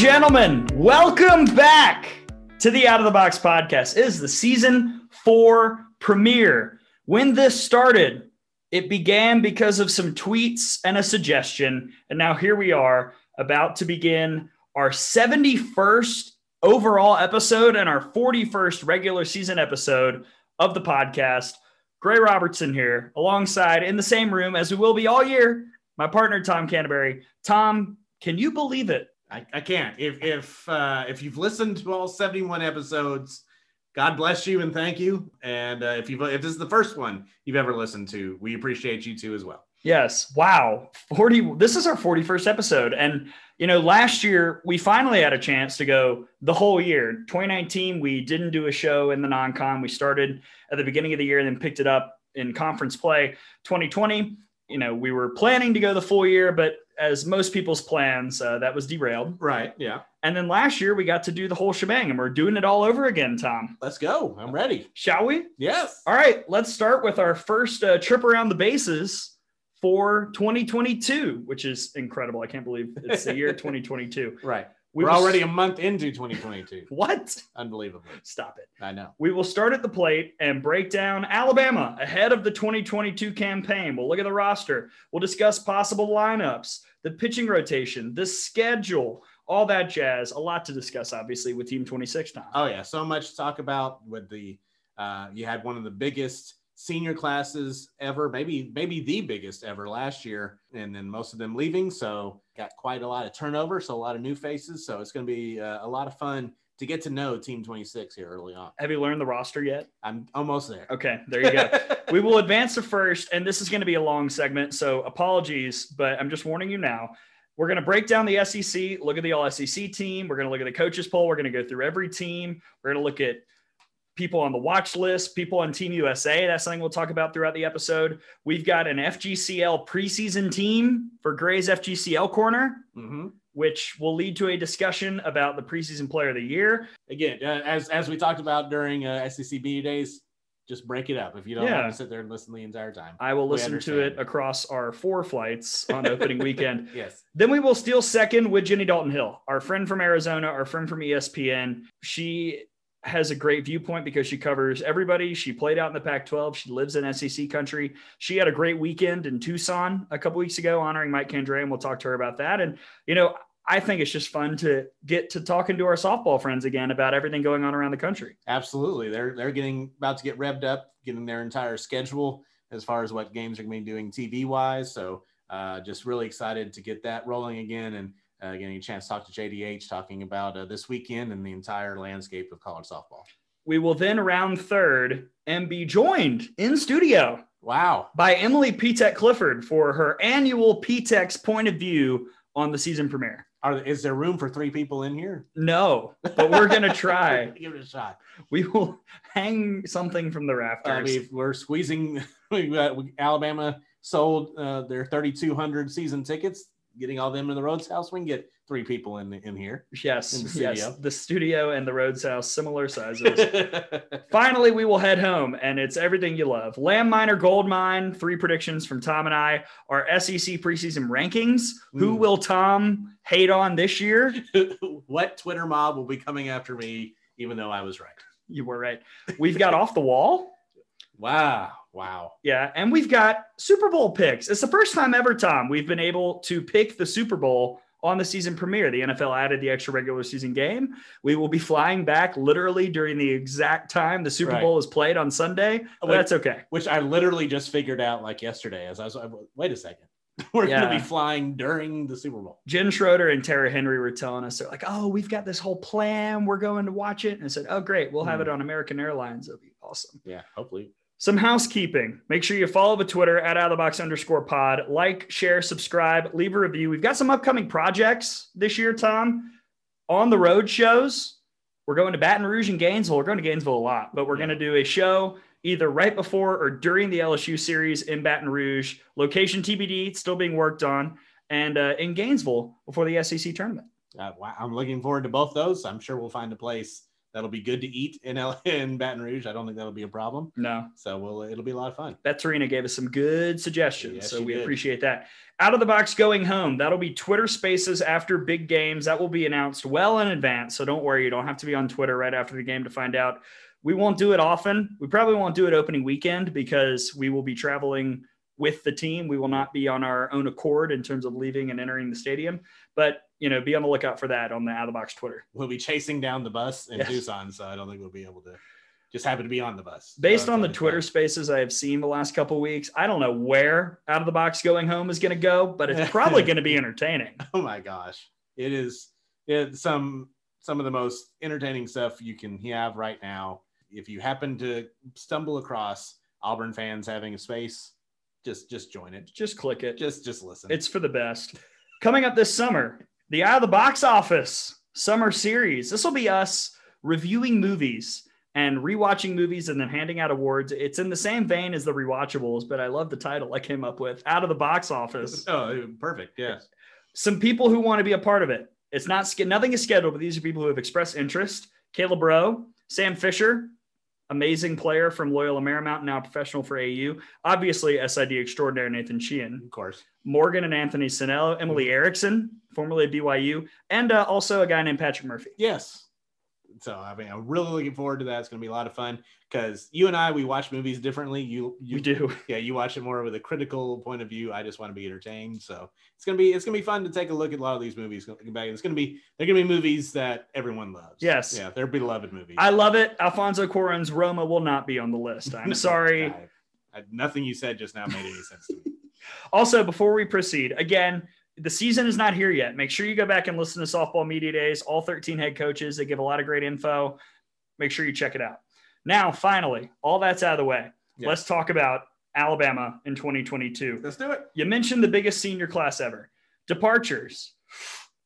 Gentlemen, welcome back to the Out of the Box podcast. It is the season four premiere. When this started, it began because of some tweets and a suggestion. And now here we are about to begin our 71st overall episode and our 41st regular season episode of the podcast. Gray Robertson here, alongside in the same room as we will be all year, my partner Tom Canterbury. Tom, can you believe it? I, I can't. If if uh, if you've listened to all 71 episodes, God bless you and thank you. And uh, if you if this is the first one you've ever listened to, we appreciate you too as well. Yes. Wow. 40 this is our 41st episode and you know last year we finally had a chance to go the whole year. 2019 we didn't do a show in the non-con. We started at the beginning of the year and then picked it up in conference play. 2020, you know, we were planning to go the full year but as most people's plans uh, that was derailed. Right. Yeah. And then last year we got to do the whole shebang and we're doing it all over again, Tom. Let's go. I'm ready. Shall we? Yes. All right, let's start with our first uh, trip around the bases for 2022, which is incredible. I can't believe it's the year 2022. Right. We We're will already a month into 2022. what? Unbelievably. Stop it. I know. We will start at the plate and break down Alabama ahead of the 2022 campaign. We'll look at the roster. We'll discuss possible lineups, the pitching rotation, the schedule, all that jazz. A lot to discuss, obviously, with Team 26 Tom. Oh yeah, so much to talk about with the uh, you had one of the biggest senior classes ever, maybe maybe the biggest ever last year, and then most of them leaving. So got quite a lot of turnover, so a lot of new faces. So it's going to be uh, a lot of fun to get to know Team 26 here early on. Have you learned the roster yet? I'm almost there. Okay, there you go. we will advance to first, and this is going to be a long segment, so apologies, but I'm just warning you now. We're going to break down the SEC, look at the all SEC team. We're going to look at the coaches poll. We're going to go through every team. We're going to look at people on the watch list, people on Team USA. That's something we'll talk about throughout the episode. We've got an FGCL preseason team for Gray's FGCL corner, hmm which will lead to a discussion about the preseason player of the year. Again, uh, as as we talked about during uh, SEC days, just break it up if you don't Yeah. want to sit there and listen the entire time. I will We listen to it across our four flights on opening weekend. Yes. Then we will steal second with Jenny Dalton Hill, our friend from Arizona, our friend from ESPN. She has a great viewpoint because she covers everybody. She played out in the Pac 12. She lives in SEC country. She had a great weekend in Tucson a couple weeks ago honoring Mike Candrea, and we'll talk to her about that. And, you know, I think it's just fun to get to talking to our softball friends again about everything going on around the country. Absolutely. They're they're getting about to get revved up, getting their entire schedule as far as what games are going to be doing TV wise. So uh, just really excited to get that rolling again and uh, getting a chance to talk to JDH, talking about uh, this weekend and the entire landscape of college softball. We will then round third and be joined in studio Wow. by Emily Petek Clifford for her annual Petek's point of view on the season premiere. Are, is there room for three people in here? No, but we're going to try. Give it a shot. We will hang something from the I rafters. mean, we're squeezing. We got we, Alabama sold uh, their 3,200 season tickets. Getting all them in the Rhoads House, we can get three people in in here. yes, in the yes. studio. The studio and the Rhoads House, similar sizes. Finally, we will head home, and it's everything you love. Lamb Miner, Gold Mine, three predictions from Tom and I. Our SEC preseason rankings. Who Mm. will Tom hate on this year? what Twitter mob will be coming after me, even though I was right? You were right. We've got off the wall. Wow. Wow. Yeah, and we've got Super Bowl picks. It's the first time ever, Tom, we've been able to pick the Super Bowl on the season premiere. The NFL added the extra regular season game. We will be flying back literally during the exact time the Super Right. Bowl is played on Sunday. Wait. that's okay. Which I literally just figured out like yesterday as I was, wait a second. We're going to be flying during the Super Bowl. Jen Schroeder and Tara Henry were telling us, they're like, oh, we've got this whole plan. We're going to watch it. And I said, oh, great. We'll have Hmm. it on American Airlines. It'll be awesome. Yeah. Hopefully. Some housekeeping. Make sure you follow the Twitter at out of the box underscore pod. Like, share, subscribe, leave a review. We've got some upcoming projects this year, Tom, on the road shows. We're going to Baton Rouge and Gainesville. We're going to Gainesville a lot, but we're Yeah. going to do a show either right before or during the LSU series in Baton Rouge. Location TBD, it's still being worked on, and uh, in Gainesville before the SEC tournament. Uh, wow, I'm looking forward to both those. I'm sure we'll find a place that'll be good to eat in L- in Baton Rouge. I don't think that'll be a problem. No. So we'll it'll be a lot of fun. Bet Serena gave us some good suggestions. Yes, so we did. appreciate that. Out of the box going home. That'll be Twitter spaces after big games. That will be announced well in advance. So don't worry. You don't have to be on Twitter right after the game to find out. We won't do it often. We probably won't do it opening weekend because we will be traveling with the team. We will not be on our own accord in terms of leaving and entering the stadium. But you know, be on the lookout for that on the out of the box Twitter. We'll be chasing down the bus in Yes. Tucson, so I don't think we'll be able to just happen to be on the bus. Based So on the Twitter fun. spaces I have seen the last couple of weeks, I don't know where out of the box going home is going to go, but it's probably going to be entertaining. Oh my gosh, it is It, some some of the most entertaining stuff you can have right now. If you happen to stumble across Auburn fans having a space, just just join it. Just click it. Just just listen. It's for the best. Coming up this summer, the Out of the Box Office Summer Series. This will be us reviewing movies and rewatching movies and then handing out awards. It's in the same vein as the rewatchables, but I love the title I came up with Out of the Box Office. oh, perfect. Yes. Some people who want to be a part of it. It's not nothing is scheduled, but these are people who have expressed interest. Caleb Rowe, Sam Fisher, amazing player from Loyola Marymount, now professional for AU. Obviously, SID extraordinaire Nathan Sheehan. Of course. Morgan and Anthony Sinello, Emily Erickson, formerly of BYU, and uh, also a guy named Patrick Murphy. Yes. So I mean, I'm really looking forward to that. It's going to be a lot of fun because you and I we watch movies differently. You you We do. yeah you watch it more with a critical point of view. I just want to be entertained. So it's gonna be it's gonna be fun to take a look at a lot of these movies. Back, it's gonna be they're gonna be movies that everyone loves. Yes. yeah, they're beloved movies. I love it. Alfonso Cuarón's Roma will not be on the list. I'm sorry. I- I- nothing you said just now made any sense to me. Also, before we proceed, again, the season is not here yet. Make sure you go back and listen to Softball Media Days. All 13 head coaches, they give a lot of great info. Make sure you check it out. Now, finally, all that's out of the way. Yeah. Let's talk about Alabama in 2022. Let's do it. You mentioned the biggest senior class ever. Departures.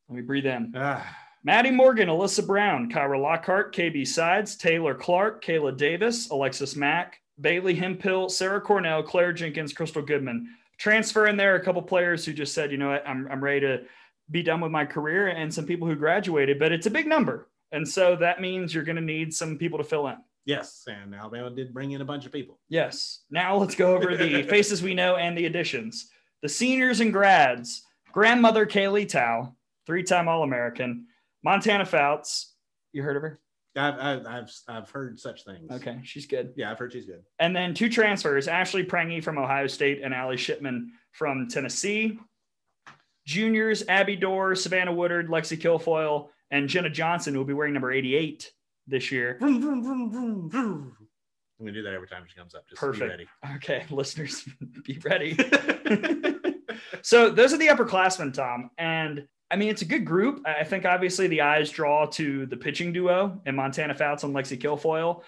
Let me breathe in. Ah, Maddie Morgan, Alyssa Brown, Kyra Lockhart, KB Sides, Taylor Clark, Kayla Davis, Alexis Mack, Bailey Hemphill, Sarah Cornell, Claire Jenkins, Crystal Goodman. Transfer in there a couple players who just said, you know what, I'm, I'm ready to be done with my career, and some people who graduated, but it's a big number. And so that means you're going to need some people to fill in. yes, and Alabama did bring in a bunch of people. Yes. Now let's go over the faces we know and the additions. The seniors and grads grandmother Kaylee Tow, three time All American, Montana Fouts. You heard of her? I've, I've I've I've heard such things. Okay, she's good. Yeah, I've heard she's good. And then two transfers Ashley Prange from Ohio State and Allie Shipman from Tennessee. Juniors Abby Doerr, Savannah Woodard, Lexi Kilfoyle, and Jenna Johnson, who will be wearing number 88 this year. Vroom, vroom, vroom. I'm gonna do that every time she comes up. Just Perfect. Okay, listeners, be ready. so those are the upperclassmen, Tom. And I mean, it's a good group. I think obviously the eyes draw to the pitching duo and Montana Fouts and Lexi Kilfoyle.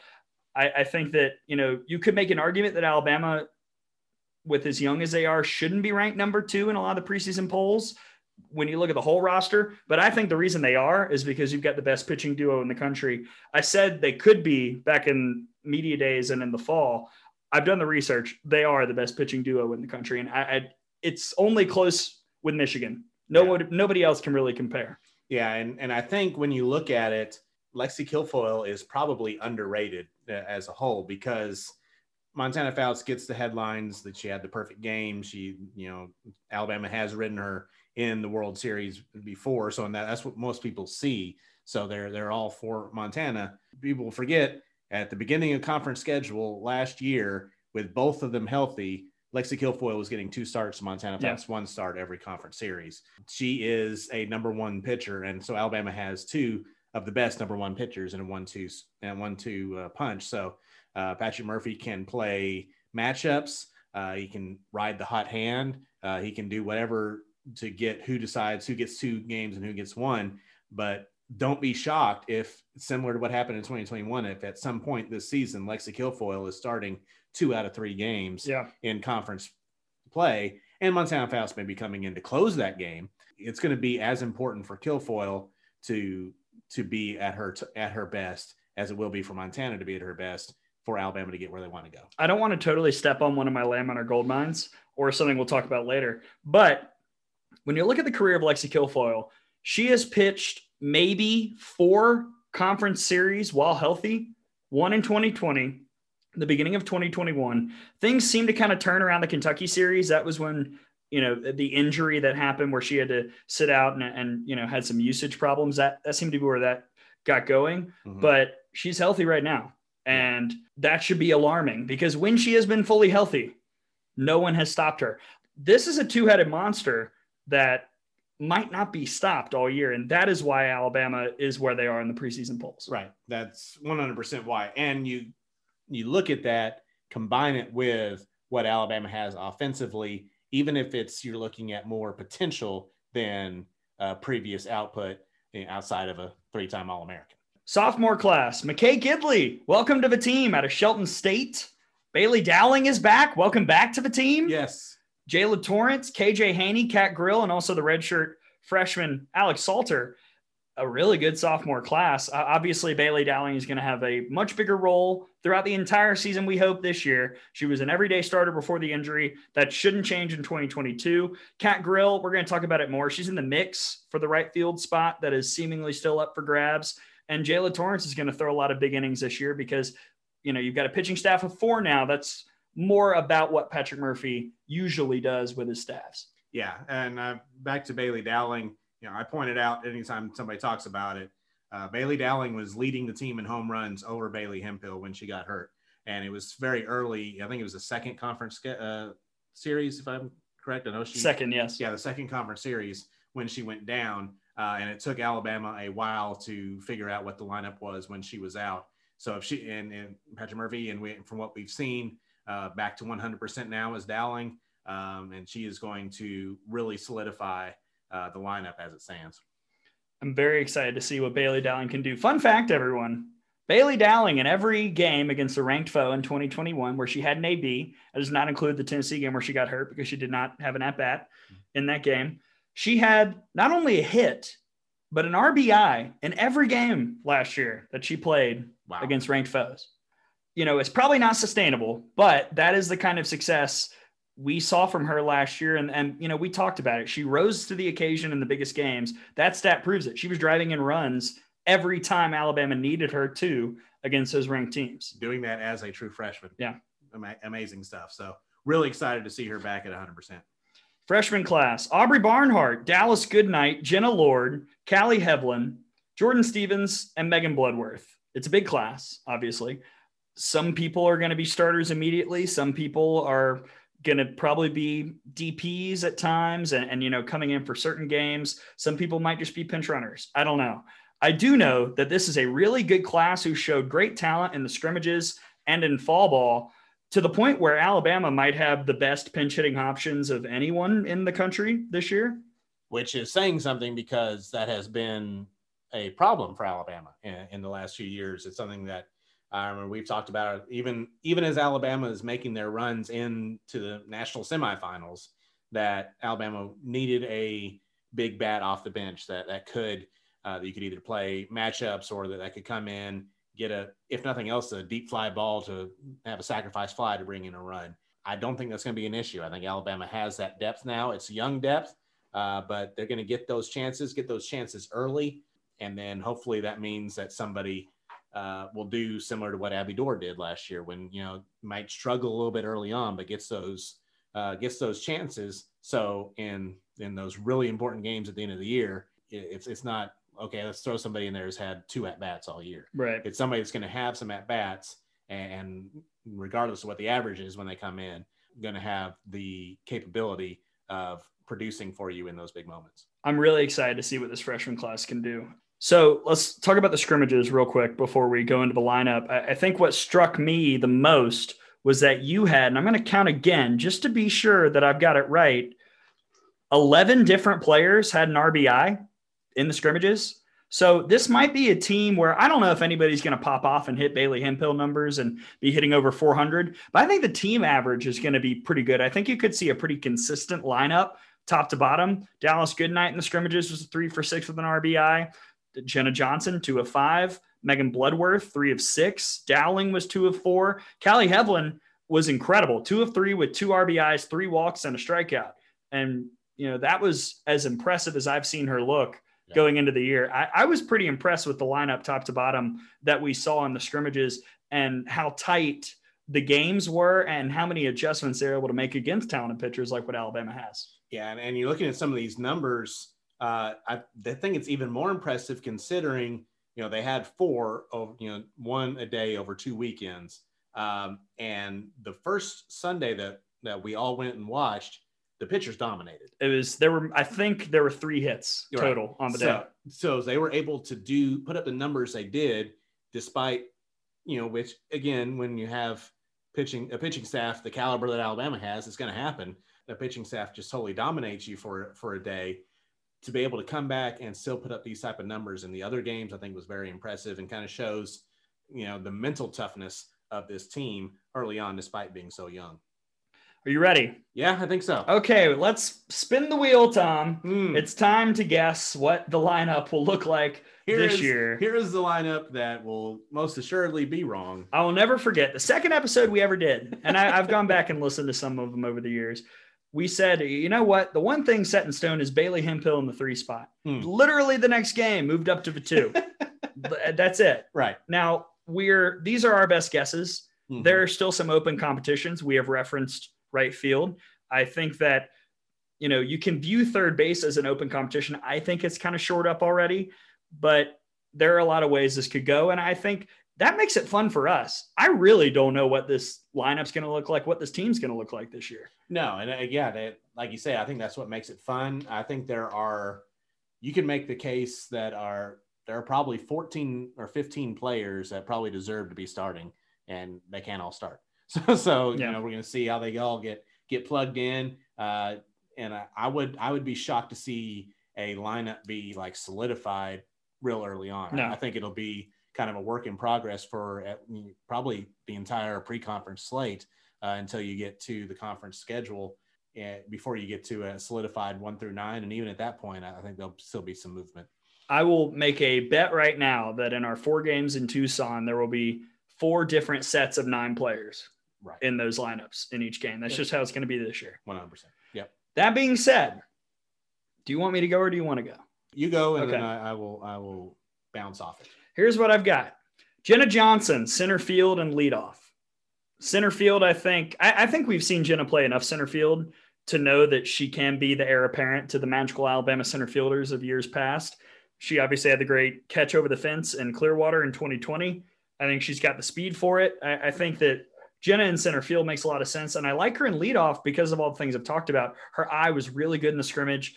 I, I think that, you know, you could make an argument that Alabama, with as young as they are, shouldn't be ranked number two in a lot of the preseason polls when you look at the whole roster. But I think the reason they are is because you've got the best pitching duo in the country. I said they could be back in media days and in the fall. I've done the research. They are the best pitching duo in the country, and I, I it's only close with Michigan. No Yeah. one, nobody else can really compare. Yeah, and and I think when you look at it, Lexi Kilfoyle is probably underrated uh, as a whole because Montana Fouts gets the headlines that she had the perfect game. She, you know, Alabama has ridden her in the World Series before, so and that, that's what most people see. So they're they're all for Montana. People forget at the beginning of conference schedule last year, with both of them healthy, Lexi Kilfoyle was getting two starts. Montana Yeah. One start every conference series. She is a number one pitcher, and so Alabama has two of the best number one pitchers in a one-two and one-two uh, punch. So uh, Patrick Murphy can play matchups. Uh, he can ride the hot hand. Uh, he can do whatever to get who decides who gets two games and who gets one. But don't be shocked if, similar to what happened in 2021, if at some point this season Lexi Kilfoyle is starting two out of three games Yeah, in conference play, and Montana Fouts may be coming in to close that game. It's going to be as important for Kilfoyle to to be at her at her best as it will be for Montana to be at her best for Alabama to get where they want to go. I don't want to totally step on one of my on our gold mines or something we'll talk about later. But when you look at the career of Lexi Kilfoyle, she has pitched maybe four conference series while healthy, one in 2020, the beginning of 2021. Things seemed to kind of turn around the Kentucky series. That was when you know the injury that happened where she had to sit out and, and you know had some usage problems that that seemed to be where that got going mm-hmm. but she's healthy right now and that should be alarming because when she has been fully healthy no one has stopped her this is a two-headed monster that might not be stopped all year and that is why alabama is where they are in the preseason polls right that's 100% why and you you look at that combine it with what alabama has offensively even if it's you're looking at more potential than uh, previous output eh, outside of a three-time All-American. Sophomore class, McKay Gidley, welcome to the team out of Shelton State. Bailey Dowling is back. Welcome back to the team. Yes. Jaala Torrence, KJ Haney, Cat Grill, and also the redshirt freshman Alex Salter a really good sophomore class. Uh, obviously, Bailey Dowling is going to have a much bigger role throughout the entire season. We hope this year. She was an everyday starter before the injury. That shouldn't change in 2022. Kat Grill, we're going to talk about it more. She's in the mix for the right field spot that is seemingly still up for grabs. And Jaala Torrence is going to throw a lot of big innings this year because, you know, you've got a pitching staff of four now. That's more about what Patrick Murphy usually does with his staffs. Yeah. And uh, back to Bailey Dowling you know, I pointed out anytime somebody talks about it, uh, Bailey Dowling was leading the team in home runs over Bailey Hemphill when she got hurt. And it was very early. I think it was the second conference uh, series, if I'm correct. I know she second, yes. Yeah, the second conference series when she went down. Uh, and it took Alabama a while to figure out what the lineup was when she was out. So if she and, and Patrick Murphy, and we, from what we've seen, uh, back to 100% now is Dowling, um, and she is going to really solidify uh, the lineup as it stands. I'm very excited to see what Bailey Dowling can do. Fun fact, everyone. Bailey Dowling in every game against a ranked foe in 2021 where she had an AB, that does not include the Tennessee game where she got hurt because she did not have an at bat in that game. She had not only a hit, but an RBI in every game last year that she played wow. against ranked foes. You know, it's probably not sustainable, but that is the kind of success we saw from her last year and, and you know we talked about it. She rose to the occasion in the biggest games. That stat proves it. She was driving in runs every time alabama needed her to against those ranked teams. Doing that as a true freshman. Yeah. Ama- amazing stuff. So really excited to see her back at 100% freshman class. Aubrey barnhart dallas goodnight jenna lord Kali Heivilin jordan stevens and megan bloodworth. It's a big class obviously. Some people are going to be starters immediately. Some people are going to probably be DPs at times and, and, you know, coming in for certain games. Some people might just be pinch runners. I don't know. I do know that this is a really good class who showed great talent in the scrimmages and in fall ball to the point where Alabama might have the best pinch hitting options of anyone in the country this year. Which is saying something because that has been a problem for Alabama in, in the last few years. It's something that I remember we've talked about it even even as Alabama is making their runs into the national semifinals, that Alabama needed a big bat off the bench that that could uh, that you could either play matchups or that, that could come in get a if nothing else a deep fly ball to have a sacrifice fly to bring in a run. I don't think that's going to be an issue. I think Alabama has that depth now. It's young depth, uh, but they're going to get those chances, get those chances early, and then hopefully that means that somebody uh, will do similar to what Abby Doerr did last year when you know might struggle a little bit early on, but gets those uh, gets those chances. So in in those really important games at the end of the year, it's it's not okay. Let's throw somebody in there who's had two at bats all year. Right. It's somebody that's going to have some at bats, and regardless of what the average is when they come in, going to have the capability of producing for you in those big moments. I'm really excited to see what this freshman class can do. So let's talk about the scrimmages real quick before we go into the lineup. I, I think what struck me the most was that you had, and I'm going to count again just to be sure that I've got it right 11 different players had an RBI in the scrimmages. So this might be a team where I don't know if anybody's going to pop off and hit Bailey Hemphill numbers and be hitting over 400, but I think the team average is going to be pretty good. I think you could see a pretty consistent lineup top to bottom. Dallas Goodnight in the scrimmages was three for six with an RBI. Jenna Johnson, two of five. Megan Bloodworth, three of six. Dowling was two of four. Kali Heivilin was incredible, two of three with two RBIs, three walks, and a strikeout. And, you know, that was as impressive as I've seen her look Yeah. going into the year. I, I was pretty impressed with the lineup top to bottom that we saw in the scrimmages and how tight the games were and how many adjustments they're able to make against talented pitchers like what Alabama has. Yeah, and, and you're looking at some of these numbers. Uh, I, I think it's even more impressive considering you know they had four of you know one a day over two weekends. Um, and the first Sunday that that we all went and watched, the pitchers dominated. It was there were I think there were three hits You're right. total on the day. So, so they were able to do put up the numbers they did, despite you know, which again, when you have pitching a pitching staff the caliber that Alabama has, it's going to happen. The pitching staff just totally dominates you for for a day. To be able to come back and still put up these type of numbers in the other games, I think was very impressive and kind of shows, you know, the mental toughness of this team early on, despite being so young. Are you ready? Yeah, I think so. Okay, let's spin the wheel, Tom. Hmm. It's time to guess what the lineup will look like Here this is- year. Here is the lineup that will most assuredly be wrong. I will never forget the second episode we ever did, and I, I've gone back and listened to some of them over the years. We said, you know what? The one thing set in stone is Bailey Hemphill in the three spot. Hmm. Literally, the next game moved up to the two. That's it. Right. Now we're these are our best guesses. Mhm. There are still some open competitions. We have referenced right field. I think that you know you can view third base as an open competition. I think it's kind of short up already, but there are a lot of ways this could go, and I think that makes it fun for us. I really don't know what this lineup's going to look like, what this team's going to look like this year. No, and uh, yeah, like you say, I think that's what makes it fun. I think there are, you can make the case that are there are probably 14 or 15 players that probably deserve to be starting, and they can't all start. So, so Yeah. you know, we're going to see how they all get get plugged in. Uh, and I, I would I would be shocked to see a lineup be like solidified real early on. No. I think it'll be kind of a work in progress for at, probably the entire pre-conference slate uh, until you get to the conference schedule and before you get to a solidified one through nine. And even at that point, I think there'll still be some movement. I will make a bet right now that in our four games in Tucson, there will be four different sets of nine players Right. in those lineups in each game. That's Yeah. just how it's going to be this year. 100%. Yep. That being said, do you want me to go or do you want to go? You go and then I, I will, I will bounce off it. Here's what I've got Jenna Johnson, center field and leadoff. Center field, I think, I, I think we've seen Jenna play enough center field to know that she can be the heir apparent to the magical Alabama center fielders of years past. She obviously had the great catch over the fence in Clearwater in 2020. I think she's got the speed for it. I, I think that Jenna in center field makes a lot of sense. And I like her in leadoff because of all the things I've talked about. Her eye was really good in the scrimmage.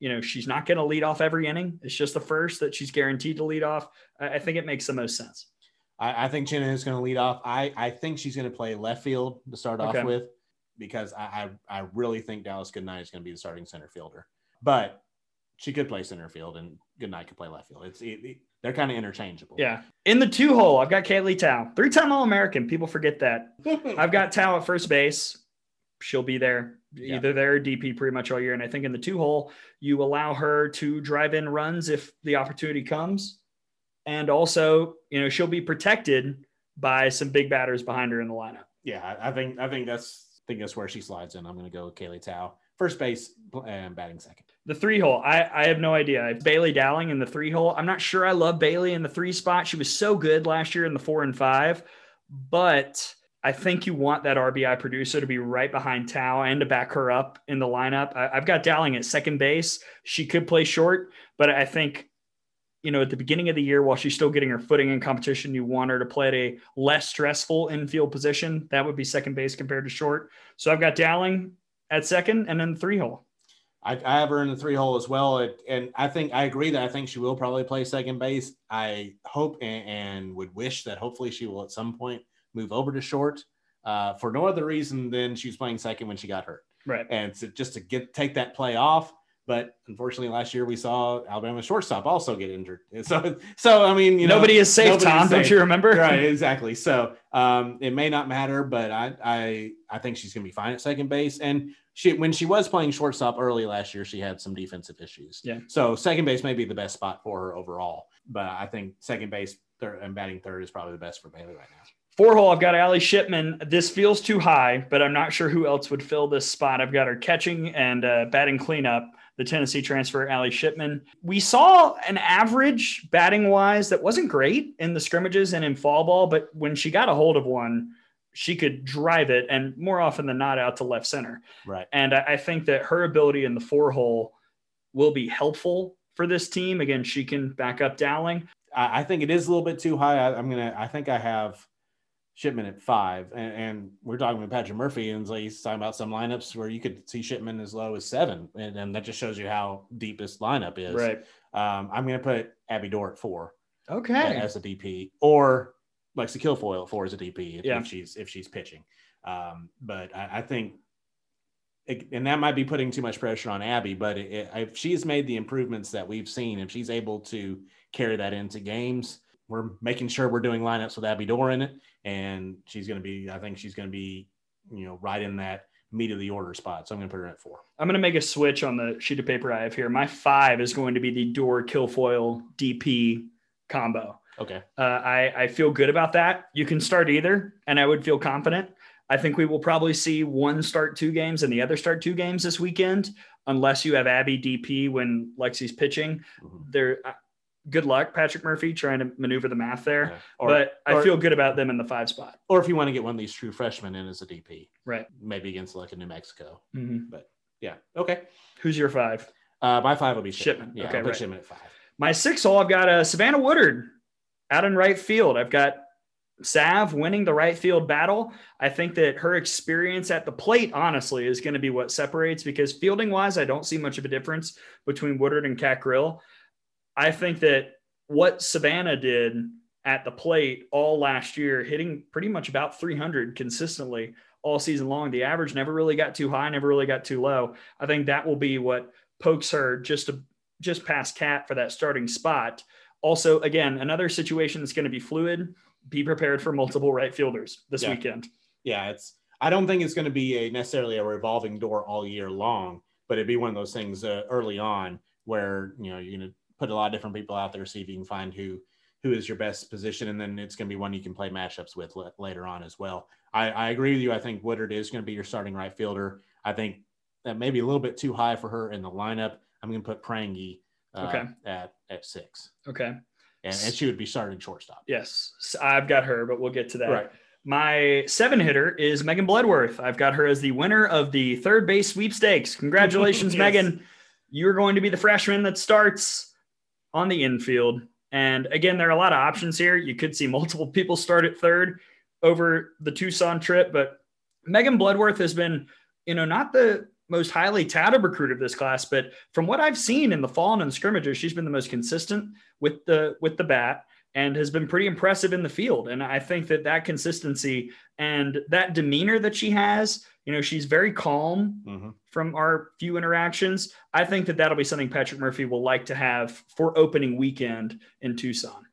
You know, she's not going to lead off every inning. It's just the first that she's guaranteed to lead off. I, I think it makes the most sense. I, I think Jenna is going to lead off. I, I think she's going to play left field to start Okay. off with because I, I, I really think Dallas Goodnight is going to be the starting center fielder. But she could play center field and Goodnight could play left field. It's it, it- they're kind of interchangeable. Yeah. In the two hole, I've got Kaylee Tow, three time All American. People forget that. I've got Tow at first base. She'll be there, Yeah. either there or DP pretty much all year. And I think in the two hole, you allow her to drive in runs if the opportunity comes. And also, you know, she'll be protected by some big batters behind her in the lineup. yeah, I, think I think that's I think that's where she slides in. I'm going to go with Kaylee Tow, first base and batting second. The three hole, I, I have no idea. Bailey Dowling in the three hole. I'm not sure I love Bailey in the three spot. She was so good last year in the four and five, but I think you want that RBI producer to be right behind Tow and to back her up in the lineup. I, I've got Dowling at second base. She could play short, but I think, you know, at the beginning of the year, while she's still getting her footing in competition, you want her to play at a less stressful infield position. That would be second base compared to short. So I've got Dowling at second and then three hole. I, I have her in the three hole as well, It- and I think I agree that I think she will probably play second base. I hope and, and would wish that hopefully she will at some point move over to short, uh, for no other reason than she was playing second when she got hurt, Right. and to, just to get take that play off. But unfortunately, last year we saw Alabama shortstop also get injured. So, so I mean, you know, Nobody is safe, is Tom. Don't you remember? right exactly so um it may not matter but i i i think she's gonna be fine at second base and she when she was playing shortstop early last year she had some defensive issues Yeah. so second base may be the best spot for her overall but i think second base third and batting third is probably the best for bailey right now Four hole, I've got Allie Shipman. This feels too high, but I'm not sure who else would fill this spot. I've got her catching and uh, batting cleanup. the Tennessee transfer, Allie Shipman. We saw an average batting wise that wasn't great in the scrimmages and in fall ball, but when she got a hold of one, she could drive it and more often than not out to left center. Right. And I, I think that her ability in the four hole will be helpful for this team. Again, she can back up Dowling. I, I think it is a little bit too high. I, am gonna. I think I have Shipman at five, and, and we're talking with Patrick Murphy, and he's talking about some lineups where you could see Shipman as low as seven, and, and that just shows you how deep this lineup is. Right. Um, I'm gonna put Abby Doerr at four Okay. as a DP, or Lexi Kilfoyle at four as a DP if, Yeah. if she's if she's pitching. Um, but I, I think. It, and that might be putting too much pressure on Abby, but it, it, if she's made the improvements that we've seen, if she's able to carry that into games, we're making sure we're doing lineups with Abby Doerr in it, and she's going to be. I think she's going to be, you know, right in that meat of the order spot. So I'm going to put her at four. I'm going to make a switch on the sheet of paper I have here. My five is going to be the Doerr Kilfoyle DP combo. Okay. Uh, I, I feel good about that. You can start either, and I would feel confident. I think we will probably see one start two games and the other start two games this weekend, unless you have Abby DP when Lexi's pitching. Mhm. There, good luck, Patrick Murphy, trying to maneuver the math there. Yeah. Or, but I or- feel good about them in the five spot. or if you want to get one of these true freshmen in as a DP, Right. maybe against like a New Mexico. Mhm. Yeah. Okay. Who's your five? Uh, my five will be Shipman. Shipman. Yeah. Okay, I'll right. Shipman at five. My six hole, I've got uh, Savannah Woodard out in right field. I've got Sav winning the right field battle. I think that her experience at the plate, honestly, is going to be what separates because fielding wise, I don't see much of a difference between Woodard and Cat Grill. I think that what Savannah did at the plate all last year, hitting pretty much about 300 consistently all season long. The average never really got too high, never really got too low. I think that will be what pokes her just a, just past Cat for that starting spot. Also, again, another situation that's going to be fluid. Be prepared for multiple right fielders this Yeah. weekend. Yeah. It's. I don't think it's going to be a necessarily a revolving door all year long, but it'd be one of those things uh, early on where you know you're going to put a lot of different people out there, see if you can find who who is your best position, and then it's going to be one you can play matchups with la- later on as well. I, I agree with you. I think Woodard is going to be your starting right fielder. I think that may be a little bit too high for her in the lineup. I'm going to put Prange uh, Okay. at at six, Okay. and, and she would be starting shortstop. Yes, I've got her, but we'll get to that. Right. My seven hitter is Megan Bloodworth. I've got her as the winner of the third base sweepstakes. Congratulations, Yes. Megan. You're going to be the freshman that starts on the infield. And again, there are a lot of options here. You could see multiple people start at third over the Tucson trip, but Megan Bloodworth has been, you know, not the most highly touted recruit of this class, but from what I've seen in the fall and in the scrimmages, she's been the most consistent with the with the bat and has been pretty impressive in the field. And I think that that consistency and that demeanor that she has, you know, she's very calm Mhm. from our few interactions. I think that that'll be something Patrick Murphy will like to have for opening weekend in Tucson.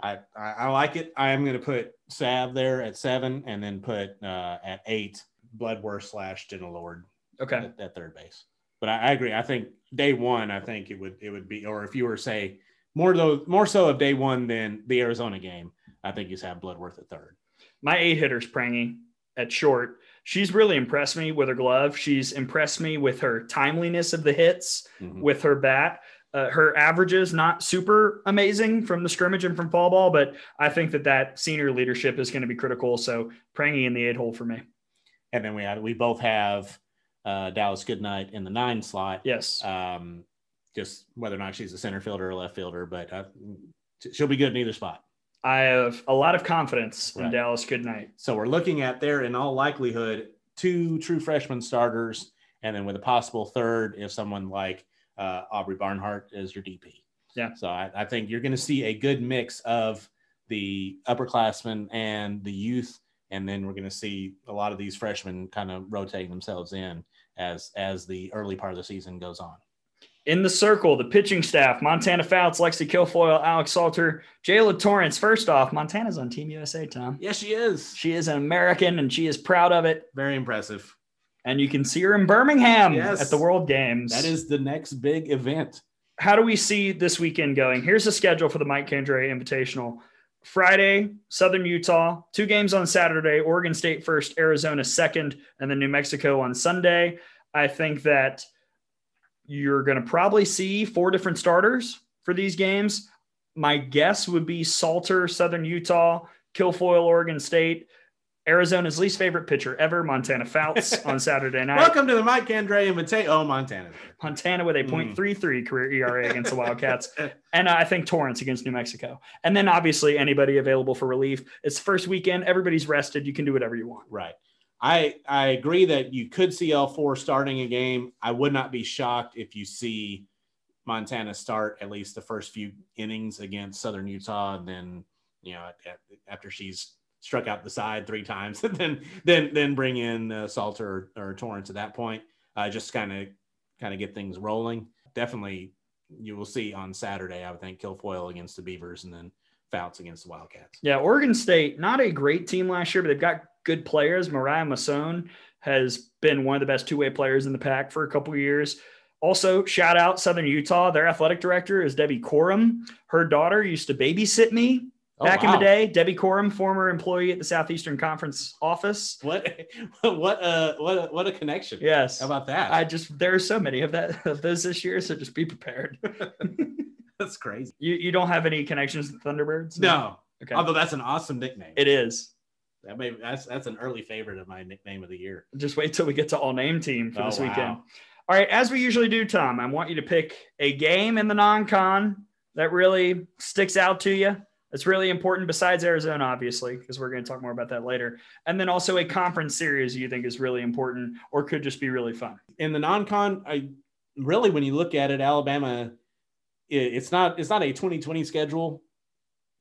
I, I, I like it. I am going to put Sav there at seven and then put uh, at eight Bloodworth slash Jenna Lord Okay. at, at third base. But I, I agree. I think day one, I think it would it would be, or if you were say more though more so of day one than the Arizona game, I think you have Bloodworth at third. My eight hitter's Prange at short. She's really impressed me with her glove. She's impressed me with her timeliness of the hits, Mhm. with her bat. Uh, her averages not super amazing from the scrimmage and from fall ball, but I think that that senior leadership is going to be critical. So Prange in the eight hole for me. And then we had we both have uh, Dallas Goodnight in the nine slot. Yes. Um, just whether or not she's a center fielder or left fielder, but uh, she'll be good in either spot. I have a lot of confidence in Dallas Goodnight. So we're looking at there, in all likelihood, two true freshman starters, and then with a possible third if someone like uh, Aubrey Barnhart is your DP. Yeah. So I, I think you're going to see a good mix of the upperclassmen and the youth, and then we're going to see a lot of these freshmen kind of rotating themselves in as as the early part of the season goes on. In the circle, the pitching staff, Montana Fouts, Lexi Kilfoyle, Alex Salter, Jaala Torrence. First off, Montana's on Team USA, Tom. Yes, she is. She is an American and she is proud of it. Very impressive. And you can see her in Birmingham Yes. at the World Games. That is the next big event. How do we see this weekend going? Here's the schedule for the Mike Candrea Invitational. Friday, Southern Utah, two games on Saturday, Oregon State first, Arizona second, and then New Mexico on Sunday. I think that You're going to probably see four different starters for these games. My guess would be Salter, Southern Utah, Kilfoyle, Oregon State, Arizona's least favorite pitcher ever, Montana Fouts, on Saturday night. Welcome to the Mike Andre and Mateo. Oh, Montana. Montana with a Mm. .33 career ERA against the Wildcats, and I think Torrence against New Mexico. And then obviously anybody available for relief. It's the first weekend. Everybody's rested. You can do whatever you want. Right. I I agree that you could see L4 starting a game. I would not be shocked if you see Montana start at least the first few innings against Southern Utah, and then you know after she's struck out the side three times, then then then bring in uh, Salter or, or Torrence at that point. Uh, just kind of kind of get things rolling. Definitely, you will see on Saturday. I would think Kilfoyle against the Beavers, and then Fouts against the Wildcats. Yeah, Oregon State, not a great team last year, but they've got good players. Mariah Mazon has been one of the best two-way players in the Pac for a couple of years. Also, shout out Southern Utah. Their athletic director is Debbie Corum. Her daughter used to babysit me Oh, back in the day. Debbie Corum, former employee at the Southeastern Conference office. What what a what a, what a connection. Yes. How about that? I just there are so many of that of those this year, so just be prepared. That's crazy. You you don't have any connections to Thunderbirds? No, Okay. although that's an awesome nickname. It is. That may that's that's an early favorite of my nickname of the year. Just wait till we get to all name team for Oh, this wow. weekend. All right, as we usually do, Tom, I want you to pick a game in the non-con that really sticks out to you. That's really important besides Arizona, obviously, because we're going to talk more about that later. And then also a conference series you think is really important or could just be really fun. In the non-con, I really when you look at it, Alabama, it, it's not it's not a 2020 schedule.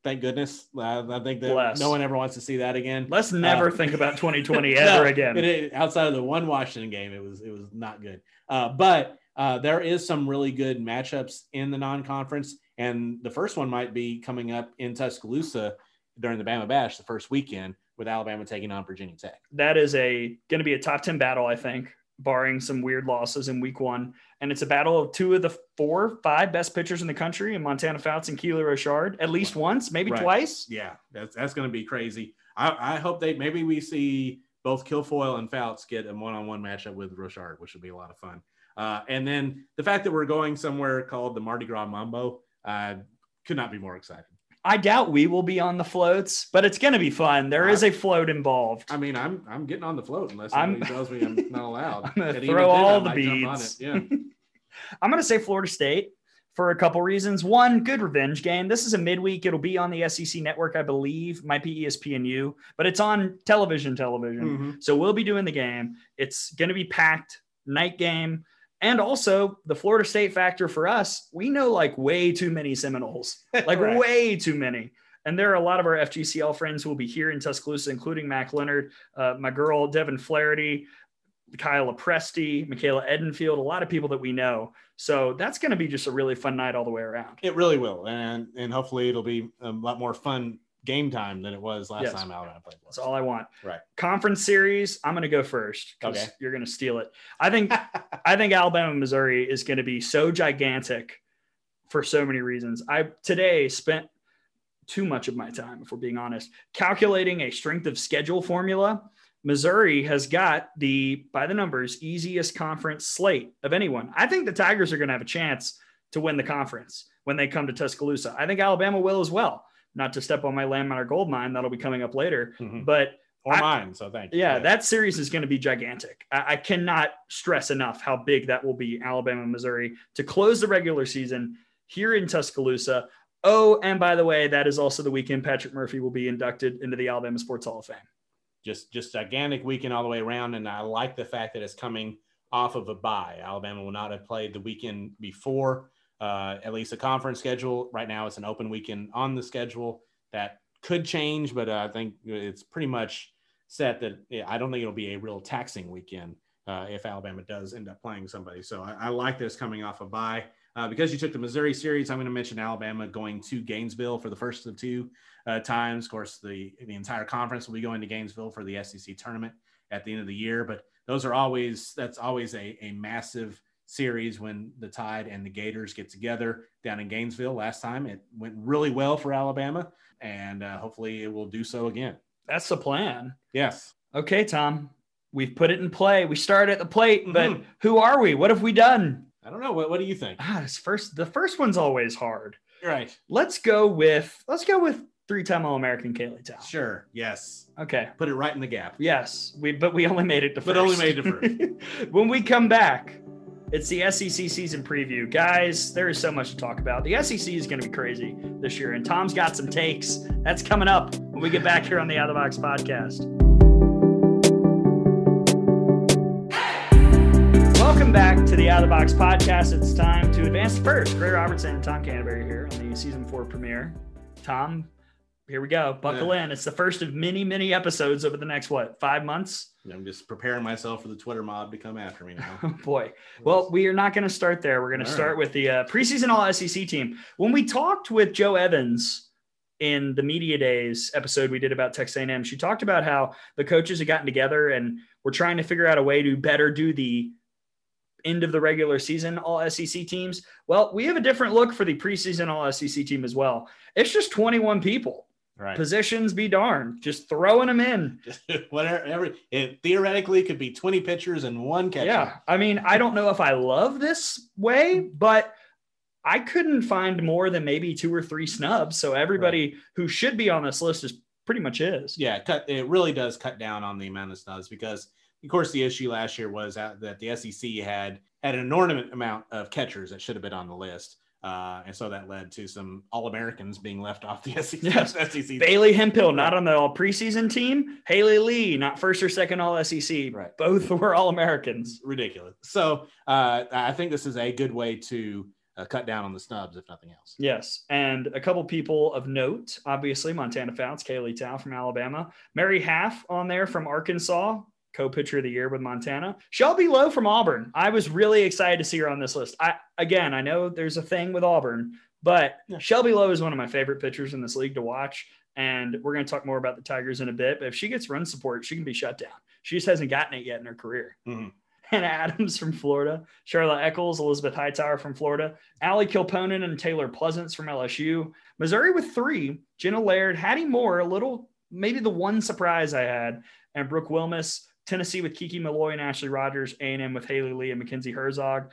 Thank goodness. I, I think that Bless. no one ever wants to see that again. Let's never Uh, think about 2020 ever No, again. it- outside of the one Washington game, it was it was not good. Uh, but uh, there is some really good matchups in the non-conference, and the first one might be coming up in Tuscaloosa during the Bama Bash, the first weekend, with Alabama taking on Virginia Tech. that is a going to be a top 10 battle i think barring some weird losses in week one and it's a battle of two of the four five best pitchers in the country in montana fouts and keely rochard at least once maybe Right. twice Yeah, that's that's going to be crazy. I, I hope they maybe we see both Kilfoyle and Fouts get a one-on-one matchup with Rochard, which would be a lot of fun. Uh, and then the fact that we're going somewhere called the Mardi Gras Mambo, uh, could not be more excited. I doubt we will be on the floats but it's going to be fun There is a float involved I mean, I'm I'm getting on the float unless I'm- somebody tells me I'm not allowed. I'm gonna And even throw then, all the jump on beads. Yeah, i'm going to say florida state for a couple reasons one good revenge game this is a midweek it'll be on the sec network i believe might be espnu but it's on television television Mhm. So we'll be doing the game. It's going to be packed night game. And also the Florida State factor for us, we know like way too many Seminoles, like Right. way too many. And there are a lot of our FGCL friends who will be here in Tuscaloosa, including Mac Leonard, uh, my girl Devin Flaherty, Kyle Presti, Michaela Edenfield, a lot of people that we know. So that's going to be just a really fun night all the way around. it really will, and and hopefully it'll be a lot more fun game time than it was last Yes. time Alabama played. That's all I want. Right. Conference series, I'm going to go first because Okay. you're going to steal it. I think I think Alabama Missouri is going to be so gigantic for so many reasons. I today spent too much of my time, if we're being honest, calculating a strength of schedule formula. Missouri has got the by the numbers easiest conference slate of anyone. I think the Tigers are going to have a chance to win the conference when they come to Tuscaloosa. I think Alabama will as well. Not to step on my landminer gold mine, that'll be coming up later. Mhm. But or I- mine. So thank you. yeah, that series is going to be gigantic. I, I cannot stress enough how big that will be, Alabama, Missouri, to close the regular season here in Tuscaloosa. Oh, and by the way, that is also the weekend Patrick Murphy will be inducted into the Alabama Sports Hall of Fame. just just gigantic weekend all the way around. And I like the fact that it's coming off of a bye. Alabama will not have played the weekend before, uh, at least a conference schedule. Right now, it's an open weekend on the schedule that could change, but uh, I think it's pretty much set that yeah, I don't think it'll be a real taxing weekend uh, if Alabama does end up playing somebody. So I, I like this coming off a bye. Uh, because you took the Missouri series, I'm going to mention Alabama going to Gainesville for the first of two uh, times. Of course, the the entire conference will be going to Gainesville for the SEC tournament at the end of the year. But those are always that's always a, a massive series when the Tide and the Gators get together down in Gainesville. Last time it went really well for Alabama, and uh, hopefully it will do so again. That's the plan. Yes. Okay, Tom, we've put it in play. We started at the plate, but Mhm. who are we? What have we done? I don't know. What, what do you think? Ah, this first the first one's always hard. Right. Let's go with let's go with three-time All-American Kaylee Tow. Sure. Yes. Okay. Put it right in the gap. Yes, we but we only made it to But only made it to first. when we come back, it's the SEC season preview. Guys, there is so much to talk about. The SEC is going to be crazy this year, and Tom's got some takes. That's coming up when we get back here on the Out of the Box podcast. Welcome back to the Out of the Box podcast. It's time to advance first. Gray Robertson and Tom Canterbury here on the season four premiere. Tom, here we go. Buckle in. It's the first of many, many episodes over the next what five months. I'm just preparing myself for the Twitter mob to come after me now. Oh boy. Well, we are not going to start there. We're going to start right. with the uh, preseason All SEC team. When we talked with Joe Evans in the media days episode we did about Texas A&M, she talked about how the coaches had gotten together and were trying to figure out a way to better do the end of the regular season All SEC teams. Well, we have a different look for the preseason All SEC team as well. It's just 21 people. Right. Positions be darned, just throwing them in. Whatever. Every, it theoretically could be 20 pitchers and one catcher. Yeah. I mean, I don't know if I love this way, but I couldn't find more than maybe two or three snubs. So everybody who should be on this list is pretty much is. Yeah. Cut. It really does cut down on the amount of snubs because, of course, the issue last year was that that the SEC had had an inordinate amount of catchers that should have been on the list. Uh, and so that led to some All Americans being left off the SEC. Yes. SEC. Bailey Hemphill, not on the all preseason team. Haley Lee, not first or second all SEC. Right. Both were all Americans. ridiculous. So uh, I think this is a good way to uh, cut down on the snubs, if nothing else. Yes. And a couple people of note, obviously, Montana Fouts, Kaylee Tow from Alabama, Mary Haff on there from Arkansas, co-pitcher of the year with Montana. Shelby Lowe from Auburn. I was really excited to see her on this list. I again, I know there's a thing with Auburn, but. Shelby Lowe is one of my favorite pitchers in this league to watch. And we're going to talk more about the Tigers in a bit. But if she gets run support, she can be shut down. She just hasn't gotten it yet in her career. Mhm. Hannah Adams from Florida, Charla Echols, Elizabeth Hightower from Florida, Allie Kilponen and Taylor Pleasance from LSU. Missouri with three, Jenna Laird, Hattie Moore, a little, maybe the one surprise I had, and Brooke Wilmes. Tennessee with Kiki Milloy and Ashley Rogers, A&M with Haley Lee and Mackenzie Herzog.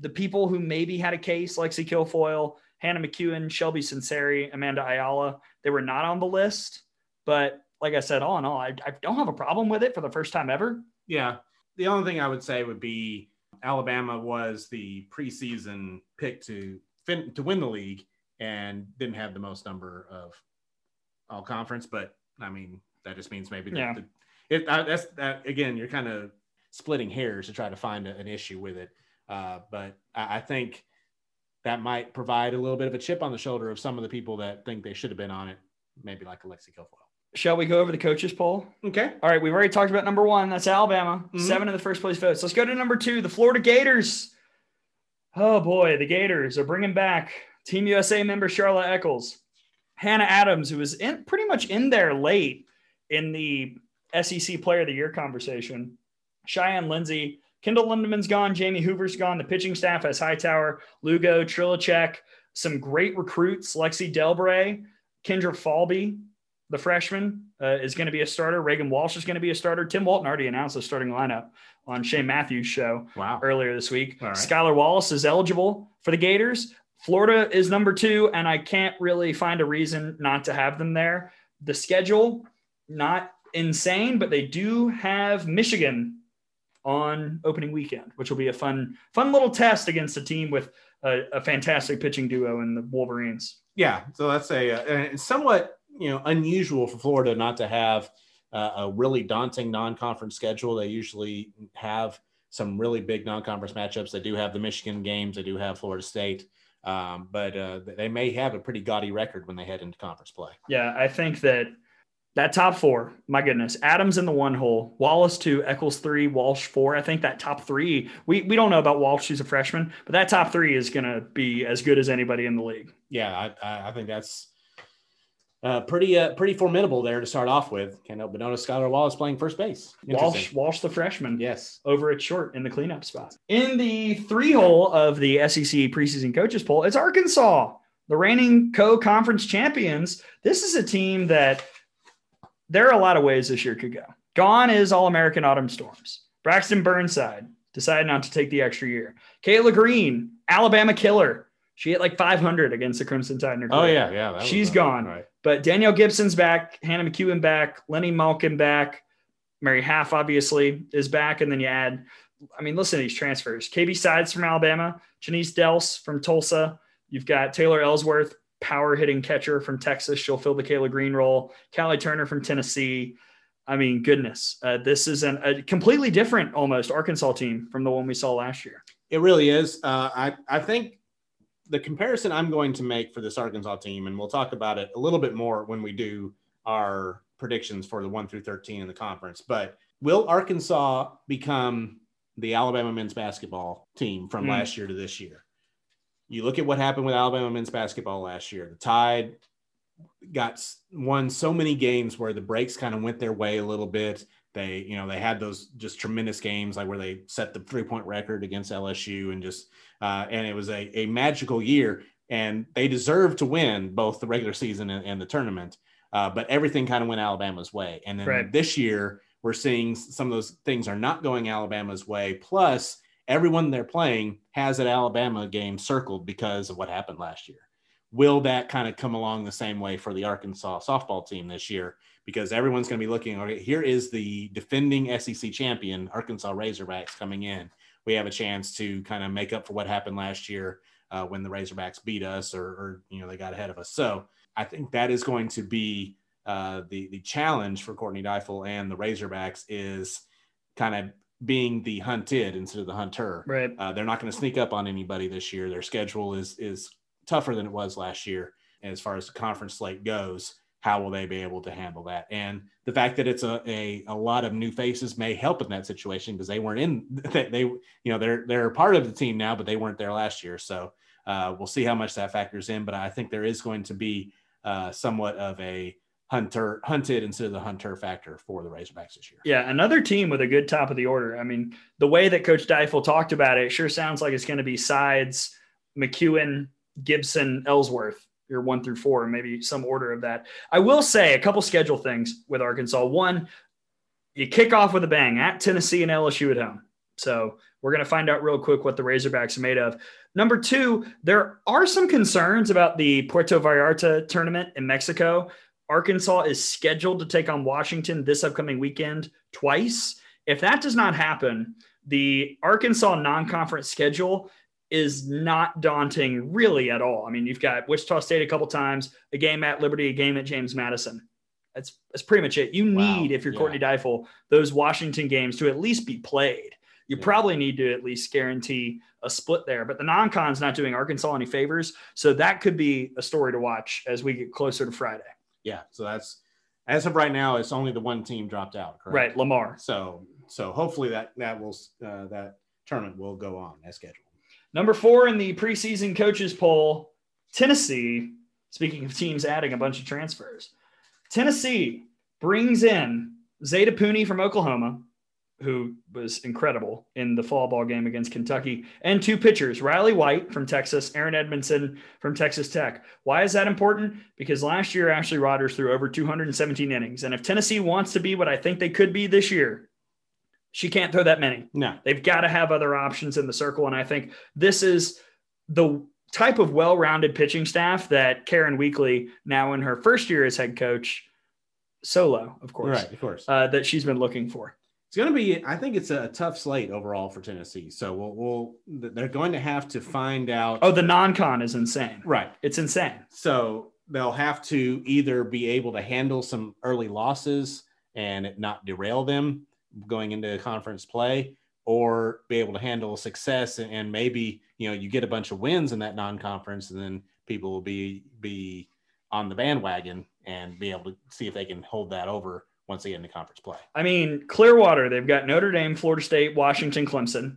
The people who maybe had a case, Lexi Kilfoyle, Hannah McEwen, Shelbi Sunseri, Amanda Ayala, they were not on the list. But like I said, all in all, I, I don't have a problem with it for the first time ever. Yeah. The only thing I would say would be Alabama was the preseason pick to fin- to win the league and didn't have the most number of all conference, but I mean that just means maybe the, Yeah. the, it, uh, that's that again. You're kind of splitting hairs to try to find a, an issue with it, uh, but I, I think that might provide a little bit of a chip on the shoulder of some of the people that think they should have been on it, maybe like Alexi Kilfoyle. Shall we go over the coaches poll? Okay. All right, we've already talked about number one. That's Alabama. Mhm. Seven of the first place votes. Let's go to number two, the Florida Gators. Oh boy, the Gators are bringing back Team USA member Charla Echols, Hannah Adams, who was in pretty much in there late in the SEC Player of the Year conversation. Cheyenne Lindsay, Kendyl Lindaman's gone, Jamie Hoover's gone. The pitching staff has Hightower, Lugo, Trlicek, some great recruits, Lexi Delbrey, Kendra Falby, the freshman, uh, is going to be a starter. Reagan Walsh is going to be a starter. Tim Walton already announced the starting lineup on Shane Matthews' show Wow. earlier this week. All right. Skylar Wallace is eligible for the Gators. Florida is number two, and I can't really find a reason not to have them there. The schedule, not insane, but they do have Michigan on opening weekend, which will be a fun, fun little test against a team with a, a fantastic pitching duo in the Wolverines. Yeah, so that's a it's somewhat you know unusual for Florida not to have uh, a really daunting non-conference schedule. They usually have some really big non-conference matchups. They do have the Michigan games. They do have Florida State, um, but uh, they may have a pretty gaudy record when they head into conference play. Yeah, I think that that top four, my goodness, Adams in the one hole, Wallace two, Echols three, Walsh four. I think that top three, we, we don't know about Walsh, she's a freshman, but that top three is going to be as good as anybody in the league. Yeah, I, I, think that's uh, pretty uh, pretty formidable there to start off with. Can't help but notice Skylar Wallace playing first base. Walsh. Walsh the freshman. Yes. over at short in the cleanup spot. In the three hole of the SEC preseason coaches poll, it's Arkansas, the reigning co conference champions. This is a team that there are a lot of ways this year could go. Gone is All American Autumn Storms. Braxton Burnside, decided not to take the extra year. Kayla Green, Alabama killer. She hit like 500 against the Crimson Tide. In her Oh yeah, yeah. She's gone. Right. But Danielle Gibson's back, Hannah McEwen back, Linnie Malkin back, Mary Haff obviously is back, and then you add, I mean, listen to these transfers: KB Sides from Alabama, Janice Dels from Tulsa. You've got Taylor Ellsworth, power hitting catcher from Texas. She'll fill the Kayla Green role. Callie Turner from Tennessee. I mean, goodness, uh, this is an, a completely different, almost Arkansas team from the one we saw last year. It really is. Uh, I I think the comparison I'm going to make for this Arkansas team, and we'll talk about it a little bit more when we do our predictions for the one through thirteen in the conference. But will Arkansas become the Alabama men's basketball team from Hmm. last year to this year? You look at what happened with Alabama men's basketball last year. The Tide got won so many games where the breaks kind of went their way a little bit. They, you know, they had those just tremendous games like where they set the three point record against LSU and just, uh, and it was a, a magical year and they deserved to win both the regular season and, and the tournament. Uh, but everything kind of went Alabama's way. And then Right. this year, we're seeing some of those things are not going Alabama's way. Plus, everyone they're playing has an Alabama game circled because of what happened last year. Will that kind of come along the same way for the Arkansas softball team this year? Because everyone's going to be looking, okay, here is the defending SEC champion, Arkansas Razorbacks, coming in. We have a chance to kind of make up for what happened last year uh, when the Razorbacks beat us or, or, you know, they got ahead of us. So I think that is going to be uh, the, the challenge for Courtney Deifel and the Razorbacks is kind of being the hunted instead of the hunter. Right. Uh, they're not going to sneak up on anybody this year. Their schedule is is tougher than it was last year And as far as the conference slate goes. How will they be able to handle that? And the fact that it's a a, a lot of new faces may help in that situation because they weren't in they, they you know they're they're part of the team now, but they weren't there last year. So uh, we'll see how much that factors in. But I think there is going to be uh, somewhat of a hunter hunted instead of the hunter factor for the Razorbacks this year. Yeah, another team with a good top of the order. I mean, the way that Coach Deifel talked about it sure sounds like it's going to be sides, McEwen, Gibson, Ellsworth, your one through four, maybe some order of that. I will say a couple schedule things with Arkansas. One, you kick off with a bang at Tennessee and LSU at home. So we're going to find out real quick what the Razorbacks are made of. Number two, there are some concerns about the Puerto Vallarta tournament in Mexico. Arkansas is scheduled to take on Washington this upcoming weekend twice. If that does not happen, the Arkansas non conference schedule is not daunting really at all. I mean, you've got Wichita State a couple times, a game at Liberty, a game at James Madison. That's that's pretty much it. You Wow. need, if you're Yeah. Courtney Deifel, those Washington games to at least be played. You Yeah. probably need to at least guarantee a split there. But the non-con's not doing Arkansas any favors, so that could be a story to watch as we get closer to Friday. Yeah. So that's as of right now, it's only the one team dropped out. Correct? Right, Lamar. So so hopefully that that will uh, that tournament will go on as scheduled. Number four in the preseason coaches poll, Tennessee. Speaking of teams adding a bunch of transfers, Tennessee brings in Zaida Puni from Oklahoma, who was incredible in the fall ball game against Kentucky, and two pitchers, Riley White from Texas, Erin Edmoundson from Texas Tech. Why is that important? Because last year, Ashley Rogers threw over 217 innings. And if Tennessee wants to be what I think they could be this year, she can't throw that many. No. They've got to have other options in the circle. And I think this is the type of well rounded pitching staff that Karen Weekly, now in her first year as head coach, solo, of course, Right. Of course. uh, that she's been looking for. It's going to be. I think it's a tough slate overall for Tennessee. So we'll, we'll they're going to have to find out. Oh, the non con is insane. right. It's insane. So they'll have to either be able to handle some early losses and not derail them going into conference play, or be able to handle success and, and maybe you know you get a bunch of wins in that non-conference, and then people will be be on the bandwagon and be able to see if they can hold that over once they get into conference play. I mean, Clearwater, they've got Notre Dame, Florida State, Washington, Clemson.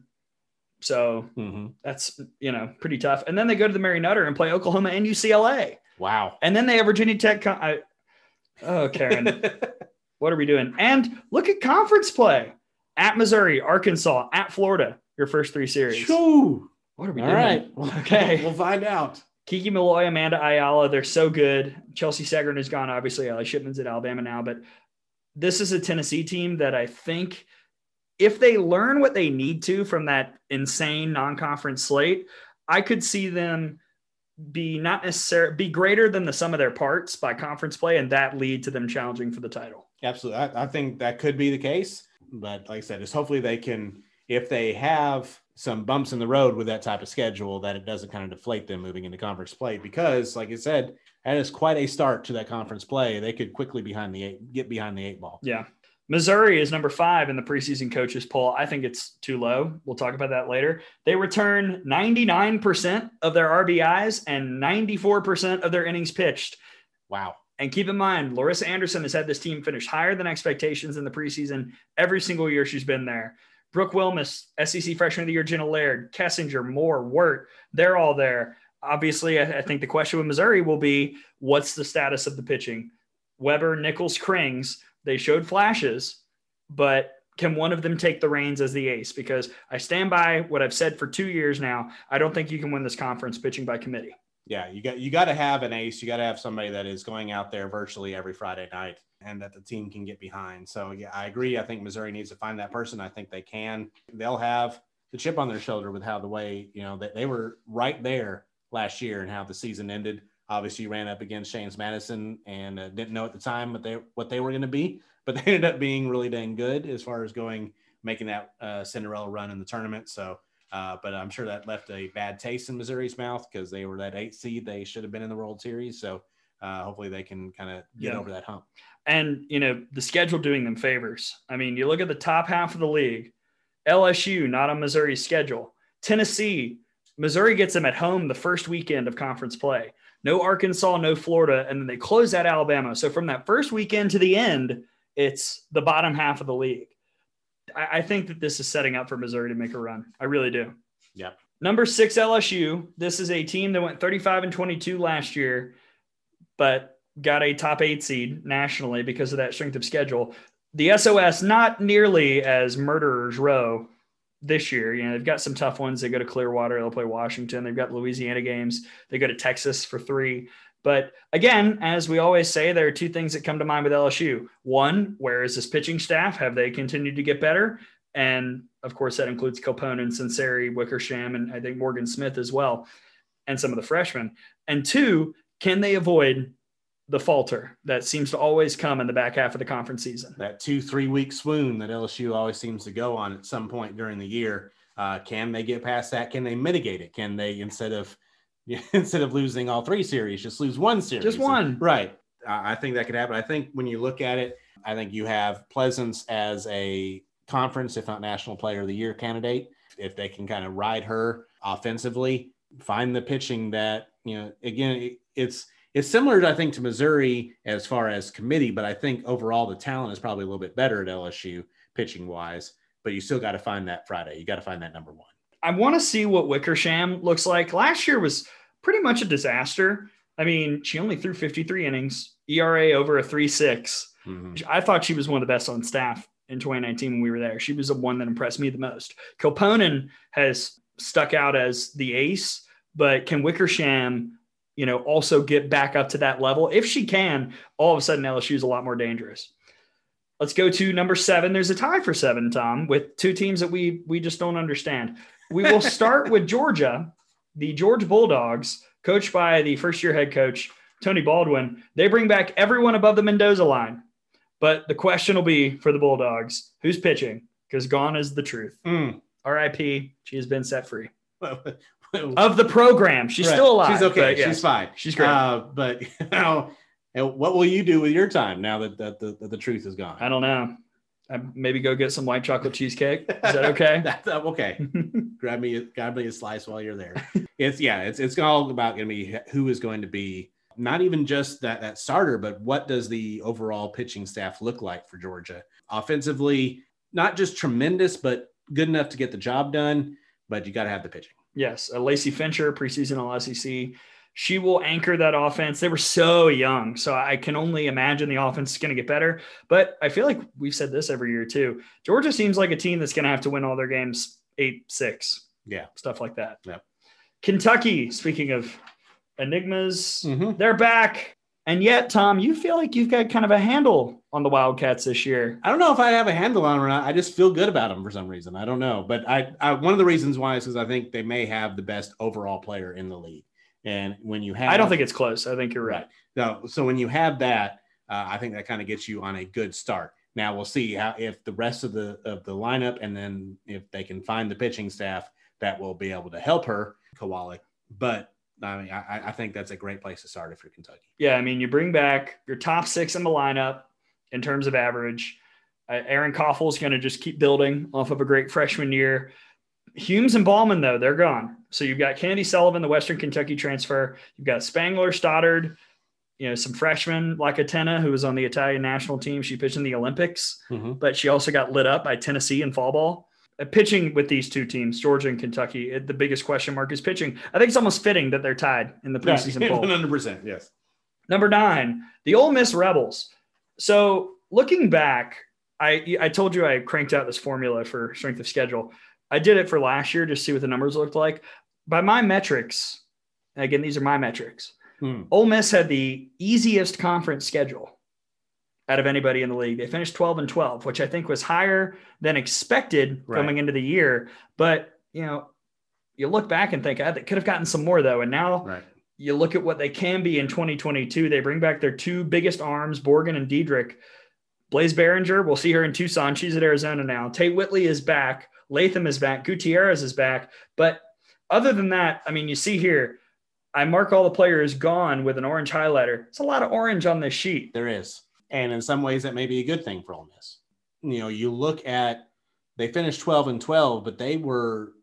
So Mm-hmm. that's, you know, pretty tough. And then they go to the Mary Nutter and play Oklahoma and UCLA. Wow. And then they have Virginia Tech. Con- I, oh, Karen. What are we doing? And look at conference play at Missouri, Arkansas, at Florida, your first three series. Shoo. What are we All doing? right. Okay. we'll find out. Kiki Milloy, Amanda Ayala, they're so good. Chelsea Seggern is gone. Obviously, Allie Shipman's at Alabama now, but this is a Tennessee team that I think if they learn what they need to from that insane non-conference slate, I could see them be not necessarily be greater than the sum of their parts by conference play, and that lead to them challenging for the title. Absolutely, I, I think that could be the case. But like I said, is hopefully they can, if they have some bumps in the road with that type of schedule, that it doesn't kind of deflate them moving into conference play. Because, like I said, that is quite a start to that conference play. They could quickly behind the eight, get behind the eight ball. Yeah. Missouri is number five in the preseason coaches poll. I think it's too low. We'll talk about that later. They return 99% of their RBIs and 94% of their innings pitched. Wow. And keep in mind, Larissa Anderson has had this team finish higher than expectations in the preseason every single year she's been there. Brooke Wilmes, SEC Freshman of the Year, Jenna Laird, Kessinger, Moore, Wirt, they're all there. Obviously, I, I think the question with Missouri will be what's the status of the pitching? Weber, Nichols, Krings, they showed flashes, but can one of them take the reins as the ace? Because I stand by what I've said for two years now. I don't think you can win this conference pitching by committee. Yeah, you got you got to have an ace. You got to have somebody that is going out there virtually every Friday night and that the team can get behind. So yeah, I agree. I think Missouri needs to find that person. I think they can. They'll have the chip on their shoulder with how the way you know that they were right there last year and how the season ended. Obviously, ran up against James Madison and uh, didn't know at the time what they what they were going to be, but they ended up being really dang good as far as going making that uh, Cinderella run in the tournament. So, uh, but I'm sure that left a bad taste in Missouri's mouth because they were that eight seed. They should have been in the World Series. So, uh, hopefully, they can kind of get Yeah. over that hump. And you know the schedule doing them favors. I mean, you look at the top half of the league. LSU not on Missouri's schedule. Tennessee, Missouri gets them at home the first weekend of conference play. No Arkansas, no Florida, and then they close out Alabama. So from that first weekend to the end, it's the bottom half of the league. I, I think that this is setting up for Missouri to make a run. I really do. Yep. Number six, LSU. This is a team that went 35 and 22 last year, but got a top eight seed nationally because of that strength of schedule. The SOS, not nearly as murderers row this year. You know, they've got some tough ones. They go to Clearwater, they'll play Washington. They've got Louisiana games. They go to Texas for three. But again, as we always say, there are two things that come to mind with LSU. One, where is this pitching staff? Have they continued to get better? And of course, that includes Copone and Sunseri, Wickersham, and I think Morgan Smith as well, and some of the freshmen. And two, can they avoid the falter that seems to always come in the back half of the conference season? That two three week swoon that LSU always seems to go on at some point during the year. Uh, can they get past that? Can they mitigate it? Can they instead of instead of losing all three series, just lose one series? Just one. Right. Uh, I think that could happen. I think when you look at it, I think you have Pleasance as a conference, if not national player of the year candidate. If they can kind of ride her offensively, find the pitching that, you know, again, it's it's similar, I think, to Missouri as far as committee, but I think overall the talent is probably a little bit better at LSU pitching wise. But you still got to find that Friday. You got to find that number one. I want to see what Wickersham looks like. Last year was pretty much a disaster. I mean, she only threw 53 innings, ERA over a 3 6. Mhm. I thought she was one of the best on staff in 2019 when we were there. She was the one that impressed me the most. Kilponen has stuck out as the ace, but can Wickersham, you know, also get back up to that level? If she can, all of a sudden LSU is a lot more dangerous. Let's go to number seven. There's a tie for seven, Tom, with two teams that we we just don't understand. We will start with Georgia, the Georgia Bulldogs, coached by the first year head coach Tony Baldwin. They bring back everyone above the Mendoza line. But the question will be for the Bulldogs who's pitching? Because gone is the truth. Mm. RIP, she has been set free of the program. She's Right. still alive. She's okay. She's fine. She's great. Uh, but you know, what will you do with your time now that, that, the, that the truth is gone? I don't know. I maybe go get some white chocolate cheesecake. Is that okay? That's uh, okay. grab me, a, grab me a slice while you're there. it's yeah, it's it's all about going to be who is going to be not even just that that starter, but what does the overall pitching staff look like for Georgia offensively? Not just tremendous, but good enough to get the job done. But you got to have the pitching. Yes, uh, Lacey Fincher, preseason All SEC. She will anchor that offense. They were so young, so I can only imagine the offense is going to get better. But I feel like we've said this every year too. Georgia seems like a team that's going to have to win all their games eight six, Yeah. stuff like that. Yeah. Kentucky. Speaking of enigmas, Mhm. they're back. And yet, Tom, you feel like you've got kind of a handle on the Wildcats this year. I don't know if I have a handle on them or not. I just feel good about them for some reason. I don't know, but I, I one of the reasons why is because I think they may have the best overall player in the league. And when you have, I don't think it's close. I think you're right. No, so when you have that, uh, I think that kind of gets you on a good start. Now we'll see how if the rest of the of the lineup and then if they can find the pitching staff that will be able to help her, Kowalik. But I mean, I, I think that's a great place to start if you're Kentucky. Yeah, I mean, you bring back your top six in the lineup in terms of average. Uh, Erin Coffel is going to just keep building off of a great freshman year. Humes and Baalman, though, they're gone. So you've got Kennedy Sullivan, the Western Kentucky transfer. You've got Spangler, Stoddard, you know, some freshmen like Atena, who was on the Italian national team. She pitched in the Olympics, mm-hmm. but she also got lit up by Tennessee in fall ball. Uh, pitching with these two teams, Georgia and Kentucky, it, the biggest question mark is pitching. I think it's almost fitting that they're tied in the preseason yeah, poll. 100%. Yes. Number nine, the Ole Miss Rebels. So looking back, I I told you I cranked out this formula for strength of schedule. I did it for last year to see what the numbers looked like. By my metrics, again, these are my metrics. Hmm. Ole Miss had the easiest conference schedule out of anybody in the league. They finished 12 and 12, which I think was higher than expected right. coming into the year. But, you know, you look back and think, oh, they could have gotten some more though. And now right. you look at what they can be in 2022. They bring back their two biggest arms, Borgen and Diedrich. Blaze Barringer, we'll see her in Tucson. She's at Arizona now. Tate Whitley is back. Latham is back. Gutierrez is back. But other than that, I mean, you see here, I mark all the players gone with an orange highlighter. It's a lot of orange on this sheet. There is. And in some ways, that may be a good thing for Ole Miss. You know, you look at they finished 12 and 12, but they were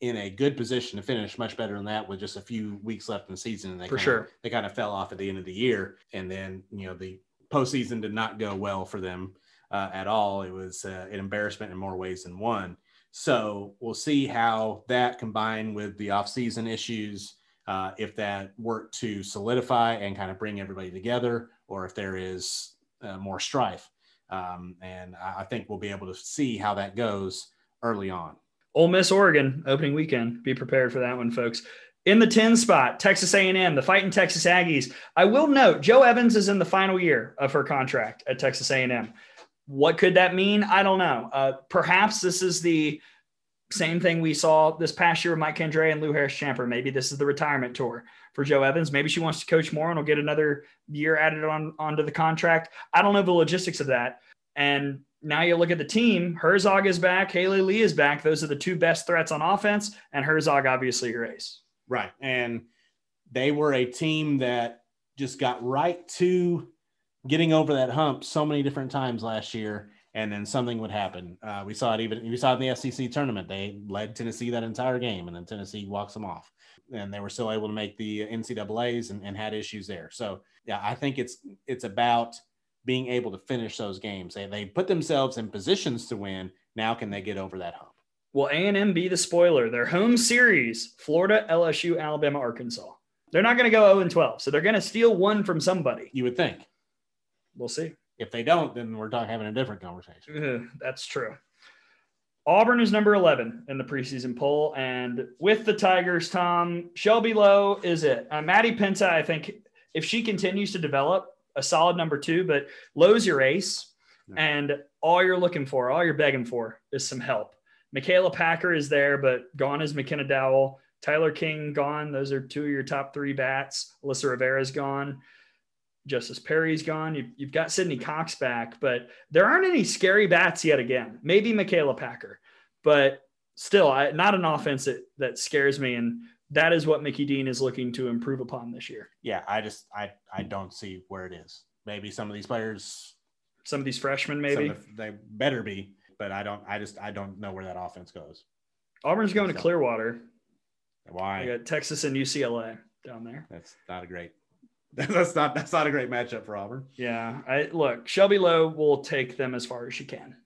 in a good position to finish much better than that with just a few weeks left in the season. And they for kinda, sure they kind of fell off at the end of the year. And then, you know, the postseason did not go well for them uh, at all. It was uh, an embarrassment in more ways than one. So we'll see how that combined with the offseason issues, uh, if that worked to solidify and kind of bring everybody together, or if there is uh, more strife. Um, and I think we'll be able to see how that goes early on. Ole Miss, Oregon, opening weekend. Be prepared for that one, folks. In the 10 spot, Texas A&M, the fighting Texas Aggies. I will note, Joe Evans is in the final year of her contract at Texas A&M. What could that mean? I don't know. Uh, perhaps this is the same thing we saw this past year with Mike Candrea and Lu Harris Champer. Maybe this is the retirement tour for Joe Evans. Maybe she wants to coach more and will get another year added on onto the contract. I don't know the logistics of that. And now you look at the team. Herzog is back. Haley Lee is back. Those are the two best threats on offense. And Herzog, obviously, your ace. Right. And they were a team that just got right to getting over that hump so many different times last year and then something would happen. Uh, we saw it even we saw it in the SEC tournament. They led Tennessee that entire game, and then Tennessee walks them off, and they were still able to make the NCAA's and, and had issues there. So yeah, I think it's it's about being able to finish those games. They they put themselves in positions to win. Now can they get over that hump? Will A&M be the spoiler? Their home series: Florida, LSU, Alabama, Arkansas. They're not going to go 0 and 12, so they're going to steal one from somebody. You would think. We'll see. If they don't, then we're talking having a different conversation. That's true. Auburn is number 11 in the preseason poll. And with the Tigers, Tom, Shelby Lowe is it. Uh, Maddie Penta, I think if she continues to develop, a solid number two, but Lowe's your ace. Yeah. And all you're looking for, all you're begging for is some help. Makayla Packer is there, but gone is McKenna Dowell. Tyler King gone. Those are two of your top three bats. Alyssa Rivera's gone. Justice Perry's gone. You've, you've got Sidney mm-hmm. Cox back, but there aren't any scary bats yet again. Maybe Makayla Packer, but still, I, not an offense that, that scares me. And that is what Mickey Dean is looking to improve upon this year. Yeah, I just I I don't see where it is. Maybe some of these players, some of these freshmen, maybe the, they better be, but I don't. I just I don't know where that offense goes. Auburn's going so, to Clearwater. Why? You got Texas and UCLA down there. That's not a great that's not that's not a great matchup for Auburn. Yeah, I look Shelby Lowe will take them as far as she can.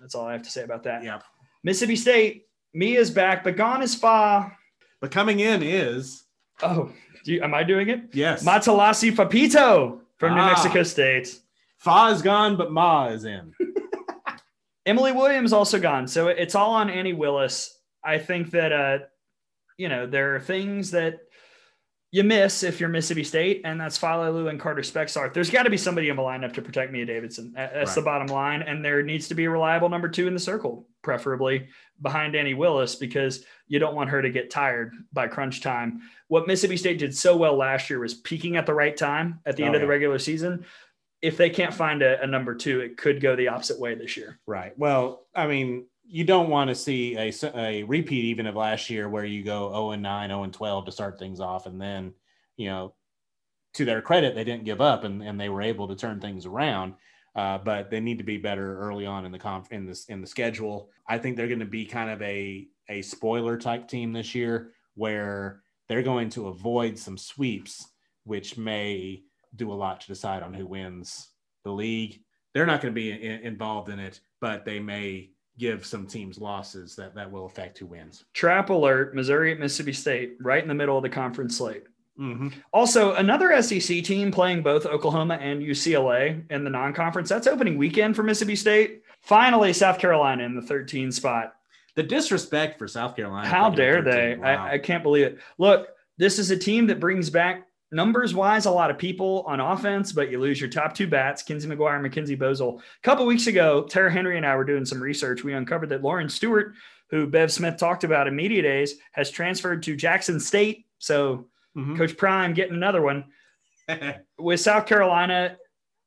That's all I have to say about that. Yep. Mississippi State, Mia's back, but gone is far. But coming in is oh, you, am I doing it? Yes. Matalasi Faapito from ah. New Mexico State. Fa is gone, but Ma is in. Emily Williams also gone, so it's all on Annie Willis. I think that uh, you know there are things that you miss if you're Mississippi State, and that's Falelu and Carter Specksarth. There's got to be somebody in the lineup to protect Mia Davidson. That's right. the bottom line. And there needs to be a reliable number two in the circle, preferably behind Annie Willis, because you don't want her to get tired by crunch time. What Mississippi State did so well last year was peaking at the right time at the oh, end of the regular season. If they can't find a, a number two, it could go the opposite way this year. Right. Well, I mean, you don't want to see a, a repeat even of last year where you go 0 and 9, 0 and 12 to start things off. And then, you know, to their credit, they didn't give up and, and they were able to turn things around. Uh, but they need to be better early on in the conf- in this in the schedule. I think they're going to be kind of a a spoiler type team this year where they're going to avoid some sweeps, which may do a lot to decide on who wins the league. They're not going to be in, involved in it, but they may give some teams losses that that will affect who wins. Trap alert: Missouri at Mississippi State, right in the middle of the conference slate. Mm-hmm. Also, another SEC team playing both Oklahoma and UCLA in the non-conference. That's opening weekend for Mississippi State. Finally, South Carolina in the 13 spot. The disrespect for South Carolina. How dare they? Wow. I, I can't believe it. Look, this is a team that brings back numbers wise, a lot of people on offense, but you lose your top two bats, Kinsey McGuire and Mackenzie Boesel. A couple weeks ago, Tara Henry and I were doing some research. We uncovered that Lauren Stewart, who Bev Smith talked about in media days, has transferred to Jackson State. So mm-hmm. Coach Prime getting another one. With South Carolina,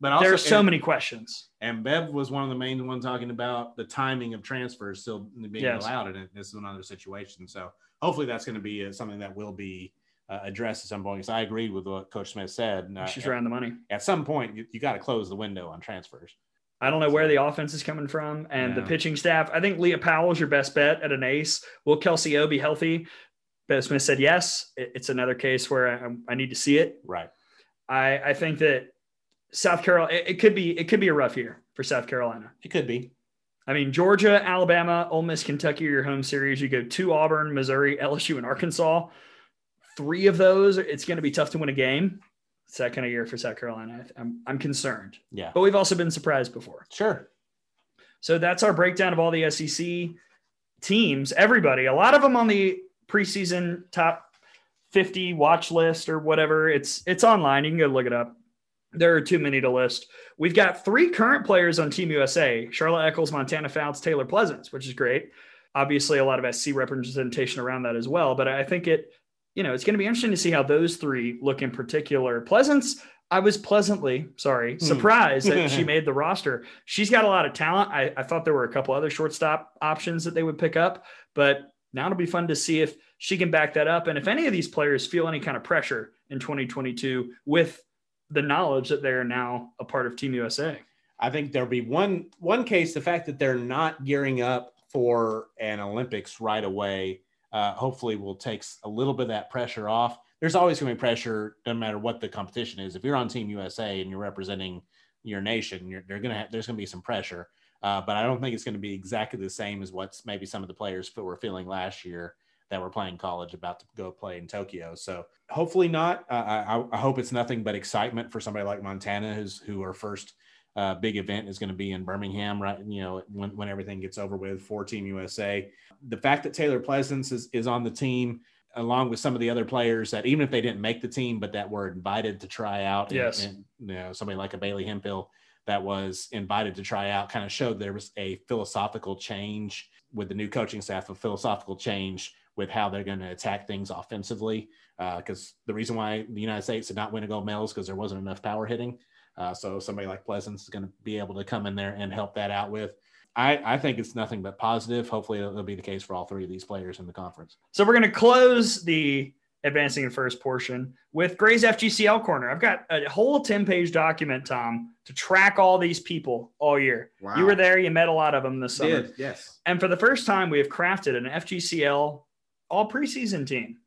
but also, there's so and, many questions. And Bev was one of the main ones talking about the timing of transfers still being yes. allowed, and this is another situation. So hopefully that's going to be uh, something that will be uh, addressed at some point. Because I agreed with what Coach Smith said. Uh, She's around the money. At some point, you, you got to close the window on transfers. I don't know where the offense is coming from and yeah. the pitching staff. I think Leah Powell is your best bet at an ace. Will Kelsey O be healthy? Bev Smith said yes. It's another case where I, I need to see it. Right. I, I think that South Carolina, it, it, could be it could be a rough year for South Carolina. It could be. I mean, Georgia, Alabama, Ole Miss, Kentucky are your home series. You go to Auburn, Missouri, LSU, and Arkansas three of those, it's going to be tough to win a game. It's that kind of year for South Carolina. I'm, I'm concerned. Yeah. But we've also been surprised before. Sure. So that's our breakdown of all the SEC teams, everybody, a lot of them on the preseason top 50 watch list or whatever. It's it's online. You can go look it up. There are too many to list. We've got three current players on Team USA: Charla Echols, Montana Fouts, Taylor Pleasance, which is great. Obviously, a lot of SC representation around that as well. But I think it you know, it's going to be interesting to see how those three look in particular. Pleasance, I was pleasantly, sorry, hmm. surprised that she made the roster. She's got a lot of talent. I, I, thought there were a couple other shortstop options that they would pick up, but now it'll be fun to see if she can back that up. And if any of these players feel any kind of pressure in 2022 with the knowledge that they're now a part of Team USA. I think there'll be one one case, the fact that they're not gearing up for an Olympics right away uh, hopefully will take a little bit of that pressure off. There's always going to be pressure, no matter what the competition is. If you're on Team USA and you're representing your nation, you're, going to have, there's going to be some pressure. Uh, but I don't think it's going to be exactly the same as what's maybe some of the players were feeling last year that were playing college about to go play in Tokyo. So hopefully not. Uh, I, I, hope it's nothing but excitement for somebody like Montana, who's who are first uh, big event is going to be in Birmingham, right? You know, when, when everything gets over with for Team USA. The fact that Taylor Pleasance is, is on the team, along with some of the other players that even if they didn't make the team, but that were invited to try out, yes, and, you know, somebody like a Bailey Hemphill that was invited to try out, kind of showed there was a philosophical change with the new coaching staff, a philosophical change with how they're going to attack things offensively. Because uh, the reason why the United States did not win a gold medal is because there wasn't enough power hitting. Uh, so somebody like Pleasance is going to be able to come in there and help that out with. I, I think it's nothing but positive. Hopefully, it'll be the case for all three of these players in the conference. So we're going to close the advancing in first portion with Gray's FGCL corner. I've got a whole 10 page document, Tom, to track all these people all year. Wow. You were there, you met a lot of them this summer. Did, yes. And for the first time, we have crafted an FGCL all preseason team.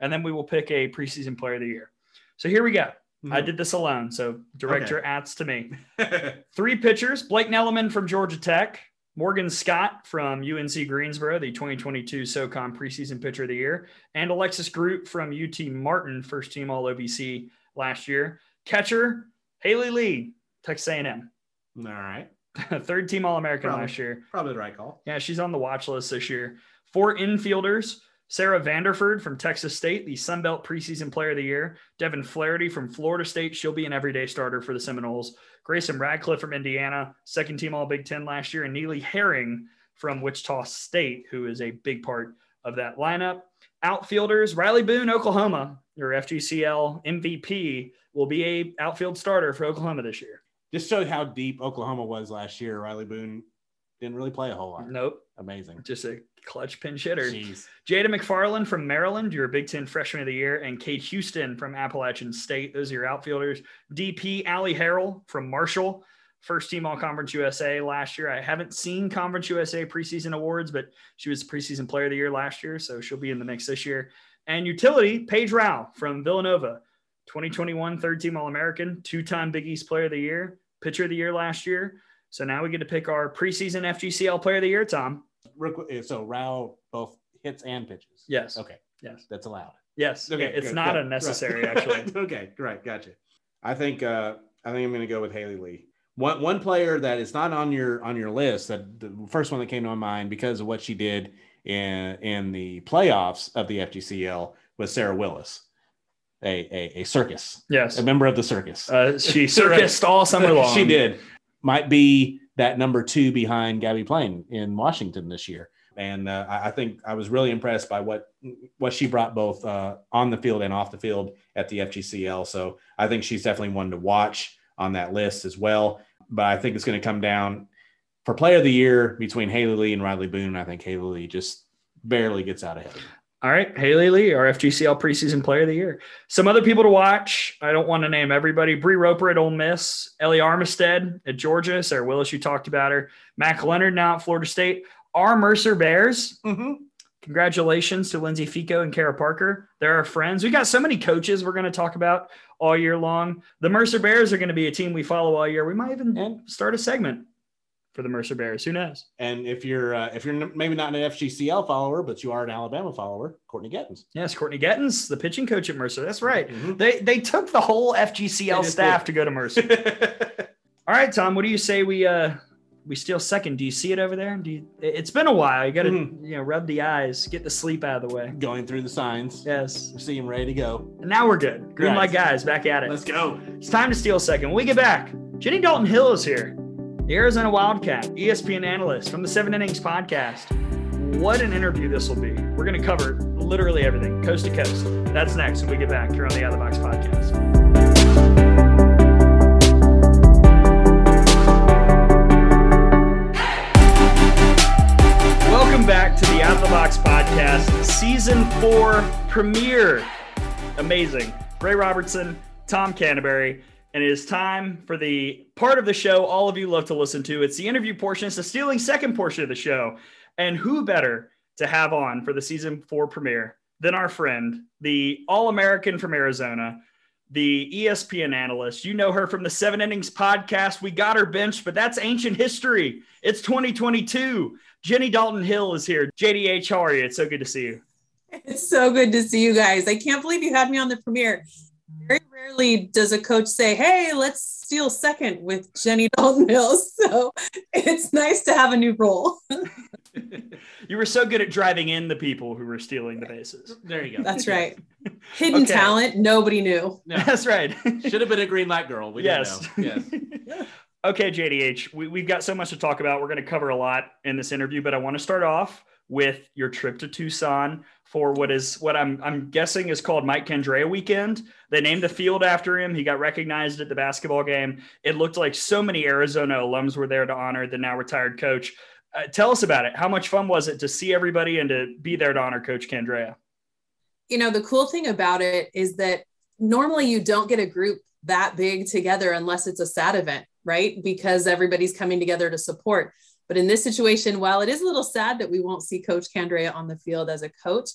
And then we will pick a preseason player of the year. So here we go. Mm-hmm. I did this alone, so direct okay. your ats to me. Three pitchers: Blake Nelliman from Georgia Tech, Morgan Scott from UNC Greensboro, the 2022 SoCon preseason pitcher of the year, and Alexis Groot from UT Martin, first team All OVC last year. Catcher Haley Lee, Texas A&M. All right. Third team All American last year. Probably the right call. Yeah, she's on the watch list this year. Four infielders Sarah Vanderford from Texas State, the Sun Belt preseason player of the year. Devin Flaherty from Florida State, she'll be an everyday starter for the Seminoles. Grayson Radcliffe from Indiana, second team All Big Ten last year, and Neely Herring from Wichita State, who is a big part of that lineup. Outfielders, Riley Boone, Oklahoma, your FGCL MVP, will be a outfield starter for Oklahoma this year. Just showed how deep Oklahoma was last year. Riley Boone didn't really play a whole lot. Nope. Amazing. Just a clutch pinch hitter. Jeez. Jada McFarland from Maryland, your Big Ten freshman of the year, and Kate Houston from Appalachian State. Those are your outfielders. DP Allie Harrell from Marshall, first team All Conference USA last year. I haven't seen Conference USA preseason awards, but she was preseason player of the year last year, so she'll be in the mix this year. And utility, Paige Rauch from Villanova, 2021 third team All American, two time Big East player of the year, pitcher of the year last year. So now we get to pick our preseason FGCL player of the year, Tom. Quick, So Rauch both hits and pitches. Yes. Okay. Yes. That's allowed. Yes. Okay. it's good, not good. unnecessary, Right. actually. okay. Right. Gotcha. I think uh, I think I'm going to go with Haley Lee. One one player that is not on your on your list that the first one that came to my mind because of what she did in in the playoffs of the FGCL was Sarah Willis, a a, a circus, Yes. a member of the circus. Uh, she circused all summer long. she did. Might be that number two behind Gabbie Plain in Washington this year. And uh, I think I was really impressed by what what she brought both uh, on the field and off the field at the FGCL. So I think she's definitely one to watch on that list as well. But I think it's going to come down for player of the year between Haley Lee and Riley Boone. I think Haley Lee just barely gets out ahead. All right, Haley Lee, our FGCL preseason player of the year. Some other people to watch. I don't want to name everybody. Bree Roper at Ole Miss, Ellie Armistead at Georgia, Sarah Willis, you talked about her. Mac Leonard now at Florida State. Our Mercer Bears. Mm-hmm. Congratulations to Lindsay Fico and Kara Parker. They're our friends. We got so many coaches we're going to talk about all year long. The Mercer Bears are going to be a team we follow all year. We might even And- start a segment for the Mercer Bears. Who knows? And if you're uh, if you're maybe not an FGCL follower, but you are an Alabama follower, Courtney Gettins. Yes, Courtney Gettins, the pitching coach at Mercer. That's right. Mhm. They they took the whole FGCL staff did. to go to Mercer. All right, Tom, what do you say we uh we steal second? Do you see it over there? Do you, it- it's been a while. You got to Mhm. you know rub the eyes, get the sleep out of the way. Going through the signs. Yes. See him ready to go. And now we're good. Green Right. light guys, back at it. Let's go. It's time to steal second. When we get back, Jenny Dalton Hill is here, the Arizona Wildcat, ESPN analyst from the Seven Innings podcast. What an interview this will be. We're going to cover literally everything, coast to coast. That's next when we get back here on the Out of the Box podcast. Welcome back to the Out of the Box podcast, season four premiere. Amazing. Gray Robertson, Tom Canterbury, and it is time for the part of the show all of you love to listen to. It's the interview portion, it's the stealing second portion of the show. And who better to have on for the season four premiere than our friend, the All American from Arizona, the ESPN analyst. You know her from the Seven Innings podcast. We got her benched, but that's ancient history. It's 2022. Jenny Dalton Hill is here. JDH, how are you? It's so good to see you. It's so good to see you guys. I can't believe you had me on the premiere. Very rarely does a coach say, Hey, let's steal second with Jenny Dalton Hill. So it's nice to have a new role. you were so good at driving in the people who were stealing the bases. There you go. That's right. Hidden Okay. talent, nobody knew. Yeah. That's right. Should have been a green light girl. We yes. didn't know. Yes. okay, JDH, we, we've got so much to talk about. We're going to cover a lot in this interview, but I want to start off with your trip to Tucson for what is what I'm I'm guessing is called Mike Candrea weekend. They named the field after him. He got recognized at the basketball game. It looked like so many Arizona alums were there to honor the now retired coach. Uh, tell us about it. How much fun was it to see everybody and to be there to honor Coach Candrea? You know, the cool thing about it is that normally you don't get a group that big together unless it's a sad event, right? Because everybody's coming together to support. But in this situation, while it is a little sad that we won't see Coach Candrea on the field as a coach,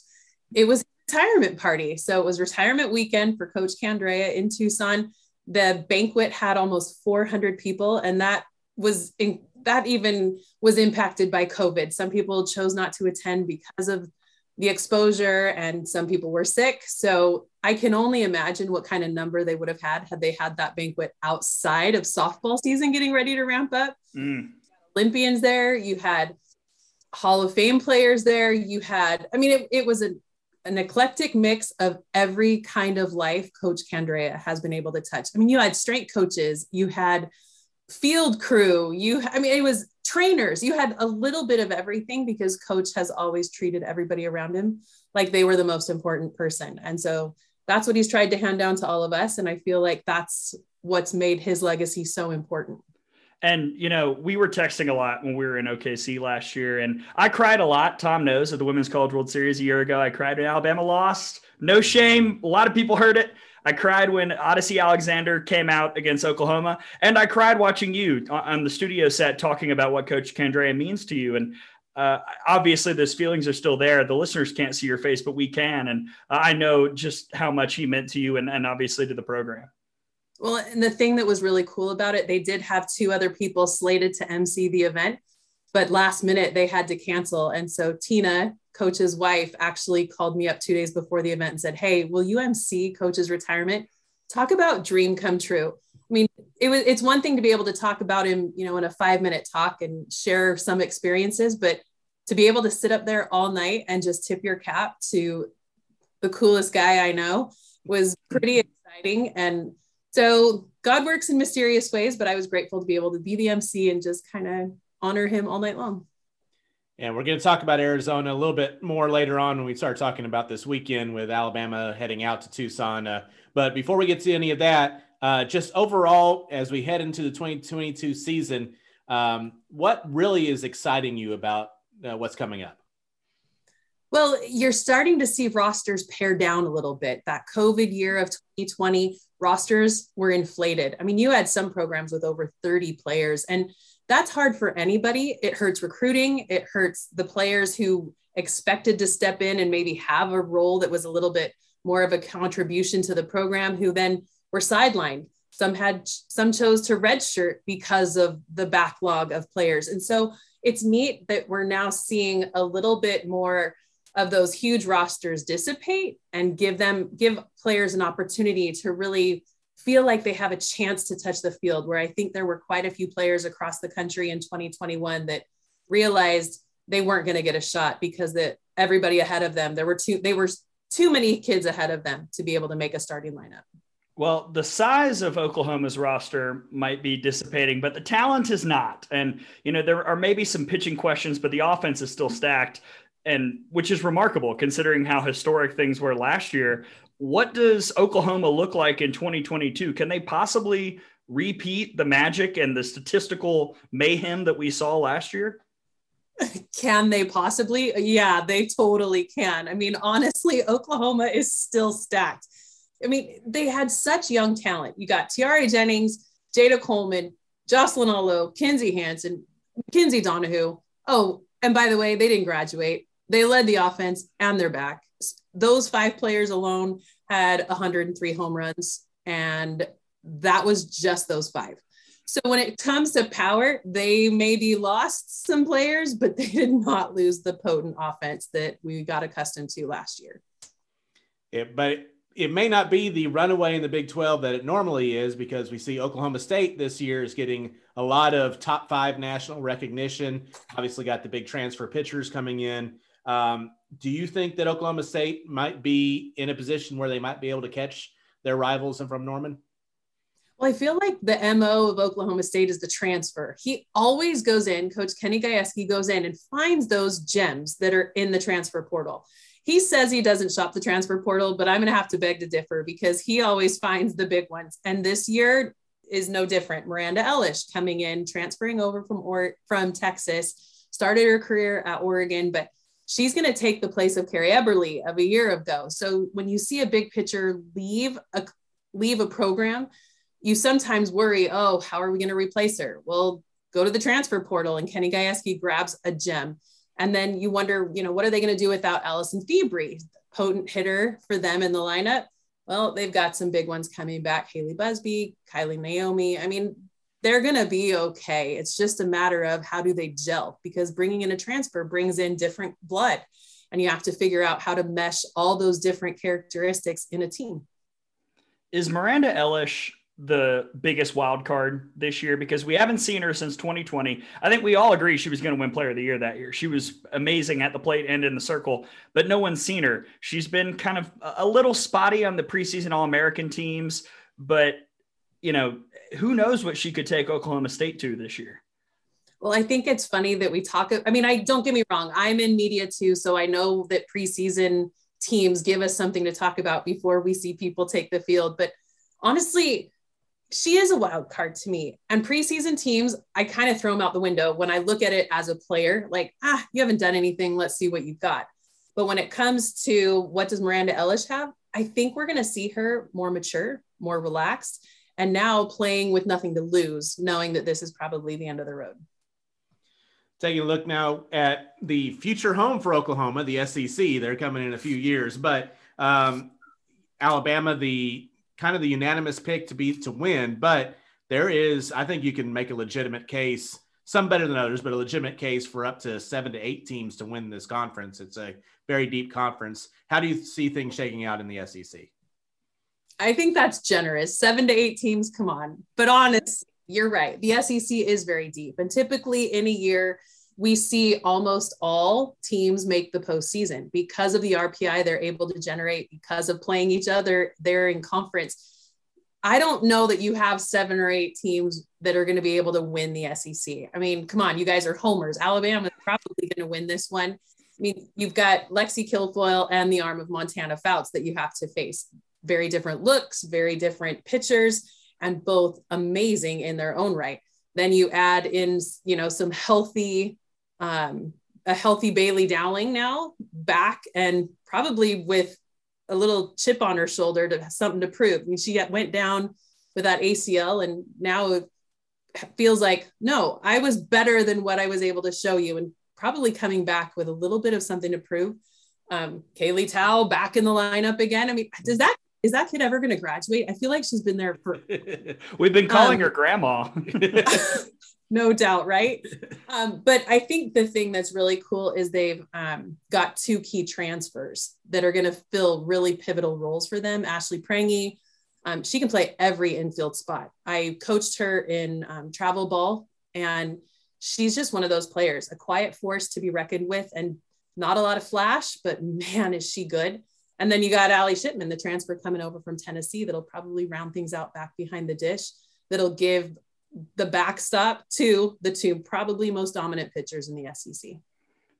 it was retirement party. So it was retirement weekend for Coach Candrea in Tucson. The banquet had almost 400 people, and that was in, that even was impacted by COVID. Some people chose not to attend because of the exposure, and some people were sick. So I can only imagine what kind of number they would have had had they had that banquet outside of softball season getting ready to ramp up. Mm. Olympians there. You had Hall of Fame players there. You had, I mean, it, it was an eclectic mix of every kind of life Coach Candrea has been able to touch. I mean, you had strength coaches, you had field crew, you, I mean, it was trainers, you had a little bit of everything because Coach has always treated everybody around him like they were the most important person. And so that's what he's tried to hand down to all of us. And I feel like that's what's made his legacy so important. And, you know, we were texting a lot when we were in OKC last year. And I cried a lot. Tom knows at the Women's College World Series a year ago. I cried when Alabama lost. No shame. A lot of people heard it. I cried when Odicci Alexander came out against Oklahoma. And I cried watching you on the studio set talking about what Coach Candrea means to you. And uh, obviously, those feelings are still there. The listeners can't see your face, but we can. And I know just how much he meant to you and, and obviously to the program. Well, and the thing that was really cool about it, they did have two other people slated to MC the event, but last minute they had to cancel. And so Tina, coach's wife, actually called me up two days before the event and said, Hey, will you MC coach's retirement? Talk about dream come true. I mean, it was it's one thing to be able to talk about him, you know, in a five minute talk and share some experiences, but to be able to sit up there all night and just tip your cap to the coolest guy I know was pretty exciting. And so God works in mysterious ways, but I was grateful to be able to be the MC and just kind of honor him all night long. And we're going to talk about Arizona a little bit more later on when we start talking about this weekend with Alabama heading out to Tucson. Uh, but before we get to any of that, uh, just overall, as we head into the 2022 season, um, what really is exciting you about uh, what's coming up? Well, you're starting to see rosters pare down a little bit. That COVID year of 2020, rosters were inflated. I mean, you had some programs with over 30 players, and that's hard for anybody. It hurts recruiting, it hurts the players who expected to step in and maybe have a role that was a little bit more of a contribution to the program, who then were sidelined. Some had some chose to redshirt because of the backlog of players. And so it's neat that we're now seeing a little bit more of those huge rosters dissipate and give them give players an opportunity to really feel like they have a chance to touch the field where i think there were quite a few players across the country in 2021 that realized they weren't going to get a shot because that everybody ahead of them there were two they were too many kids ahead of them to be able to make a starting lineup well, the size of Oklahoma's roster might be dissipating, but the talent is not. And, you know, there are maybe some pitching questions, but the offense is still stacked and which is remarkable considering how historic things were last year. What does Oklahoma look like in 2022? Can they possibly repeat the magic and the statistical mayhem that we saw last year? Can they possibly? Yeah, they totally can. I mean, honestly, Oklahoma is still stacked. I mean, they had such young talent. You got Tiare Jennings, Jayda Coleman, Jocelyn Alo, Kinzie Hansen, Kinsey Donahue. Oh, and by the way, they didn't graduate. They led the offense and their back. Those five players alone had 103 home runs, and that was just those five. So when it comes to power, they maybe lost some players, but they did not lose the potent offense that we got accustomed to last year. Yeah, but it may not be the runaway in the Big 12 that it normally is because we see Oklahoma State this year is getting a lot of top five national recognition. Obviously, got the big transfer pitchers coming in. Um, do you think that Oklahoma State might be in a position where they might be able to catch their rivals from Norman? Well, I feel like the MO of Oklahoma State is the transfer. He always goes in, Coach Kenny Gajewski goes in and finds those gems that are in the transfer portal. He says he doesn't shop the transfer portal, but I'm going to have to beg to differ because he always finds the big ones. And this year is no different. Miranda Elish coming in, transferring over from or- from Texas, started her career at Oregon, but she's going to take the place of Carrie Eberle of a year ago. So when you see a big pitcher leave a leave a program, you sometimes worry, oh, how are we going to replace her? Well, go to the transfer portal and Kenny Gajewski grabs a gem. And then you wonder, you know, what are they going to do without Alysen Febrey, potent hitter for them in the lineup? Well, they've got some big ones coming back. Hayley Busby, Kylie Naomi. I mean, they're going to be okay. It's just a matter of how do they gel because bringing in a transfer brings in different blood and you have to figure out how to mesh all those different characteristics in a team. Is Miranda Elish the biggest wild card this year because we haven't seen her since 2020. I think we all agree she was going to win player of the year that year. She was amazing at the plate and in the circle, but no one's seen her. She's been kind of a little spotty on the preseason All American teams, but you know, who knows what she could take Oklahoma State to this year. Well, I think it's funny that we talk. I mean, I don't get me wrong. I'm in media too, so I know that preseason teams give us something to talk about before we see people take the field. But honestly, she is a wild card to me. And preseason teams, I kind of throw them out the window when I look at it as a player, like, ah, you haven't done anything. Let's see what you've got. But when it comes to what does Miranda Elish have, I think we're going to see her more mature, more relaxed, and now playing with nothing to lose, knowing that this is probably the end of the road. Taking a look now at the future home for Oklahoma, the SEC. They're coming in a few years, but um, Alabama, the kind of the unanimous pick to be to win, but there is, I think you can make a legitimate case, some better than others, but a legitimate case for up to seven to eight teams to win this conference. It's a very deep conference. How do you see things shaking out in the SEC? I think that's generous. Seven to eight teams, come on. But honest, you're right. The SEC is very deep. And typically in a year, we see almost all teams make the postseason because of the RPI they're able to generate, because of playing each other. They're in conference. I don't know that you have seven or eight teams that are going to be able to win the SEC. I mean, come on, you guys are homers. Alabama is probably going to win this one. I mean, you've got Lexi Kilfoyle and the arm of Montana Fouts that you have to face. Very different looks, very different pictures, and both amazing in their own right. Then you add in, you know, some healthy um, a healthy Bailey Dowling now back and probably with a little chip on her shoulder to have something to prove. I mean, she went down with that ACL and now it feels like, no, I was better than what I was able to show you and probably coming back with a little bit of something to prove. Um, Kaylee Tow back in the lineup again. I mean, does that is that kid ever going to graduate? I feel like she's been there for. We've been calling um, her grandma. no doubt, right? Um, but I think the thing that's really cool is they've um, got two key transfers that are going to fill really pivotal roles for them. Ashley Prange, um, she can play every infield spot. I coached her in um, travel ball, and she's just one of those players, a quiet force to be reckoned with, and not a lot of flash, but man, is she good. And then you got Allie Shipman, the transfer coming over from Tennessee, that'll probably round things out back behind the dish. That'll give the backstop to the two probably most dominant pitchers in the SEC.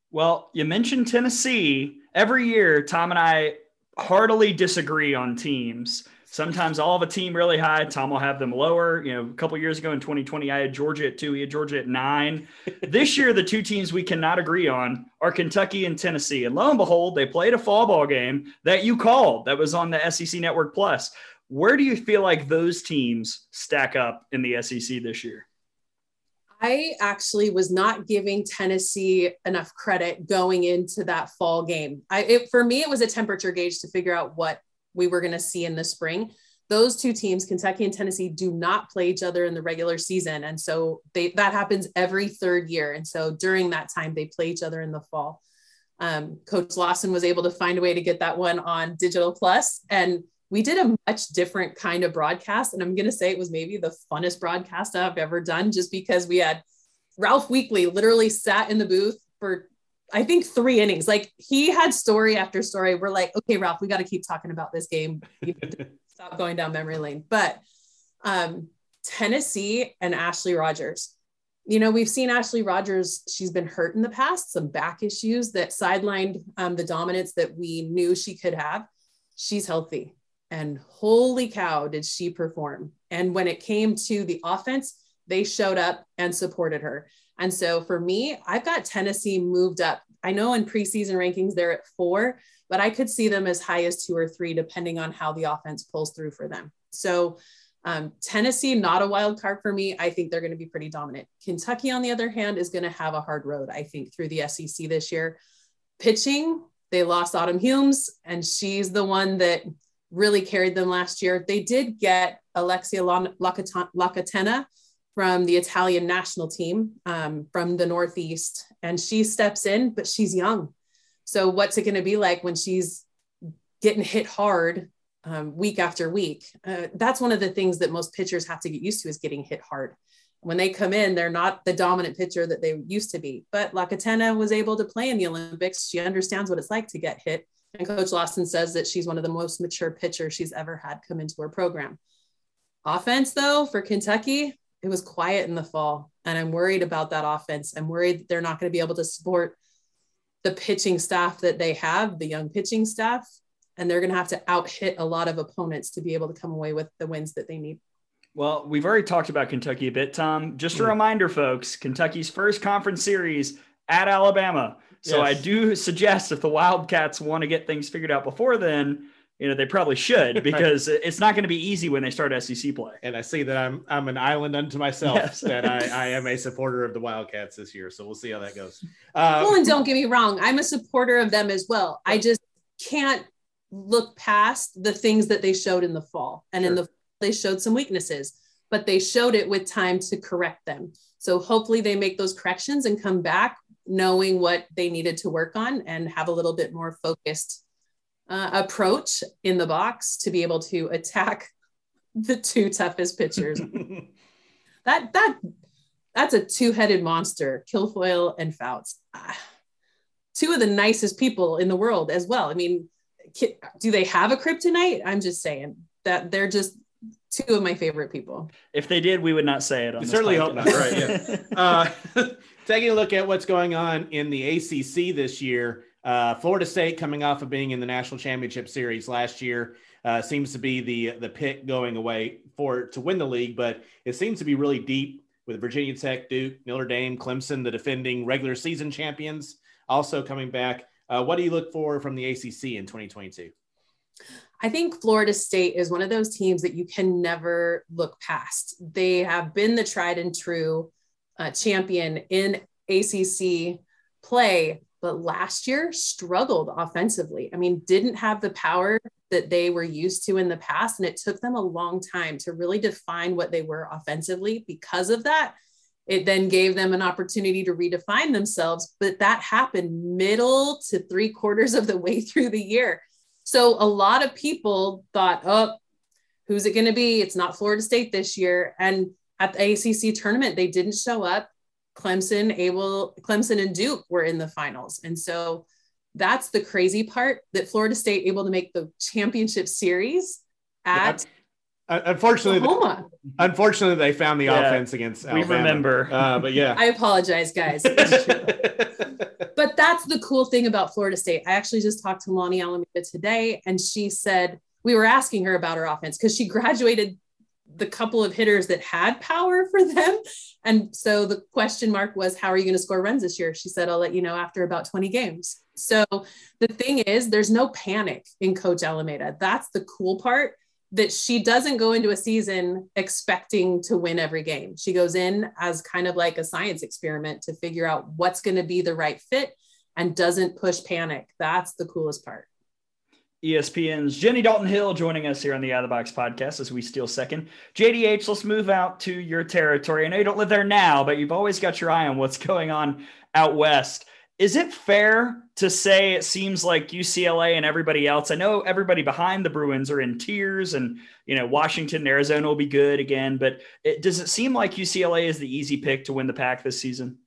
Well, you mentioned Tennessee. Every year, Tom and I heartily disagree on teams. Sometimes I'll have a team really high. Tom will have them lower. You know, a couple years ago in 2020, I had Georgia at two. He had Georgia at nine. this year, the two teams we cannot agree on are Kentucky and Tennessee. And lo and behold, they played a fall ball game that you called that was on the SEC Network Plus. Where do you feel like those teams stack up in the SEC this year? I actually was not giving Tennessee enough credit going into that fall game. I, it, for me, it was a temperature gauge to figure out what we were going to see in the spring. Those two teams, Kentucky and Tennessee, do not play each other in the regular season, and so they that happens every third year. And so during that time, they play each other in the fall. Um, Coach Lawson was able to find a way to get that one on Digital Plus, and we did a much different kind of broadcast. And I'm going to say it was maybe the funnest broadcast I've ever done, just because we had Ralph Weekly literally sat in the booth for, I think, three innings. Like he had story after story. We're like, okay, Ralph, we got to keep talking about this game. Stop going down memory lane. But um, Tennessee and Ashley Rogers. You know, we've seen Ashley Rogers, she's been hurt in the past, some back issues that sidelined um, the dominance that we knew she could have. She's healthy and holy cow did she perform and when it came to the offense they showed up and supported her and so for me i've got tennessee moved up. I know in preseason rankings they're at four but i could see them as high as two or three depending on how the offense pulls through for them. So um, tennessee not a wild card for me. I think they're going to be pretty dominant. Kentucky on the other hand is going to have a hard road i think through the sec this year. Pitching they lost autumn humes and she's the one that really carried them last year. They did get Alexia Lacatena from the Italian national team um, from the Northeast, and she steps in, but she's young. So, what's it going to be like when she's getting hit hard um, week after week. Uh, that's one of the things that most pitchers have to get used to is getting hit hard. When they come in, they're not the dominant pitcher that they used to be. But Lacatena was able to play in the Olympics. She understands what it's like to get hit. And Coach Lawson says that she's one of the most mature pitchers she's ever had come into her program. Offense, though, for Kentucky, it was quiet in the fall. And I'm worried about that offense. I'm worried they're not going to be able to support the pitching staff that they have, the young pitching staff and they're going to have to out hit a lot of opponents to be able to come away with the wins that they need. Well, we've already talked about Kentucky a bit, Tom. Just a hmm. reminder, folks Kentucky's first conference series at Alabama. So yes. I do suggest if the Wildcats want to get things figured out before then, you know, they probably should because right. it's not going to be easy when they start SEC play. And I see that I'm I'm an island unto myself yes. that I, I am a supporter of the Wildcats this year. So we'll see how that goes. Um, well, and don't get me wrong, I'm a supporter of them as well. I just can't look past the things that they showed in the fall. And sure. in the they showed some weaknesses, but they showed it with time to correct them. So hopefully they make those corrections and come back knowing what they needed to work on and have a little bit more focused uh, approach in the box to be able to attack the two toughest pitchers. that that that's a two-headed monster, Kilfoyle and Fouts. Ah, two of the nicest people in the world as well. I mean, do they have a kryptonite? I'm just saying that they're just two of my favorite people. If they did, we would not say it. On certainly hope not. Right. Yeah. uh, taking a look at what's going on in the ACC this year, uh, Florida State coming off of being in the national championship series last year. Uh, seems to be the the pick going away for to win the league, but it seems to be really deep with Virginia Tech, Duke, Notre Dame, Clemson, the defending regular season champions, also coming back. Uh, what do you look for from the ACC in 2022? I think Florida State is one of those teams that you can never look past. They have been the tried and true uh, champion in ACC play, but last year struggled offensively. I mean, didn't have the power that they were used to in the past. And it took them a long time to really define what they were offensively because of that. It then gave them an opportunity to redefine themselves, but that happened middle to three quarters of the way through the year. So a lot of people thought, oh, who's it going to be? It's not Florida State this year. And at the ACC tournament, they didn't show up. Clemson able Clemson and Duke were in the finals. And so that's the crazy part that Florida State able to make the championship series at Unfortunately, Oklahoma. unfortunately, they found the yeah, offense against. Alabama. We remember, uh, but yeah, I apologize, guys. but that's the cool thing about Florida State. I actually just talked to Lonni Alameda today, and she said we were asking her about her offense because she graduated the couple of hitters that had power for them, and so the question mark was, "How are you going to score runs this year?" She said, "I'll let you know after about 20 games." So the thing is, there's no panic in Coach Alameda. That's the cool part that she doesn't go into a season expecting to win every game. She goes in as kind of like a science experiment to figure out what's going to be the right fit and doesn't push panic. That's the coolest part. ESPN's Jenny Dalton Hill joining us here on the Out of the Box podcast as we steal second. JDH, let's move out to your territory. I know you don't live there now, but you've always got your eye on what's going on out west. Is it fair to say it seems like UCLA and everybody else? I know everybody behind the Bruins are in tears, and you know Washington, and Arizona will be good again. But it, does it seem like UCLA is the easy pick to win the Pac this season?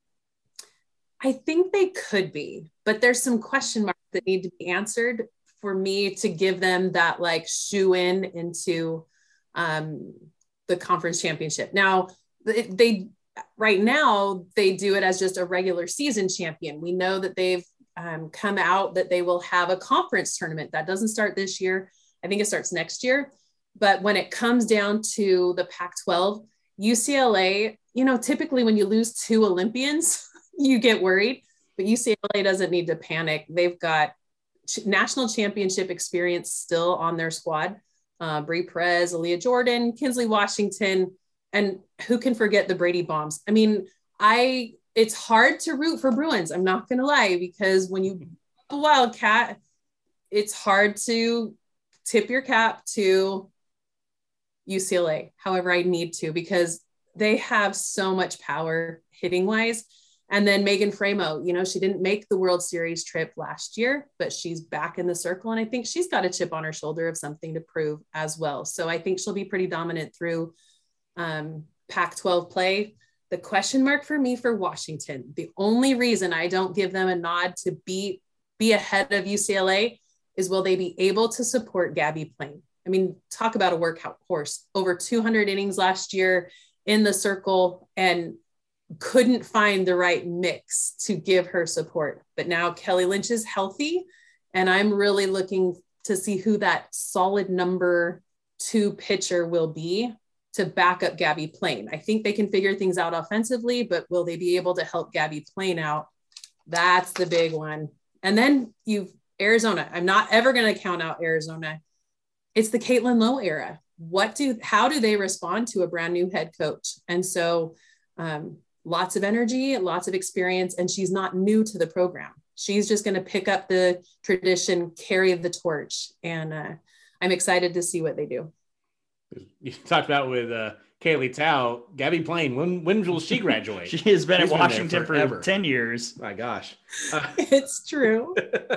I think they could be, but there's some question marks that need to be answered for me to give them that like shoe in into um, the conference championship. Now they right now they do it as just a regular season champion. We know that they've um, come out that they will have a conference tournament that doesn't start this year. I think it starts next year. But when it comes down to the Pac 12, UCLA, you know, typically when you lose two Olympians, you get worried, but UCLA doesn't need to panic. They've got national championship experience still on their squad. Uh, Bree Perez, Aaliyah Jordan, Kinsley Washington, and who can forget the Brady bombs? I mean, I it's hard to root for Bruins. I'm not gonna lie, because when you a Wildcat, it's hard to tip your cap to UCLA. However, I need to because they have so much power hitting wise. And then Megan Faraimo, you know, she didn't make the World Series trip last year, but she's back in the circle. And I think she's got a chip on her shoulder of something to prove as well. So I think she'll be pretty dominant through um, Pac 12 play. The question mark for me for Washington, the only reason I don't give them a nod to be, be ahead of UCLA is will they be able to support Gabbie Plain? I mean, talk about a workout horse over 200 innings last year in the circle and couldn't find the right mix to give her support. But now Kelley Lynch is healthy, and I'm really looking to see who that solid number two pitcher will be to back up Gabbie Plain. I think they can figure things out offensively, but will they be able to help Gabbie Plain out? That's the big one. And then you've Arizona. I'm not ever going to count out Arizona. It's the Caitlin Lowe era. What do how do they respond to a brand new head coach? And so um, lots of energy, lots of experience, and she's not new to the program. She's just going to pick up the tradition, carry the torch, and uh, I'm excited to see what they do. You talked about with uh, Kaylee Tow, Gabbie Plain. When when will she graduate? she has been She's at Washington for ten years. My gosh, uh, it's true. uh,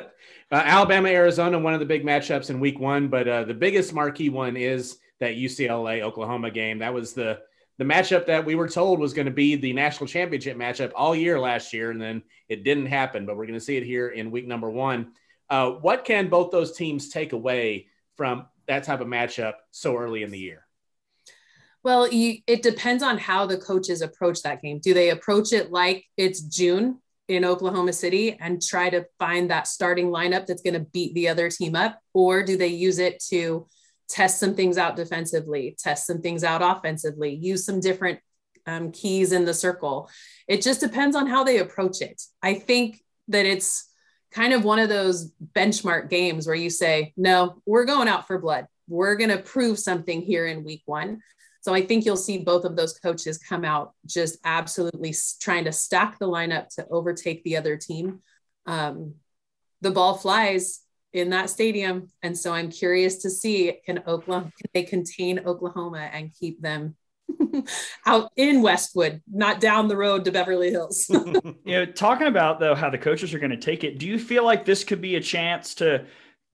Alabama, Arizona, one of the big matchups in Week One, but uh, the biggest marquee one is that UCLA Oklahoma game. That was the the matchup that we were told was going to be the national championship matchup all year last year, and then it didn't happen. But we're going to see it here in week number one. Uh, what can both those teams take away from that type of matchup so early in the year? Well, you, it depends on how the coaches approach that game. Do they approach it like it's June in Oklahoma City and try to find that starting lineup that's going to beat the other team up? Or do they use it to test some things out defensively, test some things out offensively, use some different um, keys in the circle. It just depends on how they approach it. I think that it's kind of one of those benchmark games where you say, no, we're going out for blood. We're going to prove something here in week one. So I think you'll see both of those coaches come out just absolutely trying to stack the lineup to overtake the other team. Um, the ball flies in that stadium. And so I'm curious to see can Oklahoma can they contain Oklahoma and keep them out in Westwood, not down the road to Beverly Hills. you know, talking about though how the coaches are going to take it, do you feel like this could be a chance to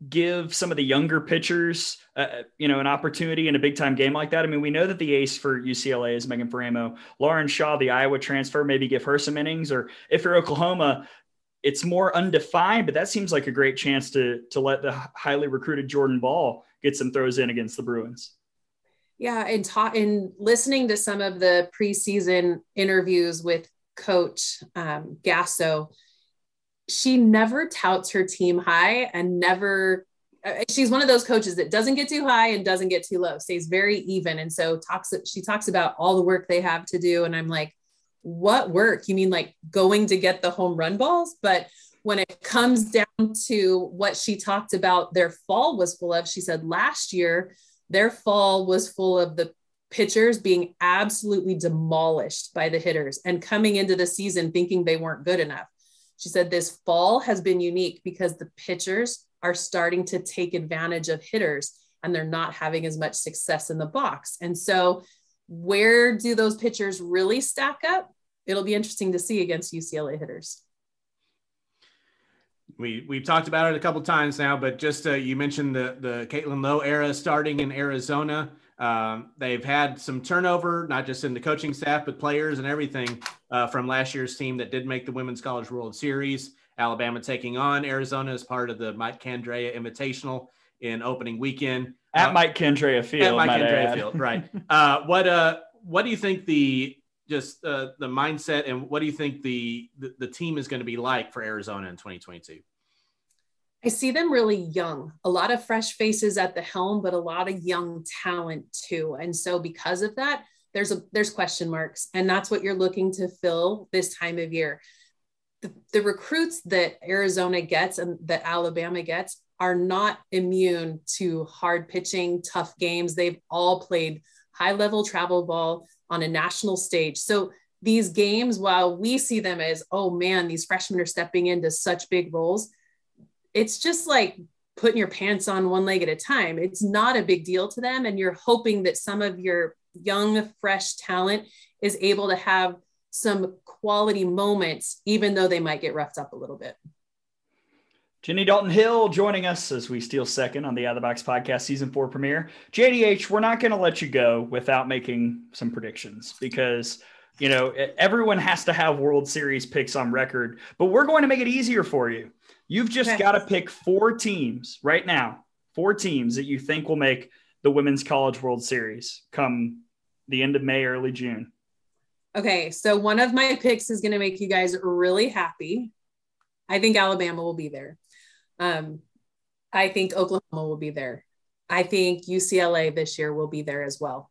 give some of the younger pitchers, uh, you know, an opportunity in a big time game like that? I mean, we know that the ace for UCLA is Megan Faraimo. Lauren Shaw, the Iowa transfer, maybe give her some innings, or if you're Oklahoma, it's more undefined, but that seems like a great chance to to let the highly recruited Jordan Ball get some throws in against the Bruins. Yeah, and in listening to some of the preseason interviews with Coach um, Gasso, she never touts her team high and never. Uh, she's one of those coaches that doesn't get too high and doesn't get too low. Stays very even, and so talks. She talks about all the work they have to do, and I'm like, what work? You mean like going to get the home run balls? But when it comes down to what she talked about their fall was full of, she said last year their fall was full of the pitchers being absolutely demolished by the hitters and coming into the season thinking they weren't good enough. She said this fall has been unique because the pitchers are starting to take advantage of hitters and they're not having as much success in the box. And so where do those pitchers really stack up? It'll be interesting to see against UCLA hitters. We we've talked about it a couple times now, but just uh, you mentioned the the Caitlin Lowe era starting in Arizona. Um, they've had some turnover, not just in the coaching staff, but players and everything uh, from last year's team that did make the Women's College World Series. Alabama taking on Arizona as part of the Mike Candrea Invitational in opening weekend at uh, Mike Candrea Field. At Mike Candrea Field, right? uh, what uh, what do you think the just uh, the mindset and what do you think the, the, the team is going to be like for Arizona in 2022? I see them really young, a lot of fresh faces at the helm, but a lot of young talent too. And so because of that, there's a there's question marks, and that's what you're looking to fill this time of year. The, the recruits that Arizona gets and that Alabama gets are not immune to hard pitching, tough games. They've all played high level travel ball on a national stage. So these games, while we see them as, oh man, these freshmen are stepping into such big roles, it's just like putting your pants on one leg at a time. It's not a big deal to them. And you're hoping that some of your young, fresh talent is able to have some quality moments, even though they might get roughed up a little bit. Jenny Dalton Hill joining us as we steal second on the Out of the Box podcast season four premiere. JDH, we're not going to let you go without making some predictions because you know everyone has to have World Series picks on record, but we're going to make it easier for you. You've just okay. got to pick four teams right now, four teams that you think will make the Women's College World Series come the end of May, early June. Okay, so one of my picks is going to make you guys really happy. I think Alabama will be there. Um, I think Oklahoma will be there. I think UCLA this year will be there as well.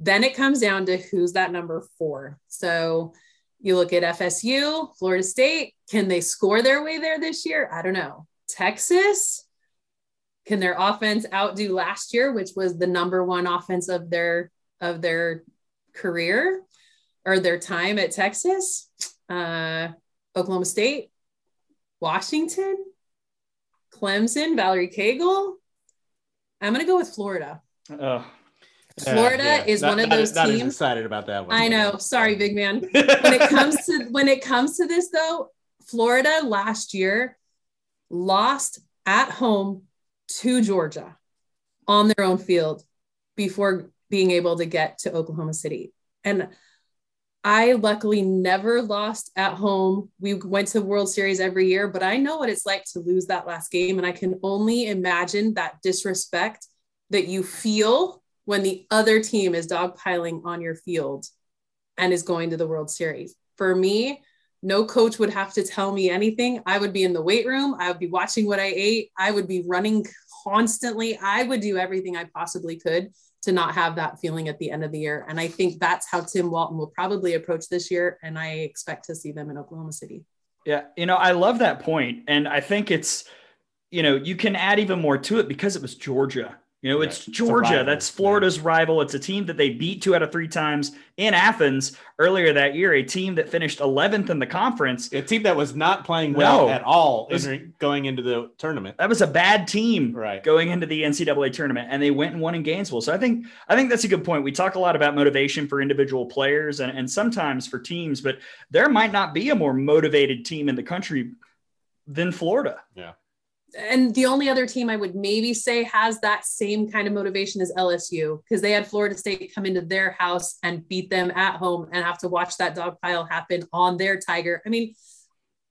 Then it comes down to who's that number four. So you look at FSU, Florida State. Can they score their way there this year? I don't know. Texas, can their offense outdo last year, which was the number one offense of their of their career or their time at Texas? Uh, Oklahoma State, Washington, Clemson, Valerie Cagle. I'm going to go with Florida. Oh. Florida yeah, yeah. is not, one of those not, teams. Not excited about that one. I know. Sorry, big man. when it comes to when it comes to this though, Florida last year lost at home to Georgia on their own field before being able to get to Oklahoma City. And I luckily never lost at home. We went to World Series every year, but I know what it's like to lose that last game. And I can only imagine that disrespect that you feel when the other team is dogpiling on your field and is going to the World Series. For me, no coach would have to tell me anything. I would be in the weight room. I would be watching what I ate. I would be running constantly. I would do everything I possibly could to not have that feeling at the end of the year. And I think that's how Tim Walton will probably approach this year. And I expect to see them in Oklahoma City. Yeah. You know, I love that point. And I think it's, you know, you can add even more to it because it was Georgia. You know, it's Georgia. It's That's Florida's yeah. rival. It's a team that they beat two out of three times in Athens earlier that year. A team that finished 11th in the conference. A team that was not playing well no, at all was, going into the tournament. That was a bad team right. going into the NCAA tournament, and they went and won in Gainesville. So I think I think that's a good point. We talk a lot about motivation for individual players and, and sometimes for teams, but there might not be a more motivated team in the country than Florida. Yeah and the only other team I would maybe say has that same kind of motivation is LSU because they had Florida State come into their house and beat them at home and have to watch that dog pile happen on their Tiger. I mean,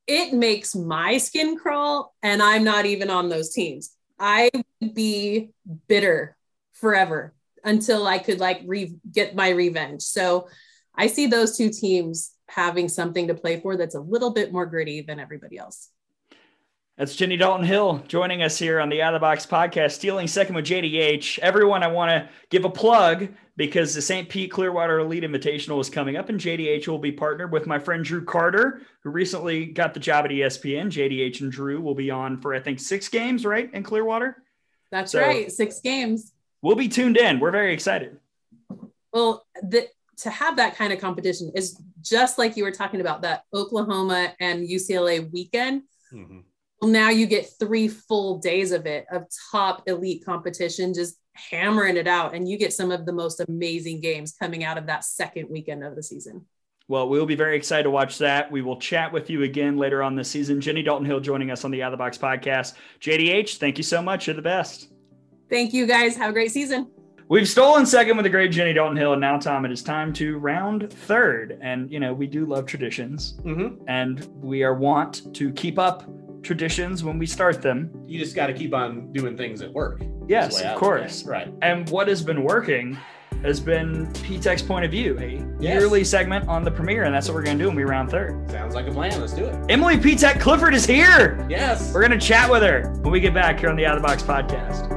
it makes my skin crawl, and I'm not even on those teams. I would be bitter forever until I could like re- get my revenge. So I see those two teams having something to play for that's a little bit more gritty than everybody else. That's Jenny Dalton Hill joining us here on the Out of the Box podcast, stealing second with JDH. Everyone, I want to give a plug because the St. Pete Clearwater Elite Invitational is coming up, and JDH will be partnered with my friend Drew Carter, who recently got the job at ESPN. JDH and Drew will be on for, I think, six games, right, in Clearwater? That's so right, six games. We'll be tuned in. We're very excited. Well, the, to have that kind of competition is just like you were talking about that Oklahoma and UCLA weekend. Mm-hmm well, now you get three full days of it of top elite competition, just hammering it out. And you get some of the most amazing games coming out of that second weekend of the season. Well, we'll be very excited to watch that. We will chat with you again later on this season. Jenny Dalton Hill joining us on the Out of the Box podcast. JDH, thank you so much. You're the best. Thank you, guys. Have a great season. We've stolen second with the great Jenny Dalton Hill, and now Tom, it is time to round third. And you know we do love traditions, mm-hmm. and we are want to keep up traditions when we start them. You just got to keep on doing things that work. Yes, of course. Right. And what has been working has been P-TECH's point of view, a yes. yearly segment on the premiere, and that's what we're going to do when we round third. Sounds like a plan. Let's do it. Emily P-TECH Clifford is here. Yes. We're going to chat with her when we get back here on the Out of the Box podcast.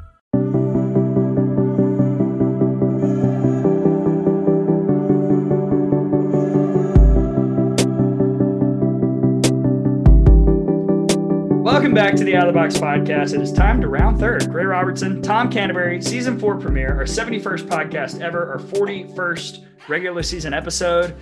Welcome back to the Out of the Box podcast. It is time to round third. Gray Robertson, Tom Canterbury, season four premiere, our 71st podcast ever, our 41st regular season episode.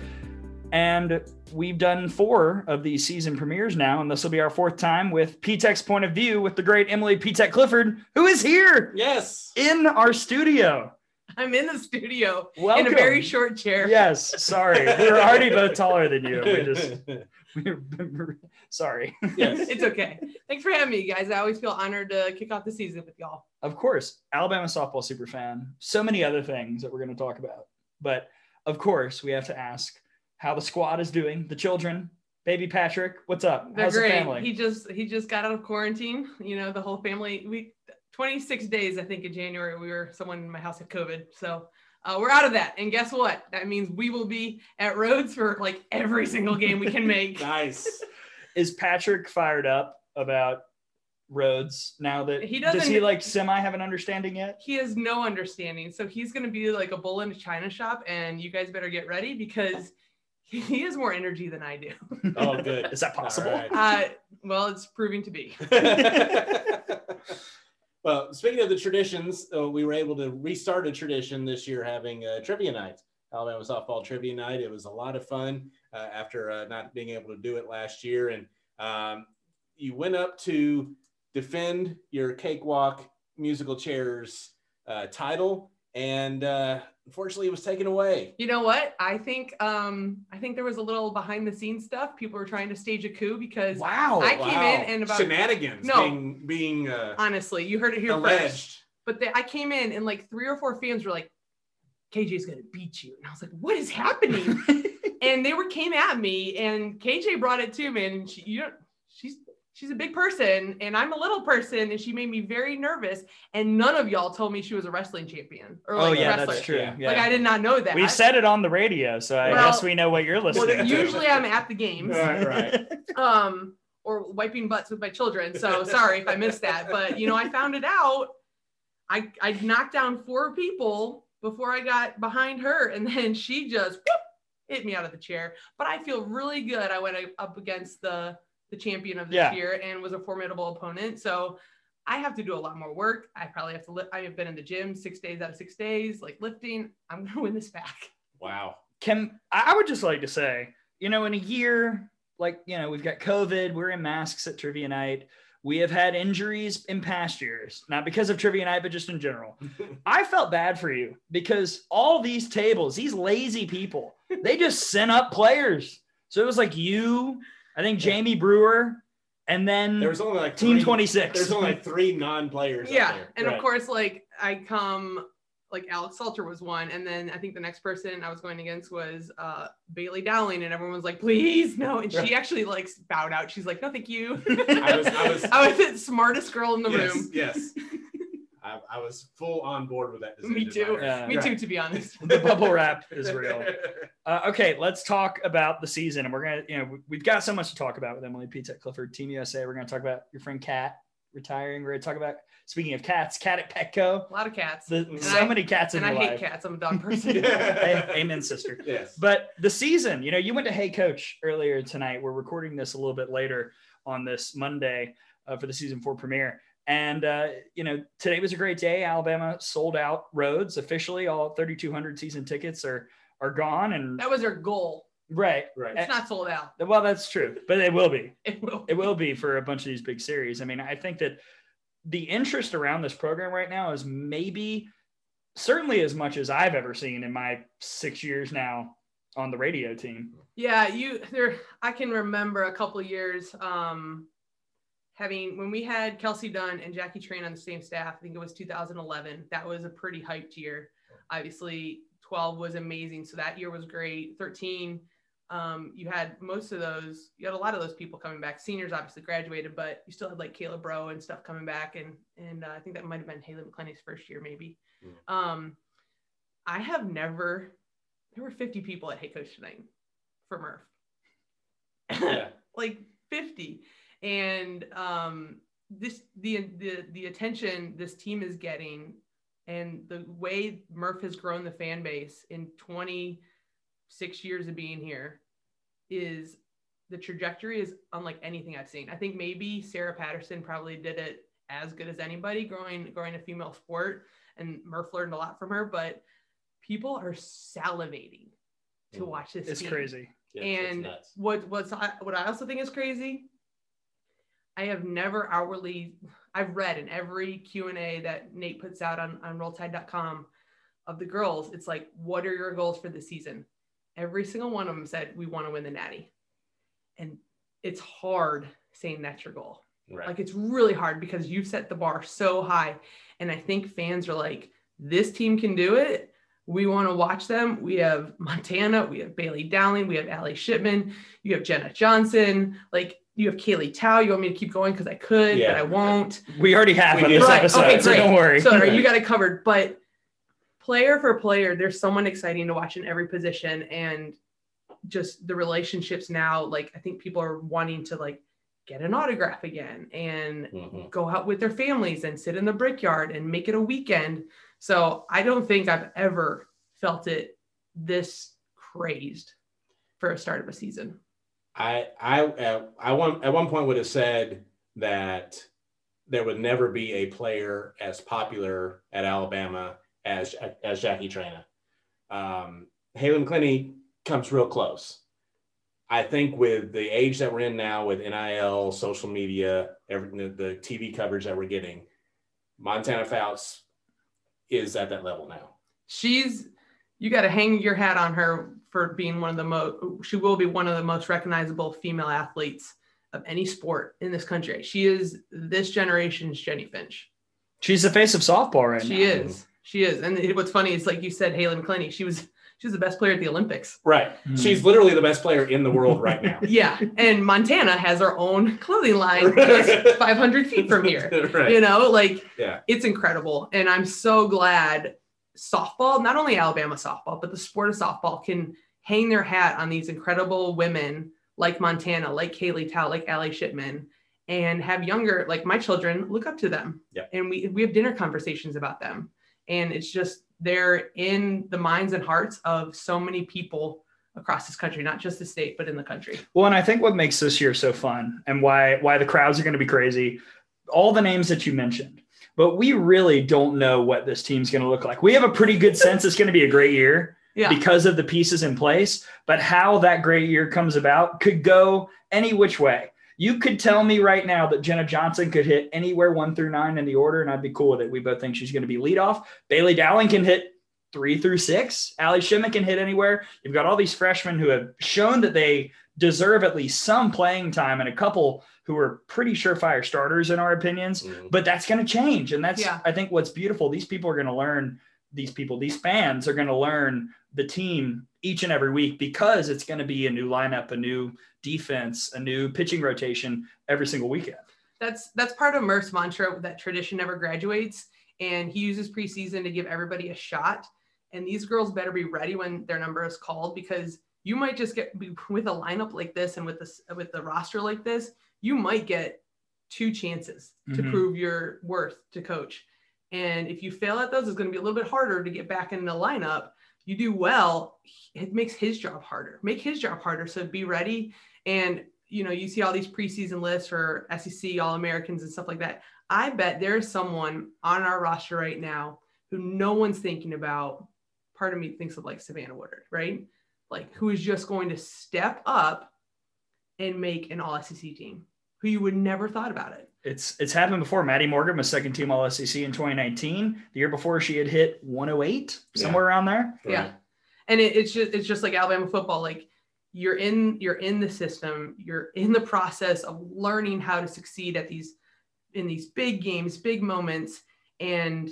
And we've done four of these season premieres now, and this will be our fourth time with PTEC's point of view with the great Emily PTEC Clifford, who is here Yes. in our studio. I'm in the studio Welcome. in a very short chair. Yes, sorry. We're already both taller than you. We just, we're, sorry. yes. It's okay. Thanks for having me, guys. I always feel honored to kick off the season with y'all. Of course, Alabama softball super fan. So many other things that we're going to talk about. But of course, we have to ask how the squad is doing, the children, baby Patrick. What's up? They're How's great. the family? He just he just got out of quarantine. You know, the whole family. We 26 days, I think, in January. We were someone in my house had COVID, so uh, we're out of that. And guess what? That means we will be at Rhoads for like every single game we can make. nice. Is Patrick fired up about Rhoads now that He does he doesn't- like semi have an understanding yet? he has no understanding. So he's going to be like a bull in a china shop, and you guys better get ready because he has more energy than I do. Oh, good. Is that possible? All right. Uh, well, it's proving to be. well, speaking of the traditions, uh, we were able to restart a tradition this year having a trivia night, Alabama softball trivia night. It was a lot of fun uh, after uh, not being able to do it last year. And um, you went up to defend your cakewalk musical chairs uh, title, and uh, unfortunately, it was taken away. You know what? I think um I think there was a little behind the scenes stuff. People were trying to stage a coup because Wow. I came in and about shenanigans No. being being uh, honestly, you heard it here alleged. first. But they, I came in and like three or four fans were like, KJ's gonna beat you. And I was like, what is happening? and they were came at me and KJ brought it to me, And she you know, she's she's a big person and I'm a little person and she made me very nervous. And none of y'all told me she was a wrestling champion or like oh like yeah, wrestler. that's true. Yeah. Yeah. Like I did not know that. We've said it on the radio, so I Well- guess we know what you're listening well, to. usually I'm at the games. Right, right. um or wiping butts with my children so sorry if i missed that but you know i found it out i i knocked down four people before i got behind her and then she just whoop, hit me out of the chair but i feel really good i went up against the the champion of this Yeah. year and was a formidable opponent so i have to do a lot more work i probably have to lift i have been in the gym six days out of six days like lifting i'm gonna win this back Wow. Can I would just like to say, you know, in a year, like, you know, we've got COVID, we're in masks at trivia night. We have had injuries in past years, not because of trivia night, but just in general. I felt bad for you because all these tables, these lazy people, they just sent up players. So it was like you, I think Jamie Brewer, and then There was only like Team three- 26. There's only like three non-players. up yeah there. and Right. of course like i come like alex salter was one and then i think the next person i was going against was uh bailey dowling and everyone was like please no and she actually like bowed out she's like no thank you I was- I was- i was the smartest girl in the yes, room Yes. I, I was full on board with that. Decision me too. Yeah. me Right. too to be honest the bubble wrap is real. Uh, okay, let's talk about the season, and we're gonna, you know, we- we've got so much to talk about with Emily Pete Clifford, Team USA. We're gonna talk about your friend Kat retiring. We're gonna talk about speaking of cats, Cat at Petco. a lot of cats The, so I- many cats in and i your hate cats i'm a dog person Hey, amen, sister. yes. But the season, you know, you went to Hey Coach earlier tonight. We're recording this a little bit later on this Monday uh, for the season four premiere. And, uh, you know, today was a great day. Alabama sold out Rhoads officially. All 3,200 season tickets are are gone. And that was their goal right. right. it's not sold out Well, that's true, but it will be. it will It will be for a bunch of these big series. I mean, I think that the interest around this program right now is maybe certainly as much as I've ever seen in my six years now on the radio team. Yeah, you there. I can remember a couple years um, having when we had Kelsey Dunn and Jackie Traina on the same staff. I think it was 2011. That was a pretty hyped year. Obviously, 12 was amazing, so that year was great. 13, um, you had most of those. You had a lot of those people coming back. Seniors obviously graduated, but you still had like Kayla Braud and stuff coming back, and and uh, I think that might have been Haylie McCleney's first year, maybe. Um, I have never. There were 50 people at Hey Coach tonight for Murph. Yeah. like 50 and um this the the the attention this team is getting and the way murph has grown the fan base in 26 years of being here is the trajectory is unlike anything I've seen. I think maybe Sarah Patterson probably did it as good as anybody growing growing a female sport, and Murph learned a lot from her. But people are salivating to Mm. watch this. It's team. crazy. Yeah, and nuts. what what's I- what I also think is crazy. I have never outwardly I've read in every Q and A that Nate puts out on on RollTide.com of the girls. It's like, what are your goals for the season? Every single one of them said we want to win the Natty, and it's hard saying that's your goal. Right. Like it's really hard because you've set the bar so high. And I think fans are like, this team can do it. We want to watch them. We have Montana, we have Bailey Dowling, we have Allie Shipman, you have Jenna Johnson, like you have Kaylee Tow. You want me to keep going because I could, Yeah. but I won't. We already have We on this Right, episode, okay, so don't worry. Sorry, you got it covered. But player for player, there's someone exciting to watch in every position. And just the relationships now, like I think people are wanting to like get an autograph again and Mhm. go out with their families and sit in the brickyard and make it a weekend. So I don't think I've ever felt it this crazed for a start of a season. I I uh, I one at one point would have said that there would never be a player as popular at Alabama as as Jackie Traina. Um, Haylie McCleney comes real close. I think with the age that we're in now, with NIL, social media, everything, the, the TV coverage that we're getting, Montana Fouts is at that level now. She's you got to hang your hat on her for being one of the most she will be one of the most recognizable female athletes of any sport in this country. She is this generation's Jennie Finch. She's the face of softball right she now. is. She is. And what's funny is like you said Haylie McCleney, she was she was the best player at the Olympics. Right. Mhm. She's literally the best player in the world right now. Yeah, and Montana has her own clothing line just 500 feet from here. right. You know, like Yeah. it's incredible, and I'm so glad softball, not only Alabama softball, but the sport of softball can hang their hat on these incredible women like Montana, like Kaylee Tow, like Allie Shipman, and have younger, like my children, look up to them. Yeah. And we we have dinner conversations about them, and it's just they're in the minds and hearts of so many people across this country, not just the state, but in the country. Well, and I think what makes this year so fun and why why the crowds are going to be crazy, all the names that you mentioned, but we really don't know what this team's going to look like. We have a pretty good sense it's going to be a great year Yeah. because of the pieces in place, but how that great year comes about could go any which way. You could tell me right now that Jenna Johnson could hit anywhere one through nine in the order, and I'd be cool with it. We both think she's going to be leadoff. Bailey Dowling can hit three through six. Allie Shipman can hit anywhere. You've got all these freshmen who have shown that they deserve at least some playing time, and a couple who are pretty surefire starters in our opinions. Mhm. But that's going to change, and that's Yeah. I think what's beautiful. These people are going to learn. These people, these fans are going to learn the team each and every week because it's going to be a new lineup, a new defense, a new pitching rotation every single weekend. that's that's part of Murph's mantra that tradition never graduates, and he uses preseason to give everybody a shot. And these girls better be ready when their number is called because you might just get with a lineup like this and with this with the roster like this, you might get two chances to Mhm. prove your worth to coach. And if you fail at those, it's going to be a little bit harder to get back in the lineup. You do well, it makes his job harder. Make his job harder. So be ready. And you know, you see all these preseason lists for SEC All Americans and stuff like that. I bet there's someone on our roster right now who no one's thinking about. Part of me thinks of like Savannah Woodard, right? Like who is just going to step up and make an All SEC team, who you would never thought about it. It's it's happened before. Maddie Morgan was second team All SEC in 2019. The year before, she had hit 108 Yeah. somewhere around there. Yeah. Right. and it, it's just it's just like Alabama football. Like you're in you're in the system. You're in the process of learning how to succeed at these in these big games, big moments, and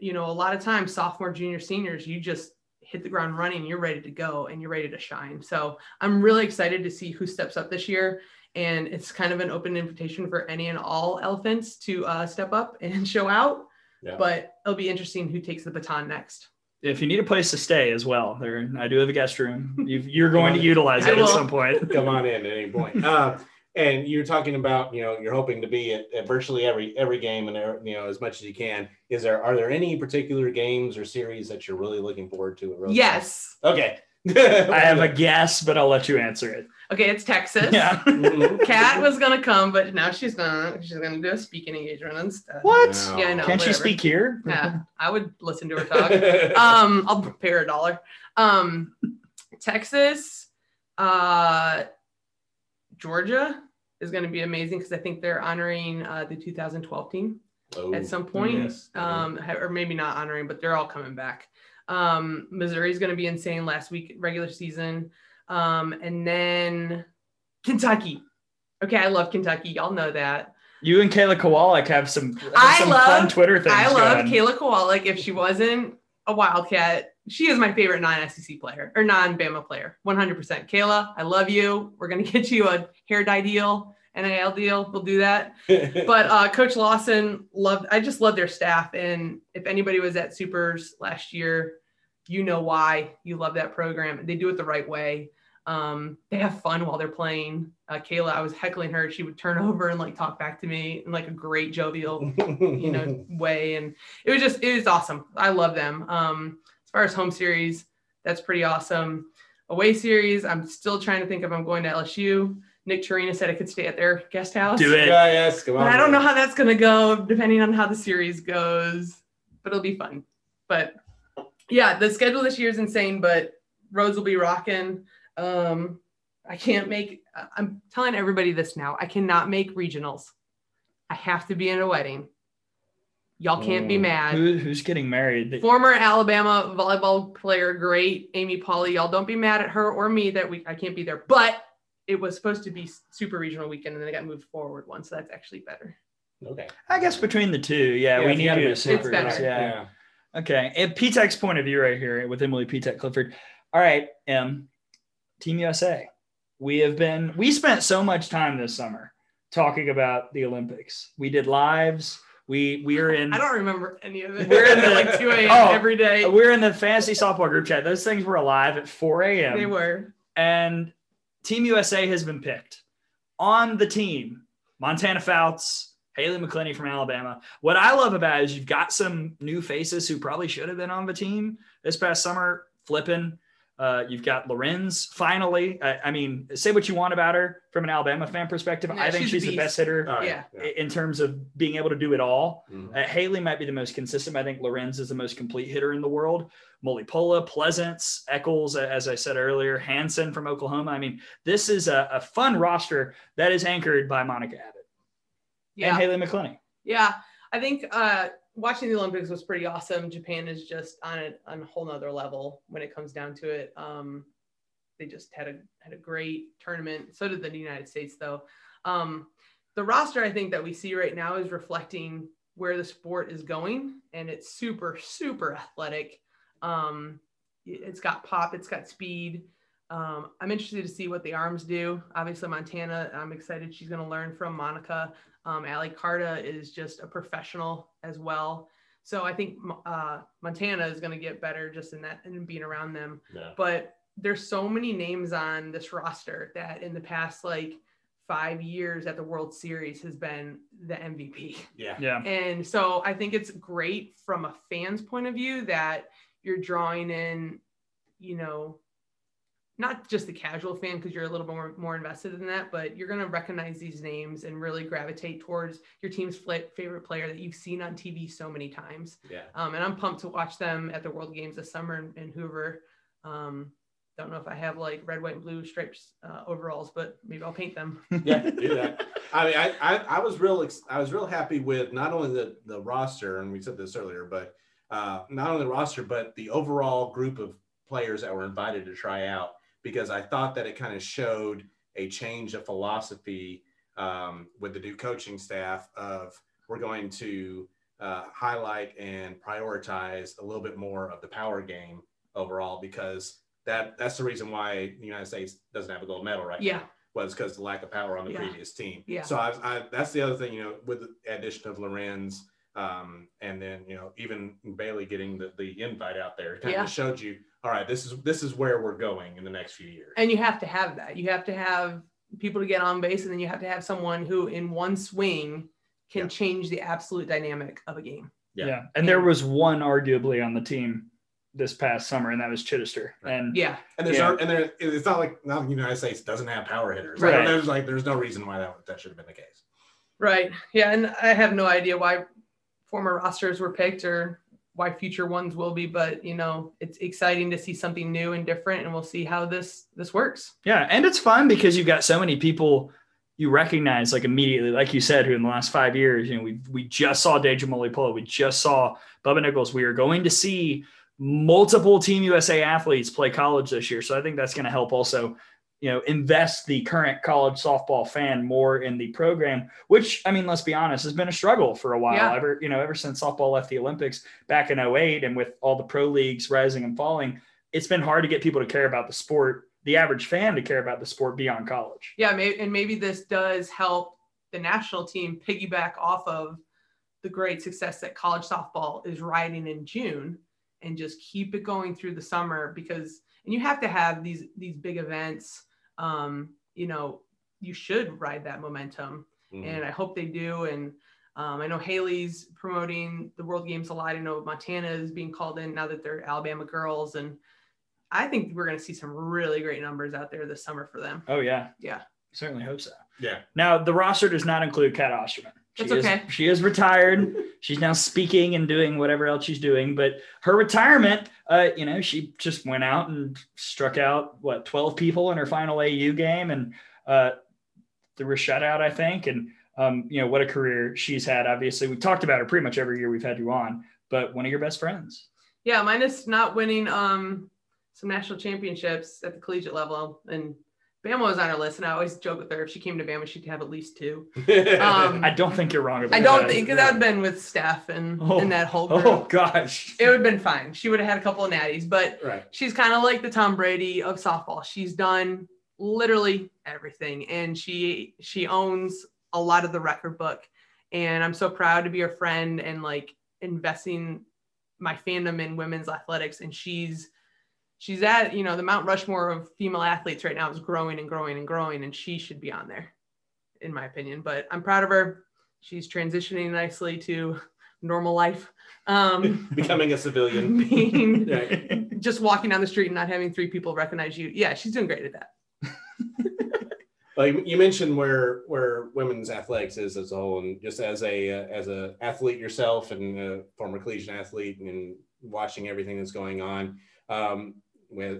you know a lot of times sophomore, junior, seniors, you just hit the ground running. You're ready to go and you're ready to shine. So I'm really excited to see who steps up this year. And it's kind of an open invitation for any and all elephants to uh, step up and show out. Yeah. But it'll be interesting who takes the baton next. If you need a place to stay as well, there I do have a guest room. You've, you're going to I utilize it at some point. Come on in at any point. Uh, and you're talking about, you know, you're hoping to be at, at virtually every every game and er- you know as much as you can. Is there are there any particular games or series that you're really looking forward to? at Rose Bowl? Yes. Okay. I have a guess, but I'll let you answer it. Okay, it's Texas. Yeah. Cat was gonna come, but now she's gonna she's gonna do a speaking engagement instead. What? No. Yeah, I know. Can't she speak here? Yeah, I would listen to her talk. um, I'll pay her a dollar. Um, Texas, uh, Georgia is going to be amazing because I think they're honoring uh, the 2012 team Oh, at some point, yes. um, or maybe not honoring, but they're all coming back. Um, Missouri is going to be insane last week regular season, um, and then Kentucky. Okay, I love Kentucky. Y'all know that. You and Kayla Kowalik have some, have I some love- fun Twitter things. I love going. Kayla Kowalik. If she wasn't a Wildcat, she is my favorite non-SEC player or non-Bama player. 100%. Kayla, I love you. We're gonna get you a hair dye deal, NIL deal. We'll do that. But uh, Coach Lawson loved. I just love their staff, and if anybody was at Supers last year, you know why you love that program. They do it the right way. Um, they have fun while they're playing. Uh, Kayla, I was heckling her. She would turn over and like talk back to me in like a great jovial you know way and it was just it was awesome i love them um as far as home series that's pretty awesome away series i'm still trying to think if i'm going to lsu nick Torina said i could stay at their guest house Do it. Yeah, yes, come on. but i don't know how that's going to go depending on how the series goes but it'll be fun but yeah the schedule this year is insane but Rhoads will be rocking um i can't make i'm telling everybody this now i cannot make regionals i have to be in a wedding y'all can't be Mm. mad Who, who's getting married? former Alabama volleyball player, great Amy Polly. Y'all don't be mad at her or me that we I can't be there, but it was supposed to be super regional weekend and then it got moved forward one, so that's actually better. Okay. I guess between the two, yeah, Yeah, we need gotta you super, super. better. Yeah. Okay. And Pitek's point of view right here with Emily Pitek Clifford. All right, M, Team USA. We have been, we spent so much time this summer talking about the Olympics. We did lives. We we are in I don't remember any of it. We're in the- like 2 a.m. Oh, every day. we're in the fantasy softball group chat. Those things were alive at 4 a.m. They were. and Team USA has been picked. On the team, Montana Fouts, Haylie McCleney from Alabama. What I love about it is you've got some new faces who probably should have been on the team this past summer, flipping. Uh, you've got Lorenz finally. I, I mean, say what you want about her from an Alabama fan perspective. Yeah, I think she's she's, the best hitter All right. Yeah. in terms of being able to do it all. Mhm. Uh, Haley might be the most consistent. I think Lorenz is the most complete hitter in the world. Molly Mulipola, Pleasance, Echols, as I said earlier, Hansen from Oklahoma. I mean, this is a, a fun roster that is anchored by Monica Abbott Yeah. and Haylie McCleney. Yeah, I think uh, watching the Olympics was pretty awesome. Japan is just on a, on a whole nother level when it comes down to it. Um, they just had a had a great tournament. So did the United States, though. Um, the roster I think that we see right now is reflecting where the sport is going, and it's super super athletic. Um, it- it's got pop, it's got speed. Um, I'm interested to see what the arms do. Obviously, Montana. I'm excited she's going to learn from Monica. Um, Ali Carta is just a professional as well. So I think uh, Montana is going to get better just in that and being around them. Yeah. But there's so many names on this roster that in the past like five years at the World Series has been the MVP. Yeah. Yeah. And so I think it's great from a fan's point of view that you're drawing in, you know, not just the casual fan because you're a little bit more, more invested in that, but you're going to recognize these names and really gravitate towards your team's favorite player that you've seen on TV so many times. Yeah. Um, and I'm pumped to watch them at the World Games this summer in, in Hoover. Um, don't know if I have like red, white, and blue stripes uh, overalls, but maybe I'll paint them. yeah, do that. I mean, I, I, I was real, ex- I was real happy with not only the, the roster, and we said this earlier, but uh, not only the roster, but the overall group of players that were invited to try out, because I thought that it kind of showed a change of philosophy um, with the new coaching staff of we're going to uh, highlight and prioritize a little bit more of the power game overall, because that that's the reason why the United States doesn't have a gold medal right Yeah. now was because the lack of power on the Yeah. previous team. Yeah. So I, I, that's the other thing, you know, with the addition of Lorenz, um, and then you know even Bailey getting the, the invite out there kind Yeah. of showed you, all right, this is this is where we're going in the next few years. And you have to have that. You have to have people to get on base, and then you have to have someone who, in one swing, can Yeah. change the absolute dynamic of a game. Yeah. Yeah. And there was one arguably on the team this past summer, and that was Chidester. And Yeah. And there's Yeah. no, and there, it's not like now the United States doesn't have power hitters. Right. There's like there's no reason why that that should have been the case. Right. Yeah. And I have no idea why former rosters were picked or why future ones will be, but you know, it's exciting to see something new and different and we'll see how this this works. Yeah, and it's fun because you've got so many people you recognize like immediately, like you said, who in the last five years, you know, we we just saw Deja Polo, we just saw Bubba Nickles. We are going to see multiple Team USA athletes play college this year, so I think that's going to help also, you know, invest the current college softball fan more in the program. Which I mean, let's be honest, has been a struggle for a while. Yeah. Ever you know, ever since softball left the Olympics back in 08 and with all the pro leagues rising and falling, it's been hard to get people to care about the sport the average fan to care about the sport beyond college. Yeah, and maybe this does help the national team piggyback off of the great success that college softball is riding in June and just keep it going through the summer because and you have to have these these big events um you know you should ride that momentum and I hope they do and um, I know Haley's promoting the World Games a lot. I know Montana is being called in now that they're Alabama girls, and I think we're going to see some really great numbers out there this summer for them. Oh yeah, Yeah. certainly hope so. Yeah. Now the roster does not include Cat Osterman. She That's is, okay. She is retired. she's now speaking and doing whatever else she's doing. But her retirement, uh, you know, she just went out and struck out what twelve people in her final AU game and uh, threw a shutout, I think. And um, you know what a career she's had. Obviously, we've talked about her pretty much every year we've had you on. But one of your best friends. Yeah, minus not winning um some national championships at the collegiate level. And Bama was on her list, and I always joke with her if she came to Bama, she'd have at least two. Um, I don't think you're wrong about that. I don't that. think that would have been with Steph and, Oh. and that whole group. Oh gosh. It would have been fine. She would have had a couple of natties, but right. she's kind of like the Tom Brady of softball. She's done literally everything, and she she owns a lot of the record book. And I'm so proud to be her friend and like investing my fandom in women's athletics. And she's she's at you know the Mount Rushmore of female athletes right now is growing and growing and growing, and she should be on there, in my opinion. But I'm proud of her. She's transitioning nicely to normal life. Um, Becoming a civilian. being Right. just walking down the street and not having three people recognize you. Yeah, she's doing great at that. Well, you, mentioned where where women's athletics is as a whole, and just as a uh, as a athlete yourself and a former collegiate athlete, and watching everything that's going on, um,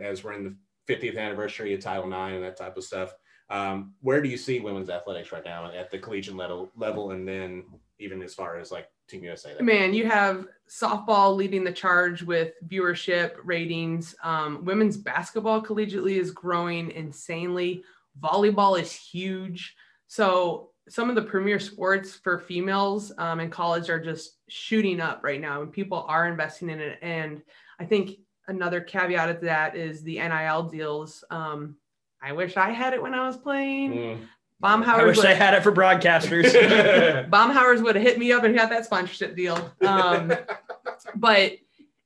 as we're in the 50th anniversary of Title IX and that type of stuff. Um, where do you see women's athletics right now at the collegiate level, level, and then even as far as like Team USA? Man, you have softball leading the charge with viewership ratings. Um, women's basketball collegiately is growing insanely. Volleyball is huge. So some of the premier sports for females um, in college are just shooting up right now, and people are investing in it. And I think another caveat of that is the NIL deals. Um, I wish I had it when I was playing. Mm. Baumhower I wish would- they had it for broadcasters. Baumhower's would have hit me up and got that sponsorship deal. Um, but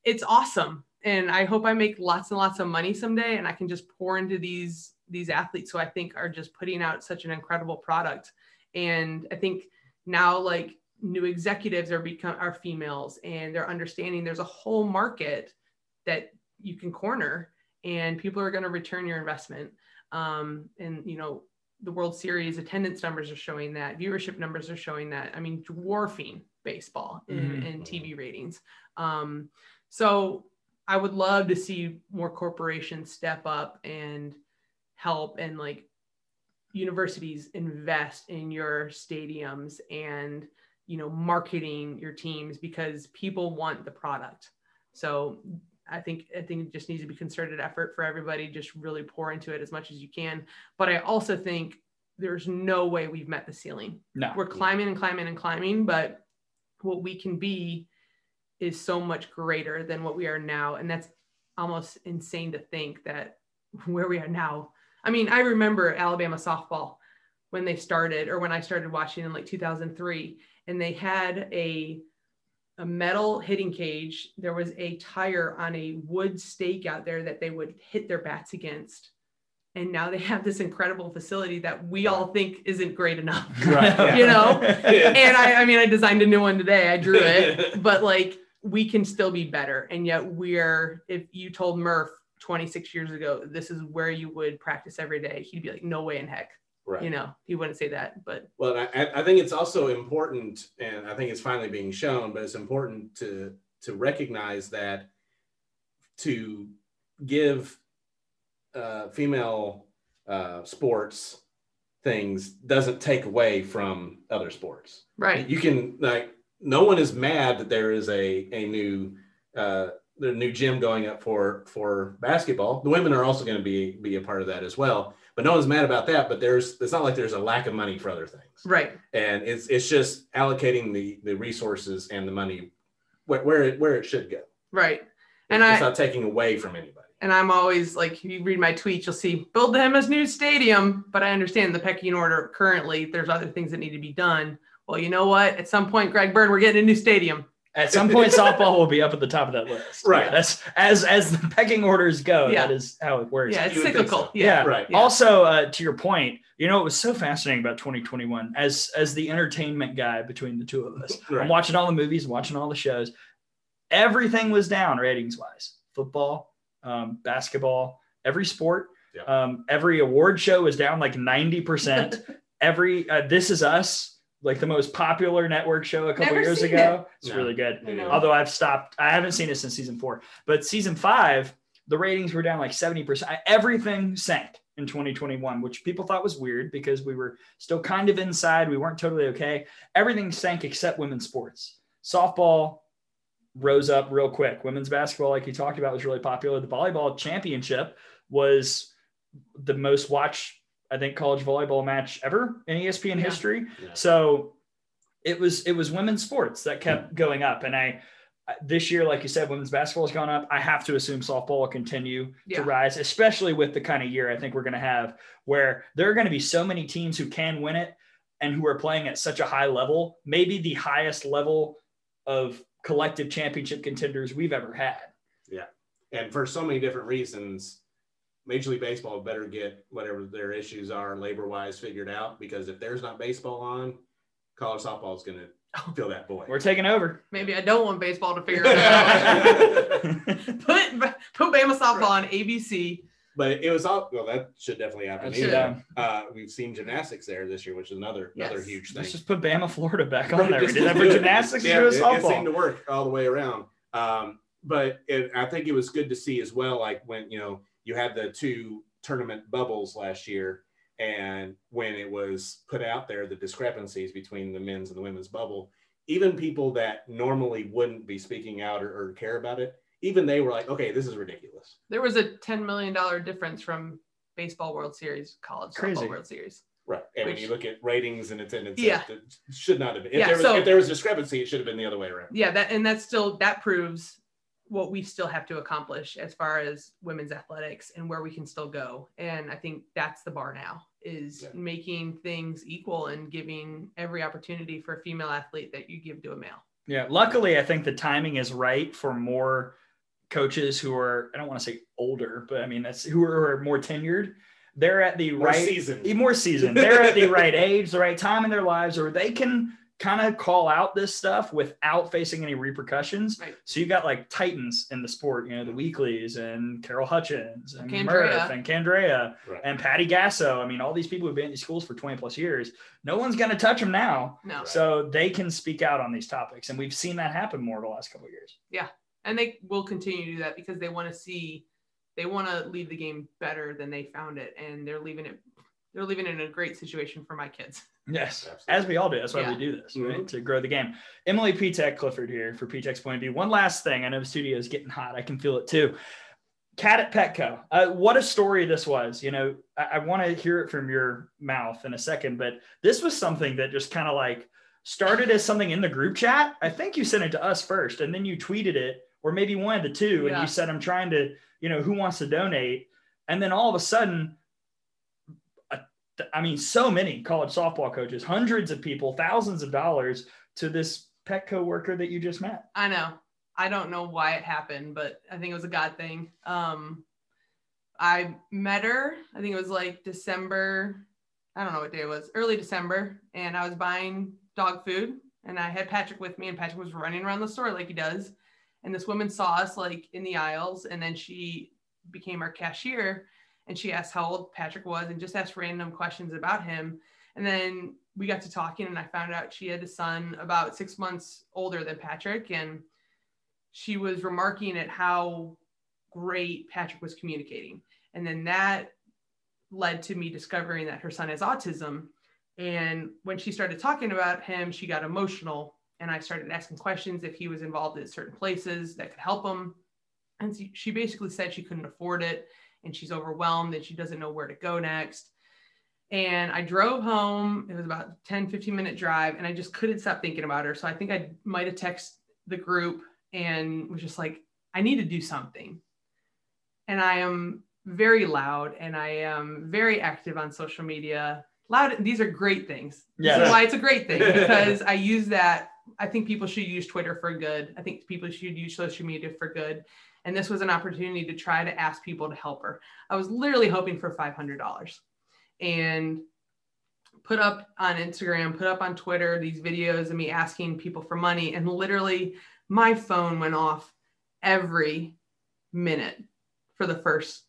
it's awesome. And I hope I make lots and lots of money someday and I can just pour into these these athletes who I think are just putting out such an incredible product. And I think now like new executives are become are females and they're understanding there's a whole market that you can corner and people are going to return your investment. Um, and you know, the World Series attendance numbers are showing that, viewership numbers are showing that. I mean, dwarfing baseball in, Mhm. in TV ratings. Um, so I would love to see more corporations step up and help and like universities invest in your stadiums and you know marketing your teams because people want the product. So I think I think it just needs to be concerted effort for everybody. Just really pour into it as much as you can. But I also think there's no way we've met the ceiling. no. We're climbing and climbing and climbing, but what we can be is so much greater than what we are now. And that's almost insane to think that where we are now. I mean, I remember Alabama softball when they started, or when I started watching in like 2003, and they had a a metal hitting cage. There was a tire on a wood stake out there that they would hit their bats against. And now they have this incredible facility that we all think isn't great enough. Right, yeah. You know? and I, I mean, I designed a new one today. I drew it, but like we can still be better. And yet we're, if you told Murph 26 years ago, this is where you would practice every day, he'd be like, no way in heck. Right. You know, he wouldn't say that, but Well, I, I think it's also important, and I think it's finally being shown, but it's important to to recognize that to give uh, female uh, sports things doesn't take away from other sports. right. You can like no one is mad that there is a a new uh, the new gym going up for for basketball. The women are also going to be be a part of that as well. But no one's mad about that. But there's it's not like there's a lack of money for other things Right. and it's it's just allocating the the resources and the money where where it, where it should go. Right. And I it's I, not taking away from anybody. and I'm always like, if you read my tweets, you'll see build the Hemmes new stadium. But I understand the pecking order currently. There's other things that need to be done. Well, you know what? At some point, Greg Byrne, we're getting a new stadium. At some point, softball will be up at the top of that list. Right. That's as as the pecking orders go. Yeah. That is how it works. Yeah, it's You cyclical. so. Yeah. Yeah. Right. Yeah. Also, uh, to your point, you know, it was so fascinating about 2021 as as the entertainment guy between the two of us. Right. I'm watching all the movies, watching all the shows. Everything was down ratings wise. Football, um, basketball, every sport. Yeah. Um, every award show was down like 90%. every uh, This Is Us, like the most popular network show a couple Never years seen ago. It's No. really good. I know. Although I've stopped, I haven't seen it since season four, but season five, the ratings were down like 70%. Everything sank in 2021, which people thought was weird because we were still kind of inside. We weren't totally okay. Everything sank except women's sports. Softball rose up real quick. Women's basketball, like you talked about, was really popular. The volleyball championship was the most watched, I think, college volleyball match ever in ESPN Yeah. history. Yeah. So it was it was women's sports that kept going up, and I this year, like you said, women's basketball has gone up. I have to assume softball will continue Yeah. to rise, especially with the kind of year I think we're going to have, where there are going to be so many teams who can win it and who are playing at such a high level, maybe the highest level of collective championship contenders we've ever had. Yeah. And for so many different reasons, Major League Baseball better get whatever their issues are labor wise figured out because if there's not baseball on, college softball is going to fill that void. We're taking over. Maybe I don't want baseball to figure it out. put put Bama softball on ABC. but it was all well. That should definitely happen. That Either. Uh, we've seen gymnastics there this year, which is another another huge thing. Let's just put Bama, Florida back on Right, there. We just did that for gymnastics. Yeah, it, a it softball. seemed to work all the way around. Um, but it, I think it was good to see as well, like when you know you had the two tournament bubbles last year, and when it was put out there, the discrepancies between the men's and the women's bubble, even people that normally wouldn't be speaking out or, or care about it, even they were like, okay, this is ridiculous. There was a ten million dollar difference from baseball World Series, college Crazy. softball World Series. Right. And when you look at ratings and attendance, Yeah. it should not have been. If, Yeah, there was, so- if there was discrepancy, it should have been the other way around. Yeah, that and that's still that proves what we still have to accomplish as far as women's athletics and where we can still go. And I think that's the bar now is Yeah. making things equal and giving every opportunity for a female athlete that you give to a male. Yeah, luckily, I think the timing is right for more coaches who are I don't want to say older, but I mean that's who are, more tenured. They're at the More right seasoned. more seasoned. They're at the right age, the right time in their lives, or they can kind of call out this stuff without facing any repercussions. Right. So you got like titans in the sport, you know, the Weeklies and Carol Hutchins and Candrea. Murph and Candrea Right. and Patty Gasso. I mean, all these people who've been in these schools for 20 plus years. No one's going to touch them now. No. So they can speak out on these topics. And we've seen that happen more the last couple of years. Yeah. And they will continue to do that because they want to see they want to leave the game better than they found it. And they're leaving it they're leaving it in a great situation for my kids. Yes, Absolutely. as we all do. That's why Yeah. we do this, right? Mhm. To grow the game. Emily Pitek Clifford here for Pitek's point of view. One last thing. I know the studio is getting hot. I can feel it too. Cat at Petco. Uh, what a story this was. You know, I, I want to hear it from your mouth in a second, but this was something that just kind of like started as something in the group chat. I think you sent it to us first, and then you tweeted it, or maybe one of the two, and you said, "I'm trying to, you know, who wants to donate?" And then all of a sudden, I mean, so many college softball coaches, hundreds of people, thousands of dollars to this Petco worker that you just met. I know. I don't know why it happened, but I think it was a God thing. Um, I met her. I think it was like December. I don't know what day it was. Early December, and I was buying dog food, and I had Patrick with me, and Patrick was running around the store like he does. And this woman saw us like in the aisles, and then she became our cashier. And she asked how old Patrick was and just asked random questions about him. And then we got to talking, and I found out she had a son about six months older than Patrick. And she was remarking at how great Patrick was communicating. And then that led to me discovering that her son has autism. And when she started talking about him, she got emotional. And I started asking questions if he was involved in certain places that could help him. And she basically said she couldn't afford it and she's overwhelmed and she doesn't know where to go next. And I drove home. It was about 10, 15 minute drive, and I just couldn't stop thinking about her. So I think I might have texted the group and was just like, I need to do something. And I am very loud and I am very active on social media. Loud, these are great things. Yeah. This is why it's a great thing because I use that. I think people should use Twitter for good. I think people should use social media for good. And this was an opportunity to try to ask people to help her. I was literally hoping for $500 and put up on Instagram, put up on Twitter these videos of me asking people for money. And literally, my phone went off every minute for the first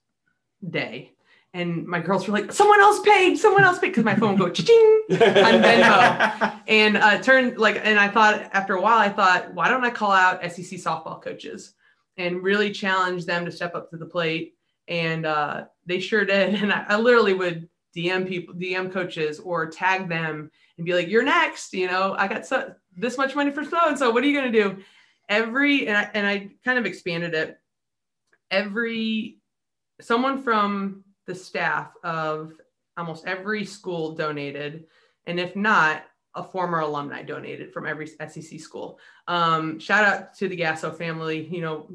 day. And my girls were like, someone else paid, someone else paid, because my phone would go ching on Venmo. and uh, turned like, and I thought after a while, I thought, why don't I call out SEC softball coaches and really challenge them to step up to the plate? And uh, they sure did. And I, I literally would DM people, DM coaches, or tag them and be like, "You're next." You know, I got so this much money for so and so. What are you going to do? Every and I, and I kind of expanded it. Every someone from the staff of almost every school donated, and if not, a former alumni donated from every SEC school. Um, shout out to the Gasso family. You know,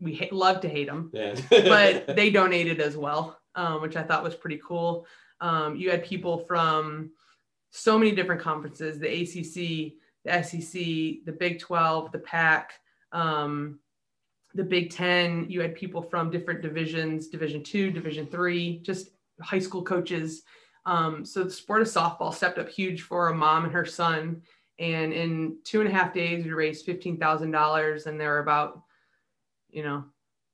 we love to hate them, Yeah. but they donated as well, um, which I thought was pretty cool. Um, you had people from so many different conferences: the ACC, the SEC, the Big 12, the PAC, um, the Big 10. You had people from different divisions: Division Two, Division Three, just high school coaches. Um, so the sport of softball stepped up huge for a mom and her son. And in two and a half days, we raised fifteen thousand dollars, and there were about, you know,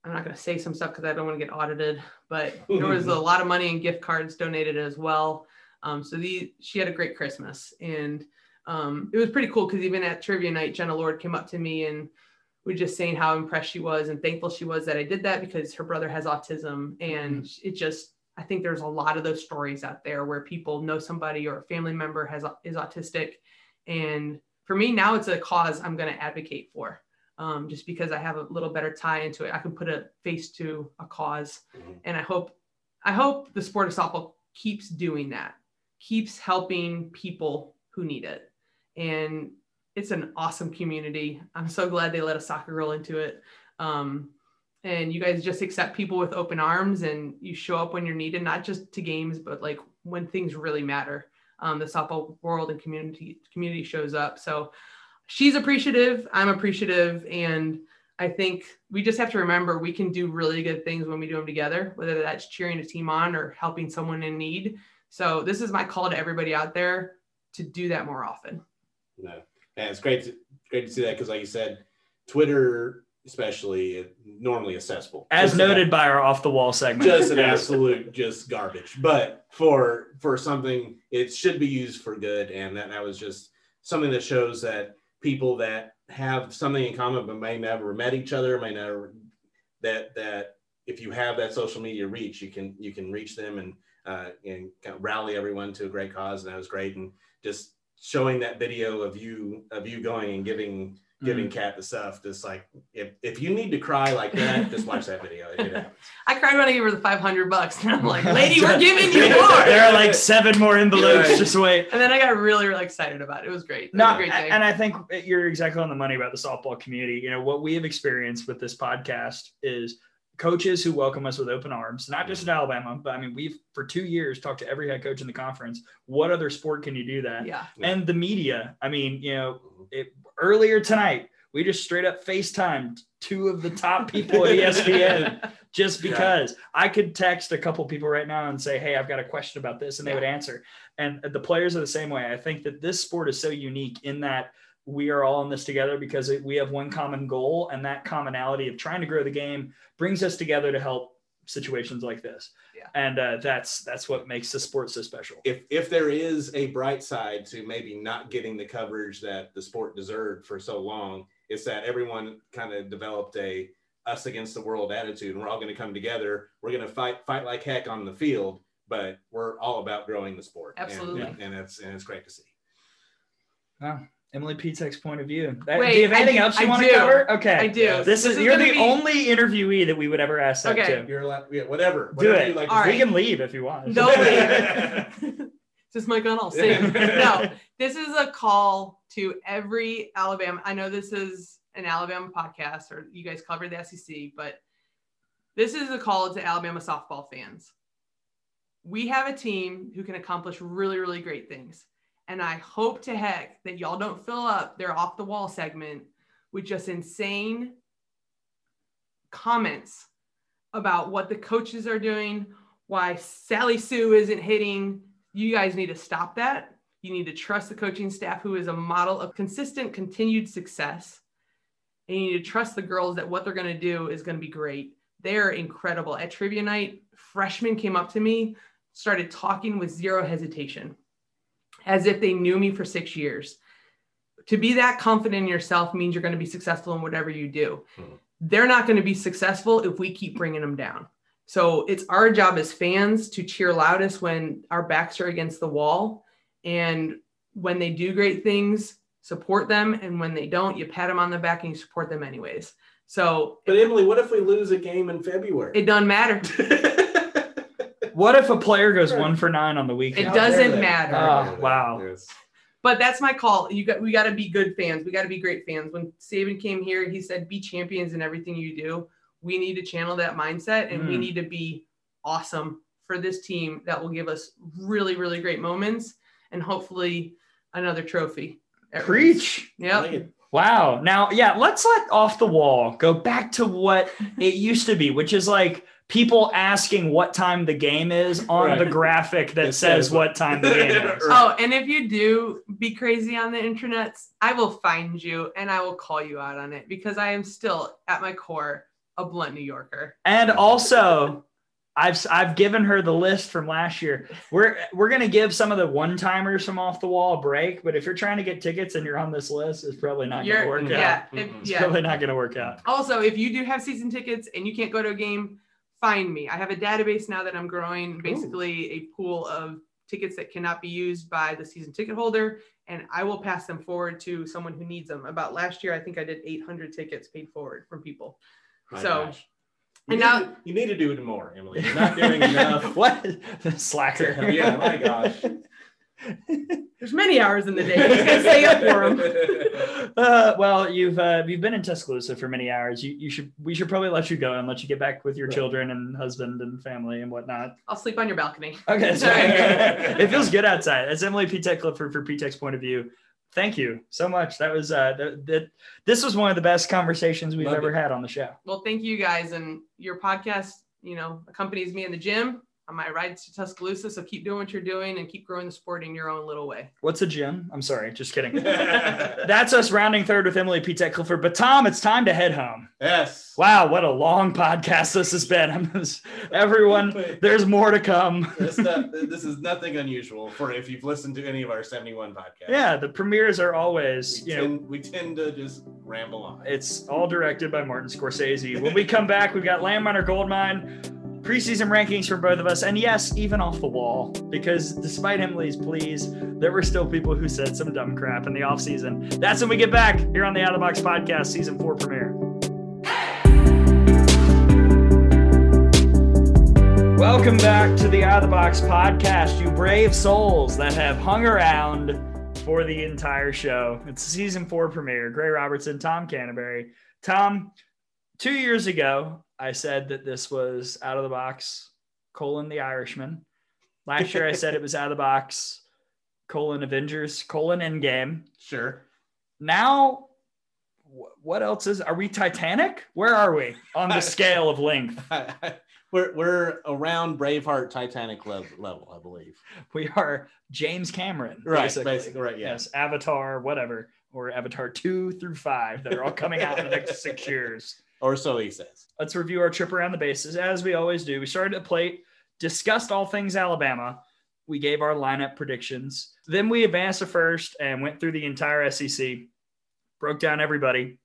I'm not going to say some stuff because I don't want to get audited, but there was a lot of money and gift cards donated as well. Um, so the she had a great Christmas, and um, it was pretty cool because even at trivia night, Jenna Lord came up to me and was just saying how impressed she was and thankful she was that I did that because her brother has autism, and it just I think there's a lot of those stories out there where people know somebody or a family member has is autistic, and for me now it's a cause I'm going to advocate for um, just because I have a little better tie into it. I can put a face to a because Mhm. and I hope, I hope the sport of softball keeps doing that, keeps helping people who need it, and it's an awesome community. I'm so glad they let a soccer girl into it. Um, and you guys just accept people with open arms and you show up when you're needed, not just to games, but like when things really matter. Um, the softball world and community community shows up. So she's appreciative i'm appreciative and i think we just have to remember we can do really good things when we do them together whether that's cheering a team on or helping someone in need so this is my call to everybody out there to do that more often No, and it's great to great to see that because, like you said, Twitter especially normally accessible. As Just noted by our off the wall segment. just an absolute just garbage. But for for something, it should be used for good, and that that was just something that shows that people that have something in common but may never met each other, may never that that if you have that social media reach, you can you can reach them and uh, and kind of rally everyone to a great cause, and that was great. And just showing that video of you of you going and giving giving mm. Kat the stuff, just like if if you need to cry like that, just watch that video. I cried when i gave her the 500 bucks and i'm like lady we're giving you more there are like seven more envelopes. Right. Just wait. and then i got really really excited about it it was great was No, a great day and I think you're exactly on the money about the softball community. You know, what we have experienced with this podcast is coaches who welcome us with open arms, not just in mm. Alabama, but I mean, we've for two years talked to every head coach in the conference. What other sport can you do that? yeah And the media. I mean, you know, mm-hmm. it, earlier tonight, we just straight up FaceTimed two of the top people at ESPN just Yeah. because I could text a couple people right now and say, Hey, I've got a question about this, and they would answer. And the players are the same way. I think that this sport is so unique in that we are all in this together because we have one common goal, and that commonality of trying to grow the game brings us together to help situations like this. Yeah. And uh, that's that's what makes the sport so special. if if there is a bright side to maybe not getting the coverage that the sport deserved for so long, it's that everyone kind of developed a us against the world attitude, and we're all going to come together. We're going to fight fight like heck on the field, but we're all about growing the sport. And- Absolutely. and, and it's and it's great to see. Wow. Emily Pitek's point of view. That, Wait, do you have anything do- else you I want do. to cover? Okay. I do. Yes. This, is, is you're the be- only interviewee that we would ever ask that Okay. to. You're allowed, yeah, whatever. Do whatever it. you like to All. We can leave if you want. No, leave. Just my gun all safe. no, this is a call to every Alabama. I know this is an Alabama podcast, or you guys cover the SEC, but this is a call to Alabama softball fans. We have a team who can accomplish really, really great things. And I hope to heck that y'all don't fill up their off the wall segment with just insane comments about what the coaches are doing, why Sally Sue isn't hitting. You guys need to stop that. You need to trust the coaching staff, who is a model of consistent, continued success. And you need to trust the girls that what they're going to do is going to be great. They're incredible. At trivia night, freshmen came up to me, started talking with zero hesitation, as if they knew me for six years. To be that confident in yourself means you're going to be successful in whatever you do. Mhm. They're not going to be successful if we keep bringing them down. So it's our job as fans to cheer loudest when our backs are against the wall. And when they do great things, support them. And when they don't, you pat them on the back and you support them anyways. So But Emily, what if we lose a game in February? it doesn't matter. What if a player goes one for nine on the weekend? It doesn't matter. Oh, wow. Yes. But that's my call. You got we got to be good fans. We got to be great fans. When Saban came here, he said, "Be champions in everything you do." We need to channel that mindset, and we Mm. need to be awesome for this team that will give us really, really great moments, and hopefully another trophy. Preach. Yeah. Like. Wow. Now, yeah, let's let off the wall go back to what it used to be, which is like people asking what time the game is on Right. the graphic that says says- what time the game is. Oh, and if you do be crazy on the internet, I will find you and I will call you out on it because I am still at my core a blunt New Yorker. And also, I've I've given her the list from last year. We're we're gonna give some of the one timers from off the wall a break, but if you're trying to get tickets and you're on this list, it's probably not gonna You're work out. yeah, if, mm-hmm. It's yeah. probably not gonna work out. Also, if you do have season tickets and you can't go to a game, find me. I have a database now that I'm growing, basically a pool of tickets that cannot be used by the season ticket holder, and I will pass them forward to someone who needs them. About last year, I think I did 800 tickets paid forward from people. My So- gosh. and You now- need to- you need to do it more, Emily. You're not doing enough. what slacker? Yeah, my gosh. There's many hours in the day. You gotta stay up for them. Uh, well, you've uh, you've been in Tuscaloosa for many hours. You, you should we should probably let you go and let you get back with your Right. children and husband and family and whatnot. I'll sleep on your balcony. Okay, that's right. it feels good outside. That's Emily Pitek Clifford for Pitek's point of view. Thank you so much. That was uh, that, that this was one of the best conversations we've Love ever it. had on the show. Well, thank you guys, and your podcast, you know, accompanies me in the gym on my rides to Tuscaloosa. So keep doing what you're doing and keep growing the sport in your own little way. What's a gym? I'm sorry, just kidding. That's us rounding third with Emily Pitek Clifford. But Tom, it's time to head home. yes. Wow, what a long podcast this has been. Just- everyone, there's more to come. This, not, this is nothing unusual for if you've listened to any of our 71 podcasts. Yeah, the premieres are always, We, you know, tend, we tend to just ramble on. it's all directed by Martin Scorsese. When we come back, we've got Landminer Goldmine, preseason rankings for both of us, and yes, even off the wall, because despite Emily's pleas, there were still people who said some dumb crap in the offseason. That's when we get back here on the Out of Box podcast, season four premiere. Welcome back to the Out of the Box podcast, you brave souls that have hung around for the entire show. It's season four premiere. Gray Robertson, Tom Canterbury. Tom, two years ago, I said that this was Out of the Box, colon The Irishman. Last year, I said it was Out of the Box, colon Avengers, colon Endgame. Sure. Now, what else is? Are we Titanic? Where are we on the scale of length? we're, we're around Braveheart Titanic level, level I believe. We are James Cameron, Right, basically. basically, right, yeah. Yes, Avatar, whatever. or Avatar 2 through 5 that are all coming out in the next six years. Or so he says. Let's review our trip around the bases as we always do. We started at plate, discussed all things Alabama. We gave our lineup predictions. Then we advanced to first and went through the entire SEC, broke down everybody,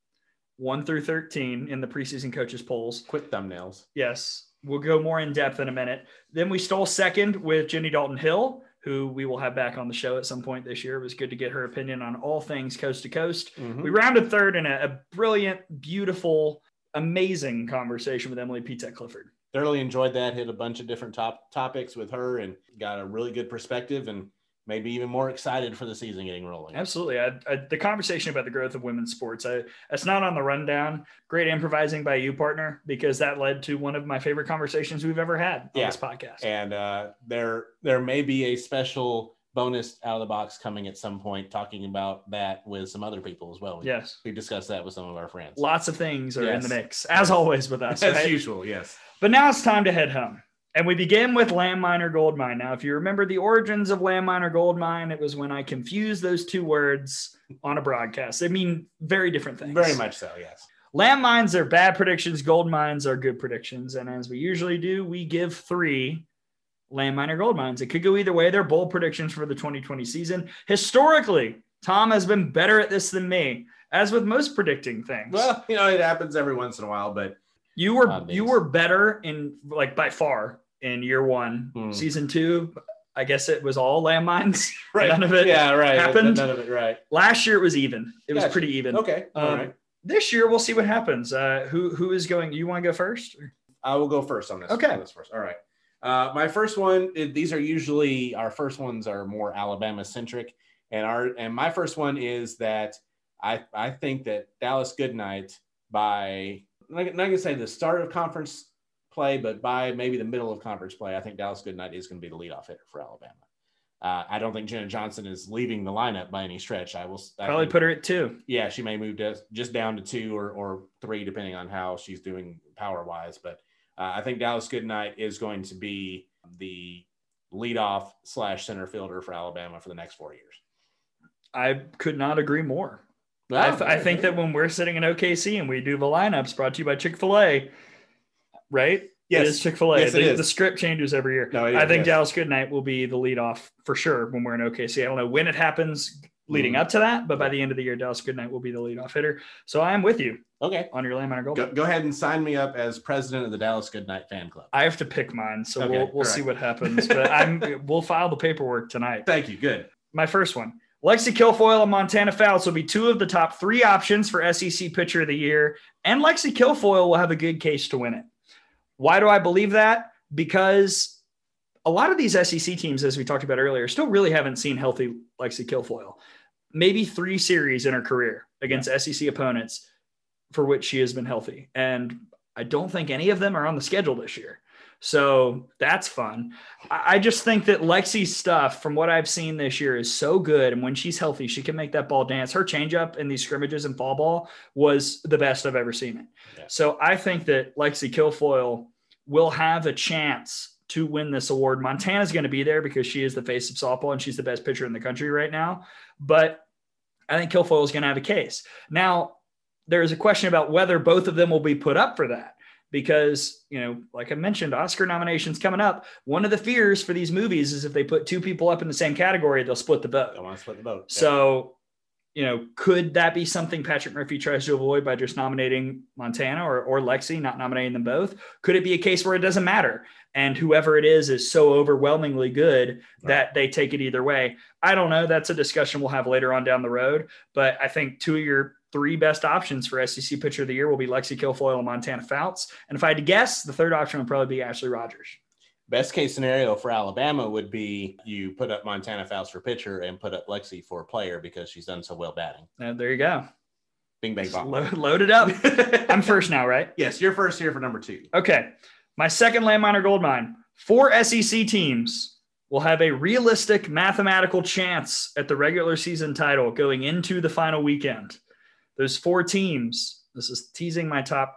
1 through 13 in the preseason coaches polls. Quick thumbnails. Yes, we'll go more in depth in a minute. Then we stole second with Jenny Dalton Hill, who we will have back on the show at some point this year. It was good to get her opinion on all things coast to coast. Mhm. We rounded third in a, a brilliant, beautiful, amazing conversation with Emily P. Clifford. Thoroughly enjoyed that. Hit a bunch of different top topics with her and got a really good perspective and maybe even more excited for the season getting rolling. Absolutely. I, I, the conversation about the growth of women's sports, I, that's not on the rundown. Great improvising by you, partner, because that led to one of my favorite conversations we've ever had on Yeah. this podcast. And uh, there there may be a special bonus out of the box coming at some point talking about that with some other people as well. We, yes. we discussed that with some of our friends. Lots of things are in the mix, as always with us. As right? usual, yes. But now it's time to head home. And we begin with landmine or gold mine. Now, if you remember the origins of landmine or gold mine, it was when I confused those two words on a broadcast. They mean very different things. Very much so, yes. Landmines are bad predictions, gold mines are good predictions. And as we usually do, we give three landmine or gold mines. It could go either way. They're bold predictions for the 2020 season. Historically, Tom has been better at this than me, as with most predicting things. Well, you know, it happens every once in a while, but You were Odd you were better in like by far in year one. Hmm. Season two, I guess it was all landmines. Right. None of it yeah, right. happened. None of it, right. Last year it was even. It was pretty even. Okay. All Um, right. This year we'll see what happens. Uh, who who is going? You want to go first? I will go first on this. Okay. on this first. All right. Uh, my first one. These are usually our first ones are more Alabama centric, and our and my first one is that I I think that Dallas Goodnight by I'm not gonna say the start of conference play, but by maybe the middle of conference play, I think Dallas Goodnight is going to be the leadoff hitter for Alabama. Uh, I don't think Jenna Johnson is leaving the lineup by any stretch. I will I Probably think- put her at two. yeah, she may move to just down to two or, or three, depending on how she's doing power wise. But uh, I think Dallas Goodnight is going to be the leadoff slash center fielder for Alabama for the next four years. I could not agree more. I, th- I think that when we're sitting in OKC and we do the lineups brought to you by Chick Fil A, right? Yes. it is Chick Fil A. Yes, the, the script changes every year. No, I think yes. Dallas Goodnight will be the leadoff for sure when we're in OKC. I don't know when it happens leading Mhm. up to that, but by the end of the year, Dallas Goodnight will be the leadoff hitter. So I am with you okay. on your landmine or gold. Go, go ahead and sign me up as president of the Dallas Goodnight fan club. I have to pick mine, so Okay, we'll we'll all see right. what happens. But I'm we'll file the paperwork tonight. Thank you. Good. My first one. Lexi Kilfoyle and Montana Fouts will be two of the top three options for SEC Pitcher of the Year, and Lexi Kilfoyle will have a good case to win it. Why do I believe that? Because a lot of these SEC teams, as we talked about earlier, still really haven't seen healthy Lexi Kilfoyle. Maybe three series in her career against SEC opponents for which she has been healthy. And I don't think any of them are on the schedule this year. So that's fun. I I just think that Lexi's stuff, from what I've seen this year, is so good. And when she's healthy, she can make that ball dance. Her changeup in these scrimmages and fall ball was the best I've ever seen it. Yeah. So I think that Lexi Kilfoyle will have a chance to win this award. Montana's going to be there because she is the face of softball and she's the best pitcher in the country right now. But I think Kilfoyle is going to have a case. Now, there is a question about whether both of them will be put up for that because, you know, like I mentioned, Oscar nominations coming up. One of the fears for these movies is if they put two people up in the same category, they'll split the vote. Don't want to split the vote. So, you know, could that be something Patrick Murphy tries to avoid by just nominating Montana or, or Lexi, not nominating them both? Could it be a case where it doesn't matter? And whoever it is is so overwhelmingly good that they take it either way. I don't know. That's a discussion we'll have later on down the road. But I think two of your three best options for SEC Pitcher of the Year will be Lexi Kilfoyle and Montana Fouts. And if I had to guess, the third option would probably be Ashley Rogers. Best case scenario for Alabama would be you put up Montana Fouts for pitcher and put up Lexi for player because she's done so well batting. Uh, there you go. Bing bang bong. lo- load it up. I'm first now, right? yes, you're first here for number two. Okay. My second landmine or gold mine. Four SEC teams will have a realistic mathematical chance at the regular season title going into the final weekend. Those four teams, this is teasing my top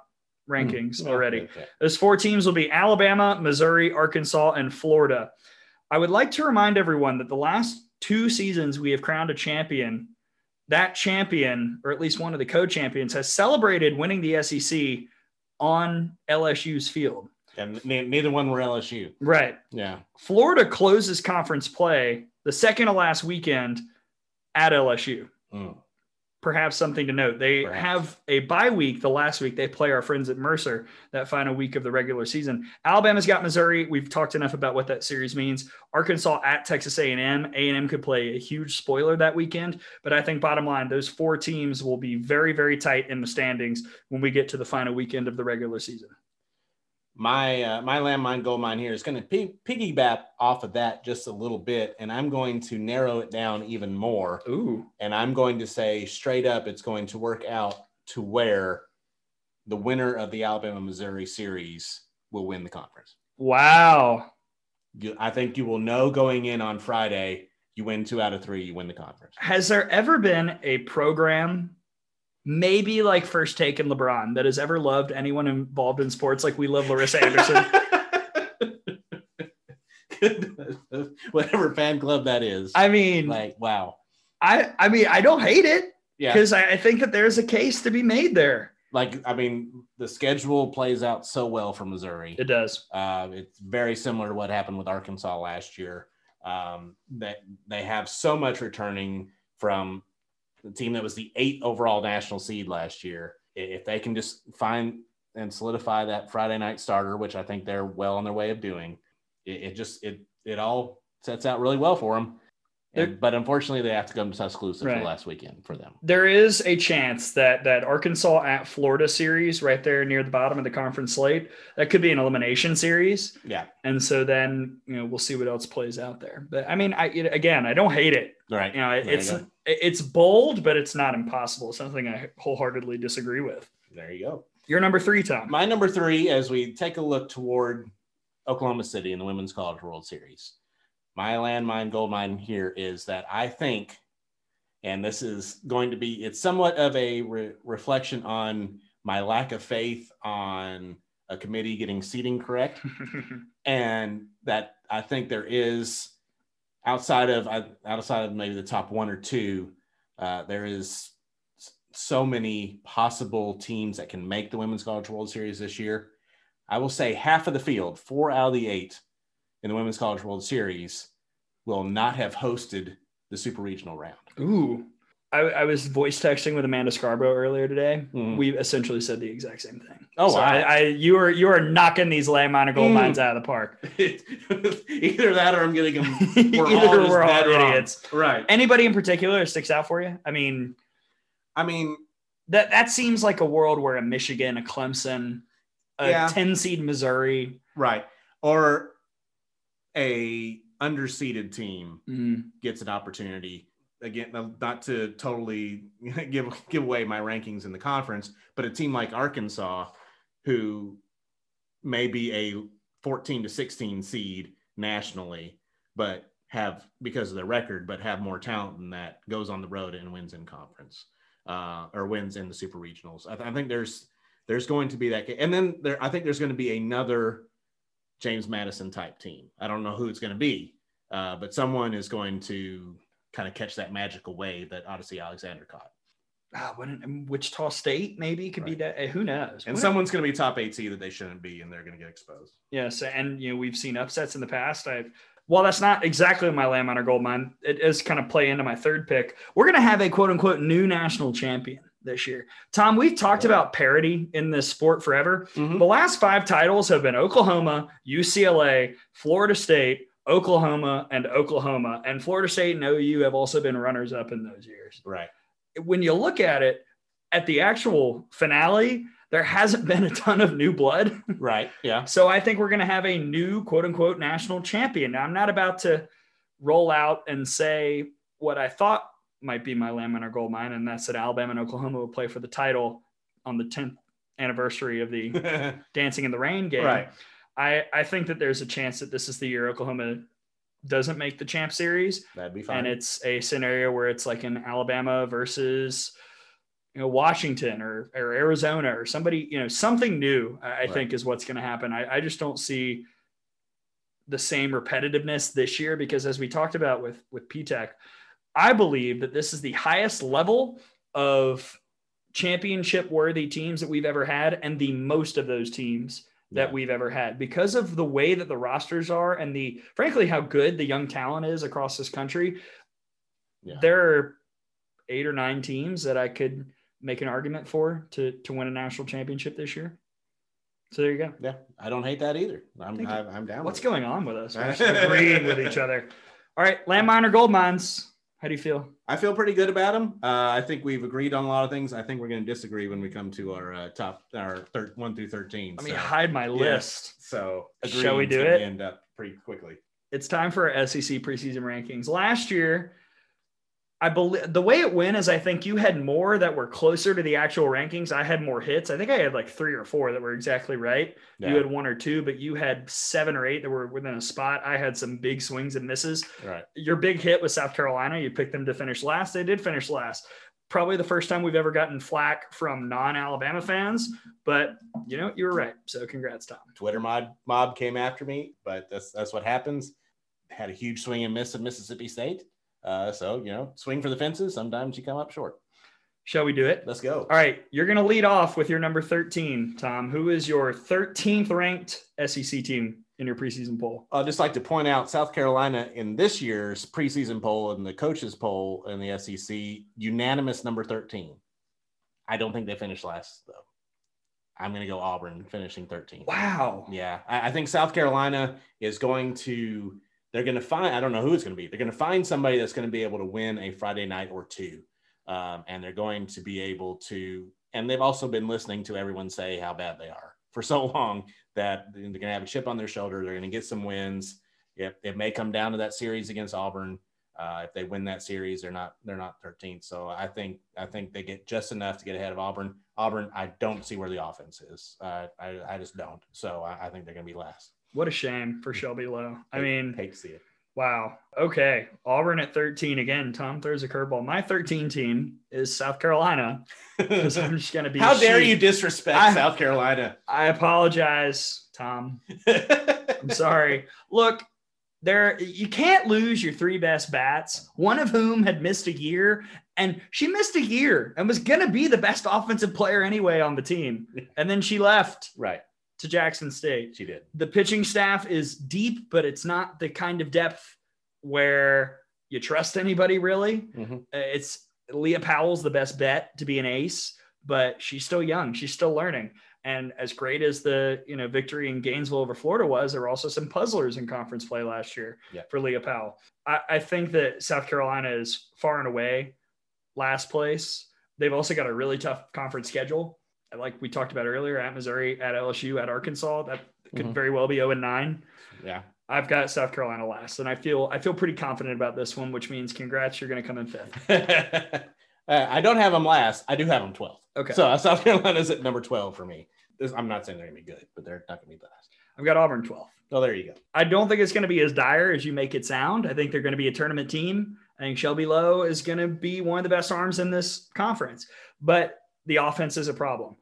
rankings already. Okay. Those four teams will be Alabama, Missouri, Arkansas, and Florida. I would like to remind everyone that the last two seasons we have crowned a champion that champion, or at least one of the co-champions, has celebrated winning the SEC on LSU's field. And neither one were LSU. Right. Yeah. Florida closes conference play the second to last weekend at LSU. Mm. Perhaps something to note. They Perhaps. have a bye week. The last week they play our friends at Mercer that final week of the regular season. Alabama's got Missouri. We've talked enough about what that series means. Arkansas at Texas A&M. A&M could play a huge spoiler that weekend, but I think bottom line, those four teams will be very, very tight in the standings when we get to the final weekend of the regular season. My uh, my landmine gold mine here is going to p- piggyback off of that just a little bit, and I'm going to narrow it down even more. Ooh, And I'm going to say straight up, it's going to work out to where the winner of the Alabama Missouri series will win the conference. wow. You, I think you will know going in on Friday. You win two out of three. You win the conference. Has there ever been a program, maybe like First Take and LeBron, that has ever loved anyone involved in sports like we love Larissa Anderson? Whatever fan club that is. I mean, like, wow. I I mean, I don't hate it Yeah. because I, I think that there's a case to be made there. Like, I mean, the schedule plays out so well for Missouri. It does. Uh, it's very similar to what happened with Arkansas last year. Um, that they have so much returning from the team that was the eighth overall national seed last year, if they can just find and solidify that Friday night starter, which I think they're well on their way of doing, it, it just it it all sets out really well for them. They're- but unfortunately, they have to come to Tuscaloosa for the last weekend for them. There is a chance that that Arkansas at Florida series, right there near the bottom of the conference slate, that could be an elimination series. Yeah, And so then you know we'll see what else plays out there. But I mean, I it- again, I don't hate it. right. You know, it, There you it's it's bold, but it's not impossible. It's Something I wholeheartedly disagree with. there you go. You're number three, Tom. My number three, as we take a look toward Oklahoma City in the Women's College World Series, my landmine, gold mine here is that I think, and this is going to be, it's somewhat of a re- reflection on my lack of faith on a committee getting seating correct, and that I think there is outside of outside of maybe the top one or two, uh, there is so many possible teams that can make the Women's College World Series this year. I will say half of the field, four out of the eight in the Women's College World Series, will not have hosted the Super Regional round. Ooh. I, I was voice texting with Amanda Scarborough earlier today. Mhm. We essentially said the exact same thing. Oh, So wow. I, I you are you are knocking these landmine and gold Mm. mines out of the park. Either that, or I'm getting them. We're Either all, we're all dead wrong. idiots. right? Anybody in particular sticks out for you? I mean, I mean, that that seems like a world where a Michigan, a Clemson, a Yeah. 10 seed Missouri. right, or a underseeded team Mm, gets an opportunity. Again not to totally give give away my rankings in the conference but a team like arkansas who may be a 14 to 16 seed nationally but have because of their record but have more talent than that goes on the road and wins in conference uh, or wins in the super regionals. I, th- I think there's there's going to be that and then there i think there's going to be another james madison type team i don't know who it's going to be uh, but someone is going to kind of catch that magical wave that Odicci Alexander caught. what in, Wichita State maybe could be that. eh, Who knows? And What- someone's going to be top eight seed that they shouldn't be, and they're going to get exposed. Yes, and you know we've seen upsets in the past. I've while that's not exactly my landmine or gold mine, it is kind of play into my third pick. We're gonna have a quote unquote new national champion this year. Tom, we've talked about parity in this sport forever. Mhm. The last five titles have been Oklahoma, UCLA, Florida State, Oklahoma, and Oklahoma. And Florida State and OU have also been runners up in those years. Right. When you look at it, at the actual finale, there hasn't been a ton of new blood. Right. Yeah. So I think we're going to have a new quote unquote national champion. Now, I'm not about to roll out and say what I thought might be my lemon or gold mine, and that's that Alabama and Oklahoma will play for the title on the 10th anniversary of the Dancing in the Rain game. right. I, I think that there's a chance that this is the year Oklahoma doesn't make the champ series, That'd be fine. and it's a scenario where it's like an Alabama versus you know Washington or, or Arizona or somebody you know something new. I, Right. think is what's going to happen. I, I just don't see the same repetitiveness this year because as we talked about with with Pitek, I believe that this is the highest level of championship worthy teams that we've ever had, and the most of those teams that Yeah. we've ever had because of the way that the rosters are and the frankly how good the young talent is across this country. Yeah. There are eight or nine teams that I could make an argument for to to win a national championship this year. So there you go. Yeah, I don't hate that either. I'm I, I'm down. What's with it. going on with us? We're just agreeing with each other. All right, landmine or gold mines? How do you feel? I feel pretty good about them. Uh, I think we've agreed on a lot of things. I think we're going to disagree when we come to our uh, top, our one through thirteen. Let me hide my list. So Shall we do it? End up pretty quickly. it's time for our SEC preseason rankings. Last year, I believe the way it went is I think you had more that were closer to the actual rankings. I had more hits. I think I had like three or four that were exactly right. You had one or two, but you had seven or eight that were within a spot. I had some big swings and misses. Right. Your big hit was South Carolina. You picked them to finish last. They did finish last. Probably the first time we've ever gotten flack from non-Alabama fans, but you know you were right. So congrats, Tom. Twitter mob mob came after me, but that's that's what happens. Had a huge swing and miss at Mississippi State. Uh, so you know, swing for the fences. Sometimes you come up short. Shall we do it? Let's go. All right, you're going to lead off with your number 13, Tom. Who is your 13th ranked SEC team in your preseason poll? I'd just like to point out South Carolina in this year's preseason poll and the coaches poll in the SEC, unanimous number 13. I don't think they finished last, though. I'm going to go Auburn finishing 13. Wow. Yeah. I, I think South Carolina is going to, they're going to find, I don't know who it's going to be. They're going to find somebody that's going to be able to win a Friday night or two. Um, and they're going to be able to, and they've also been listening to everyone say how bad they are for so long that they're going to have a chip on their shoulder. They're going to get some wins. It, it may come down to that series against Auburn. Uh, if they win that series, they're not they're not 13th. So I think I think they get just enough to get ahead of Auburn. Auburn, I don't see where the offense is. Uh, I I just don't. So I, I think they're going to be last. What a shame for Shelby Lowe. I mean, hate to see it. wow. Okay. Auburn at 13 again. Tom throws a curveball. My 13 team is South Carolina. I'm just going to be. How dare sheep. you disrespect I- South Carolina? I apologize, Tom. I'm sorry. Look, there you can't lose your three best bats, one of whom had missed a year, and she missed a year and was gonna be the best offensive player anyway on the team. And then she left right, to Jackson State. she did. The pitching staff is deep, but it's not the kind of depth where you trust anybody really. Mhm. Uh, It's Leah Powell's the best bet to be an ace, but she's still young. She's still learning. And as great as the you know victory in Gainesville over Florida was, there were also some puzzlers in conference play last year Yeah. for Leah Powell. I, I think that South Carolina is far and away last place. They've also got a really tough conference schedule. Like we talked about earlier, at Missouri, at LSU, at Arkansas, that could Mhm. very well be 0 and 9. Yeah. I've got South Carolina last, and I feel I feel pretty confident about this one, which means congrats, you're going to come in fifth. uh, I don't have them last. I do have them 12th. Okay, So uh, South Carolina's at number 12 for me. This, I'm not saying they're going to be good, but they're not going to be last. I've got Auburn 12th. Oh, there you go. I don't think it's going to be as dire as you make it sound. I think they're going to be a tournament team. I think Shelby Lowe is going to be one of the best arms in this conference, but the offense is a problem.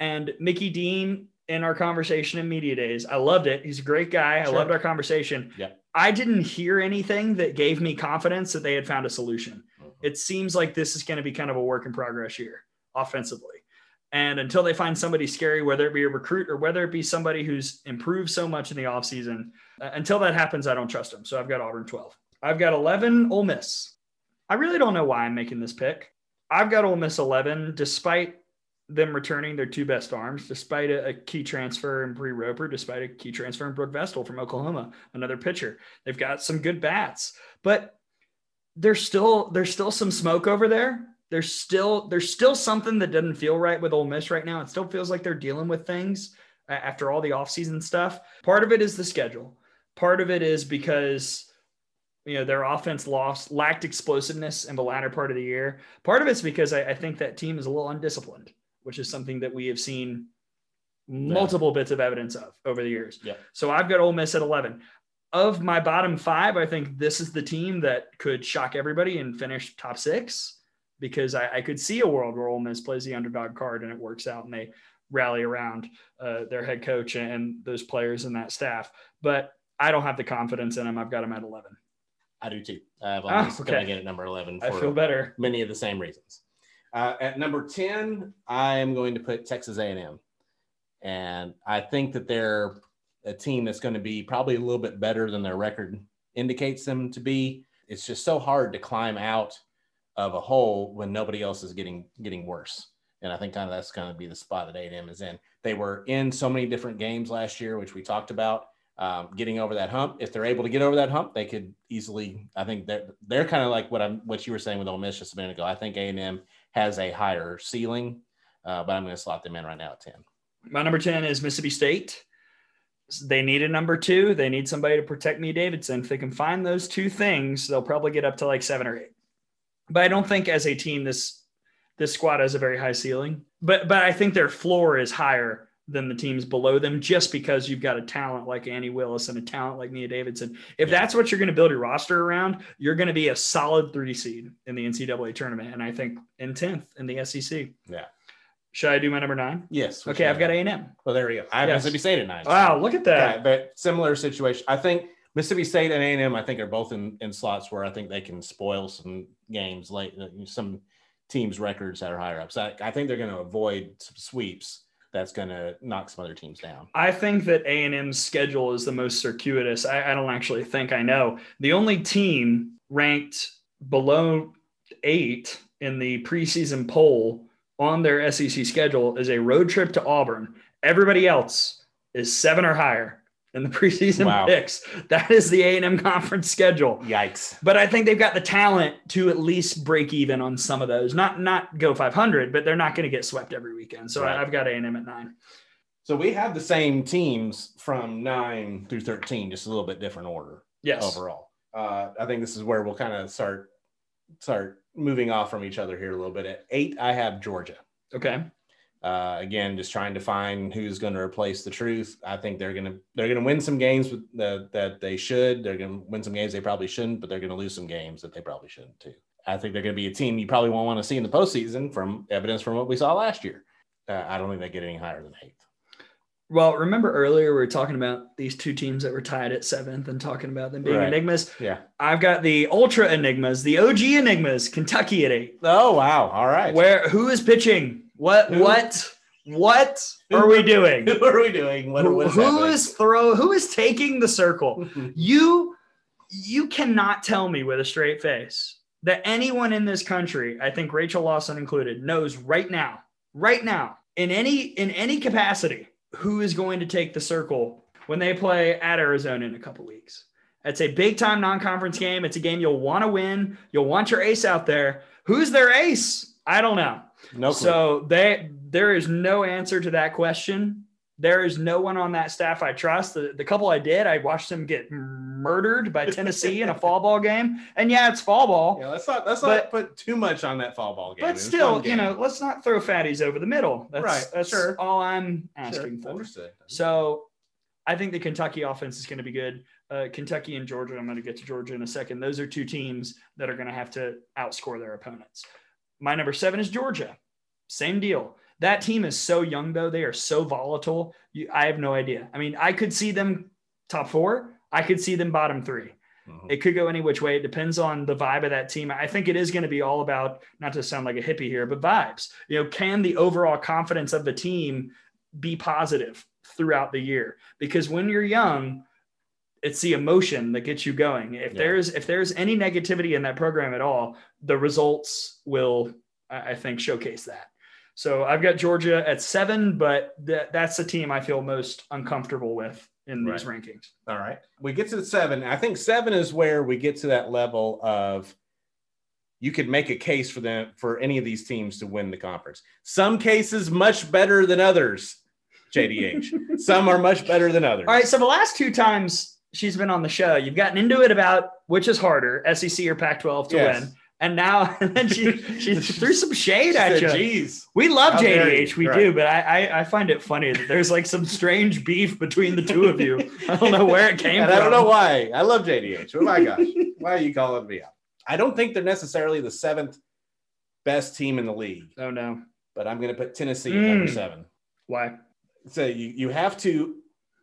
And Mickey Dean in our conversation in media days, I loved it. He's a great guy. I loved our conversation. Yep. I didn't hear anything that gave me confidence that they had found a solution. Mhm. It seems like this is going to be kind of a work in progress year offensively. And until they find somebody scary, whether it be a recruit or whether it be somebody who's improved so much in the offseason, uh, until that happens, I don't trust them. So I've got Auburn 12. I've got 11 Ole Miss. I really don't know why I'm making this pick. I've got Ole Miss 11, despite them returning their two best arms, despite a, a key transfer in Bree Roper, despite a key transfer in Brooke Vestal from Oklahoma, another pitcher. They've got some good bats, but there's still there's still some smoke over there. There's still there's still something that doesn't feel right with Ole Miss right now. It still feels like they're dealing with things after all the offseason stuff. Part of it is the schedule. Part of it is because you know their offense lost lacked explosiveness in the latter part of the year. Part of it's because I, I think that team is a little undisciplined, which is something that we have seen multiple bits of evidence of over the years. Yeah. So I've got Ole Miss at 11. Of my bottom five, I think this is the team that could shock everybody and finish top six because I, I could see a world where Ole Miss plays the underdog card and it works out and they rally around uh, their head coach and those players and that staff. But I don't have the confidence in them. I've got them at 11. I do too. I've Ah, always okay. going to get at number 11 I for feel better. many of the same reasons. Uh, at number 10, I am going to put Texas A&M. And I think that they're a team that's going to be probably a little bit better than their record indicates them to be. It's just so hard to climb out of a hole when nobody else is getting getting worse. And I think kind of that's going to be the spot that A&M is in. They were in so many different games last year, which we talked about. Um, getting over that hump. If they're able to get over that hump, they could easily. I think they're they're kind of like what I'm what you were saying with Ole Miss just a minute ago. I think A and M has a higher ceiling, uh, but I'm going to slot them in right now at ten. My number 10 is Mississippi State. They need a number two. They need somebody to protect Mia, Davidson. If they can find those two things, they'll probably get up to like seven or eight. But I don't think as a team this this squad has a very high ceiling. But but I think their floor is higher than the teams below them just because you've got a talent like Annie Willis and a talent like Mia Davidson. If Yeah. that's what you're going to build your roster around, you're going to be a solid 30 seed in the NCAA tournament. And I think in 10th in the SEC. Yeah. Should I do my number nine? Yes. Okay, I've got A&M. Well, there we go. I have Yes. Mississippi State at nine. Wow, look at that. Yeah, but similar situation. I think Mississippi State and A&M, I think, are both in, in slots where I think they can spoil some games late, uh, some teams' records that are higher up. So I, I think they're going to avoid some sweeps that's going to knock some other teams down. I think that A and M's schedule is the most circuitous. I, I don't actually think I know. The only team ranked below eight in the preseason poll on their SEC schedule is a road trip to Auburn. Everybody else is seven or higher in the preseason Wow. picks. That is the A and M conference schedule. Yikes. But I think they've got the talent to at least break even on some of those. Not not go 500, but they're not going to get swept every weekend. So Right. I, I've got A and M at nine. So we have the same teams from nine through 13, just a little bit different order. Yes. overall. Uh, I think this is where we'll kind of start start moving off from each other here a little bit. At eight, I have Georgia. Okay. Uh, again, just trying to find who's going to replace the truth. I think they're gonna they're gonna win some games with the, that they should. They're gonna win some games they probably shouldn't, but they're gonna lose some games that they probably shouldn't too. I think they're gonna be a team you probably won't want to see in the postseason from evidence from what we saw last year. Uh, I don't think they get any higher than eighth. Well, remember earlier we were talking about these two teams that were tied at seventh and talking about them being Right. enigmas. Yeah. I've got the ultra enigmas, the OG enigmas, Kentucky at eight. Oh wow! All right. Where who is pitching? What Who? what what are we doing? What are we doing? What, what is who happening? is throw who is taking the circle? you you cannot tell me with a straight face that anyone in this country, I think Rachel Lawson included, knows right now, right now, in any in any capacity, who is going to take the circle when they play at Arizona in a couple weeks. It's a big time non-conference game. It's a game you'll want to win. You'll want your ace out there. Who's their ace? I don't know. No clue. So they there is no answer to that question. There is no one on that staff I trust. The, the couple I did, I watched them get murdered by Tennessee in a fall ball game. And yeah, it's fall ball, Yeah, let's not let's But- not put too much on that fall ball game. but still, you know, let's not throw fatties over the middle. That's, Right, That's sure. all I'm Sure, asking for. Understood. So I think the Kentucky offense is going to be good. Uh, Kentucky and Georgia, I'm going to get to Georgia in a second. Those are two teams that are going to have to outscore their opponents. My number seven is Georgia. Same deal. That team is so young, though. They are so volatile. You, I have no idea. I mean, I could see them top four, I could see them bottom three. Mhm. It could go any which way. It depends on the vibe of that team. I think it is going to be all about, not to sound like a hippie here, but vibes. You know, can the overall confidence of the team be positive throughout the year? Because when you're young, it's the emotion that gets you going. If Yeah. there's if there's any negativity in that program at all, the results will, I think, showcase that. So I've got Georgia at seven, but that that's the team I feel most uncomfortable with in these rankings. All right. We get to the seven. I think seven is where we get to that level of you could make a case for them for any of these teams to win the conference. Some cases much better than others. JDH. Some are much better than others. All right. So the last two times she's been on the show, you've gotten into it about which is harder, SEC or Pac-12 to Yes. win. And now and then she she threw some shade She at said, you. Geez. We love How JDH, we Right. do, but I, I I find it funny that there's like some strange beef between the two of you. I don't know where it came And from. I don't know why. I love JDH. Oh my gosh. why are you calling me out? I don't think they're necessarily the seventh best team in the league, Oh no. but I'm going to put Tennessee at number Mm. seven. Why? so you, you have to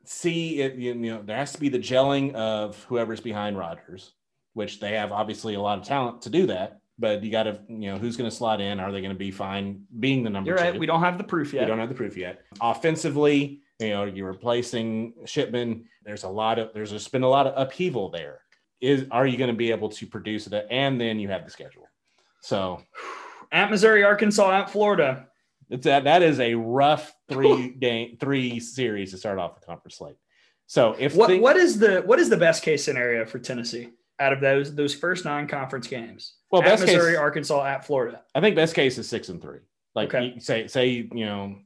see it you know there has to be the gelling of whoever's behind Rogers which they have obviously a lot of talent to do that. But you got to, you know, who's going to slot in? Are they going to be fine being the number You're two? right. We don't have the proof yet. We don't have the proof yet. Offensively, you know, you're replacing Shipman. There's a lot of there's just been a lot of upheaval there. Is are you going to be able to produce it? And then you have the schedule. So At Missouri, Arkansas, at Florida. It's that that is a rough three game three series to start off the conference slate. So if What what is the what is the best case scenario for Tennessee out of those those first nine conference games? Well, at best case- Missouri, Arkansas, at Florida. I think best case is six and three. Like Okay. say, say you know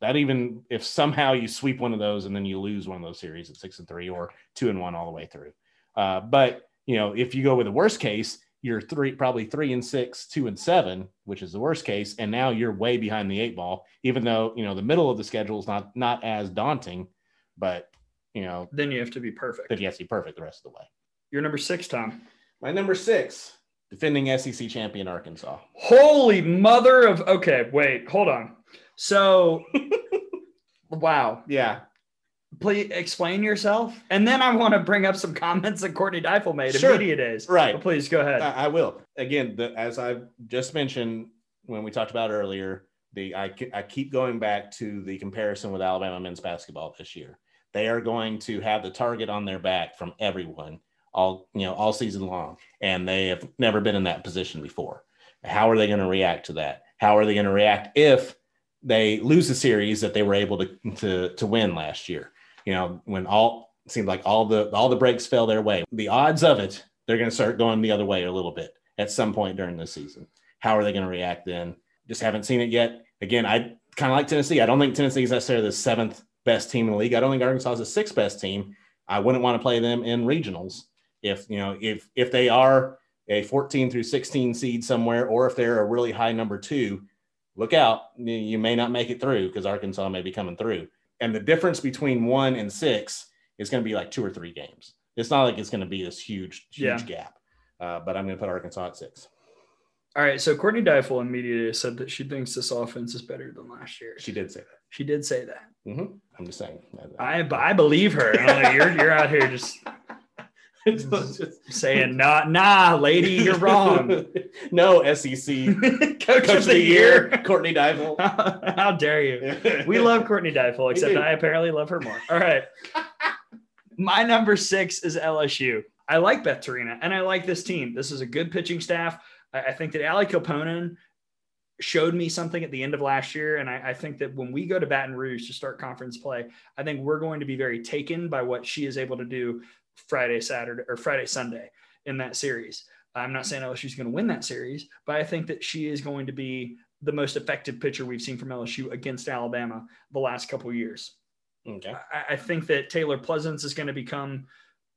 that even if somehow you sweep one of those and then you lose one of those series at six and three or two and one all the way through. Uh, but you know if you go with the worst case, you're three probably three and six, two and seven, which is the worst case, and now you're way behind the eight ball. Even though you know the middle of the schedule is not not as daunting, but you know Then you have to be perfect. that you have to be perfect the rest of the way. You're number six, Tom. My number six, defending SEC champion Arkansas. Holy mother of okay, wait, hold on. So wow. Yeah, Please explain yourself. And then I want to bring up some comments that Courtney Deifel made Sure. in media days. Right. But please go ahead. I, I will. Again, the, as I just mentioned when we talked about earlier, the I, I keep going back to the comparison with Alabama men's basketball this year. They are going to have the target on their back from everyone all you know all season long, and they have never been in that position before. How are they going to react to that? How are they going to react if they lose the series that they were able to to to win last year? You know, when all seemed like all the all the breaks fell their way. The odds of it, they're going to start going the other way a little bit at some point during the season. How are they going to react then? Just haven't seen it yet. Again, I kind of like Tennessee. I don't think Tennessee is necessarily the seventh best team in the league. I don't think Arkansas is the sixth best team. I wouldn't want to play them in regionals if you know if if they are a 14 through 16 seed somewhere, or if they're a really high number two. Look out! You- may not make it through because Arkansas may be coming through. And the difference between one and six is going to be like two or three games. It's not like it's going to be this huge, huge Yeah. gap. Uh, but I'm going to put Arkansas at six. All right. So Courtney Deifel in media Day said that she thinks this offense is better than last year. She did say that. She did say that. hmm I'm just saying. I I believe her. You're you're out here just saying nah nah lady you're wrong. no SEC Coach, Coach of the year. Courtney Deifel. How dare you? We love Courtney Deifel, except. I apparently love her more. All right. My number six is LSU. I like Beth Torina and I like this team. This is a good pitching staff. I, I think that Ali Kilponen showed me something at the end of last year. And I, I think that when we go to Baton Rouge to start conference play, I think we're going to be very taken by what she is able to do Friday, Saturday, or Friday, Sunday in that series. I'm not saying LSU is going to win that series, but I think that she is going to be the most effective pitcher we've seen from LSU against Alabama the last couple of years. Okay. I, I think that Taylor Pleasance is going to become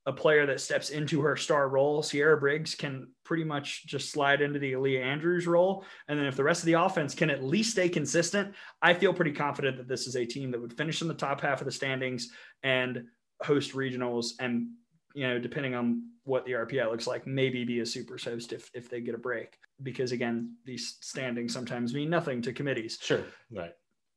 a player that steps into her star role. Ciara Briggs can pretty much just slide into the Aliyah Andrews role. And then if the rest of the offense can at least stay consistent, I feel pretty confident that this is a team that would finish in the top half of the standings and host regionals and you know, depending on what the RPI looks like, maybe be a super host if, if they get a break. Because again, these standings sometimes mean nothing to committees. Sure. Right.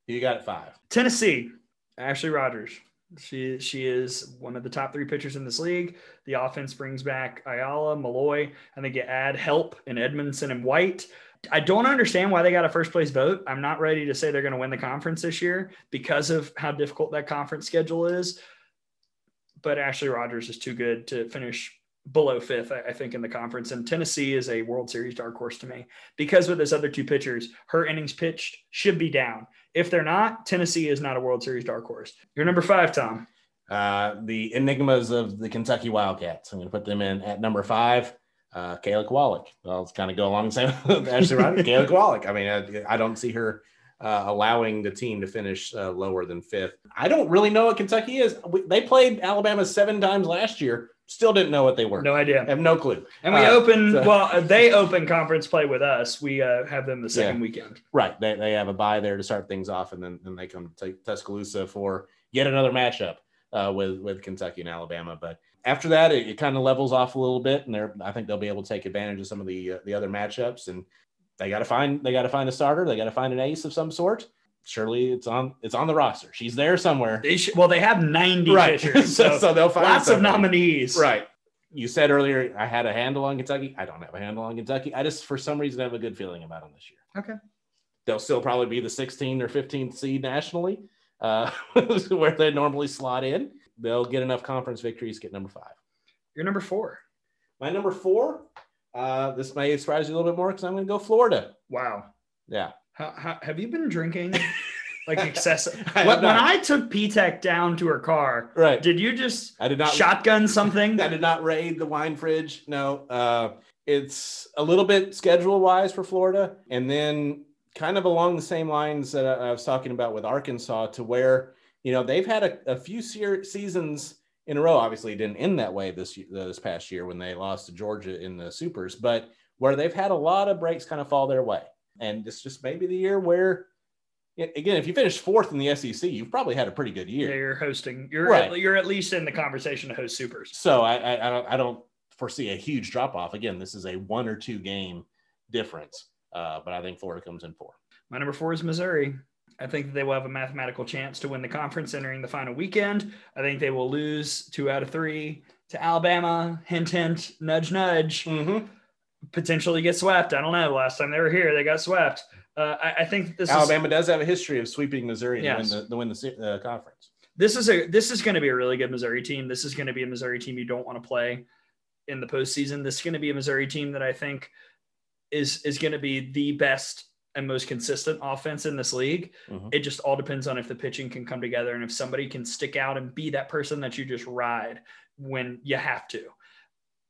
You got it five. Tennessee, Ashley Rogers. She she is one of the top three pitchers in this league. The offense brings back Ayala, Milloy, and they get add help in Edmoundson and White. I don't understand why they got a first place vote. I'm not ready to say they're going to win the conference this year because of how difficult that conference schedule is. But Ashley Rogers is too good to finish below fifth, I I think, in the conference. And Tennessee is a World Series dark horse to me because with those other two pitchers, her innings pitched should be down. If they're not, Tennessee is not a World Series dark horse. You're number five, Tom. Uh, the enigmas of the Kentucky Wildcats. I'm going to put them in at number five. Uh, Kayla Kowalik. Well, it's kind of go along the same Ashley Rogers. Kayla Kowalik. I mean, I, I don't see her uh, allowing the team to finish uh, lower than fifth. I don't really know what Kentucky is. We, they played Alabama seven times last year. Still didn't know what they were. No idea. have no clue. And we Uh, open, so- well, uh, they open conference play with us. We uh, have them the second Yeah. weekend. Right. They, they have a bye there to start things off, and then, then they come to Tuscaloosa for yet another matchup uh, with with Kentucky and Alabama. But after that, it, it kind of levels off a little bit, and they're I think they'll be able to take advantage of some of the uh, the other matchups. And they got to find they got to find a starter. They got to find an ace of some sort. Surely it's on it's on the roster. She's there somewhere. They should, well, they have 90 Right. pitchers, so, so, so they'll find lots of nominees. Right. you said earlier I had a handle on Kentucky. I don't have a handle on Kentucky. I just for some reason have a good feeling about them this year. Okay. They'll still probably be the 16th or 15th seed nationally, uh, where they normally slot in. They'll get enough conference victories, get number five. You're number four. My number four, uh, this may surprise you a little bit more because I'm going to go Florida. Wow. Yeah. How, how, have you been drinking like excessive? I when, when. I took Pitek down to her car, Right. did you just I did not shotgun something? I did not raid the wine fridge. No, uh, it's a little bit schedule wise for Florida, and then kind of along the same lines that I, I was talking about with Arkansas, to where you know they've had a, a few se- seasons in a row. Obviously, it didn't end that way this this past year when they lost to Georgia in the supers, but where they've had a lot of breaks kind of fall their way, and it's just maybe the year where. Again, if you finish fourth in the SEC, you've probably had a pretty good year. Yeah, you're hosting. You're Right. at, you're at least in the conversation to host supers. So I, I, I don't I don't foresee a huge drop off. Again, this is a one or two game difference, uh, but I think Florida comes in four. My number four is Missouri. I think that they will have a mathematical chance to win the conference entering the final weekend. I think they will lose two out of three to Alabama. Hint, hint, nudge, nudge. Mm-hmm. Potentially get swept. I don't know. Last time they were here, they got swept. Uh, I, I think this is Alabama does have a history of sweeping Missouri Yes. to win the to win the uh, conference. this is a this is going to be a really good Missouri team. This is going to be a Missouri team you don't want to play in the postseason. This is going to be a Missouri team that I think is is going to be the best and most consistent offense in this league. Mhm. It just all depends on if the pitching can come together and if somebody can stick out and be that person that you just ride when you have to.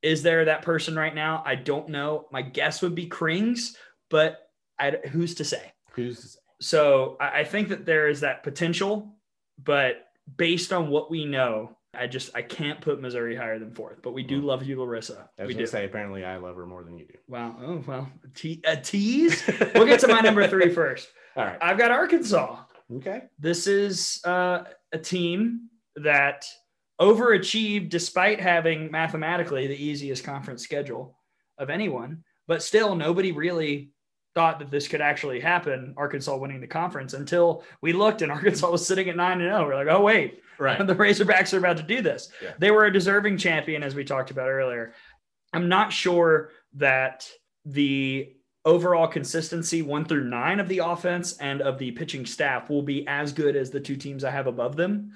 Is there that person right now? I don't know. My guess would be Krings, but I, who's to say? Who's to say? So I, I think that there is that potential, but based on what we know, I just I can't put Missouri higher than fourth. But we do love you, Larissa. I was we do. say apparently I love her more than you do. Wow. Oh well. Te- a tease. we'll get to my number three first. All right. I've got Arkansas. Okay. This is uh, a team that overachieved despite having mathematically the easiest conference schedule of anyone, but still nobody really thought that this could actually happen. Arkansas winning the conference until we looked and Arkansas was sitting at nine and zero. We're like, oh wait, Right. the Razorbacks are about to do this. Yeah. They were a deserving champion, as we talked about earlier. I'm not sure that the overall consistency one through nine of the offense and of the pitching staff will be as good as the two teams I have above them.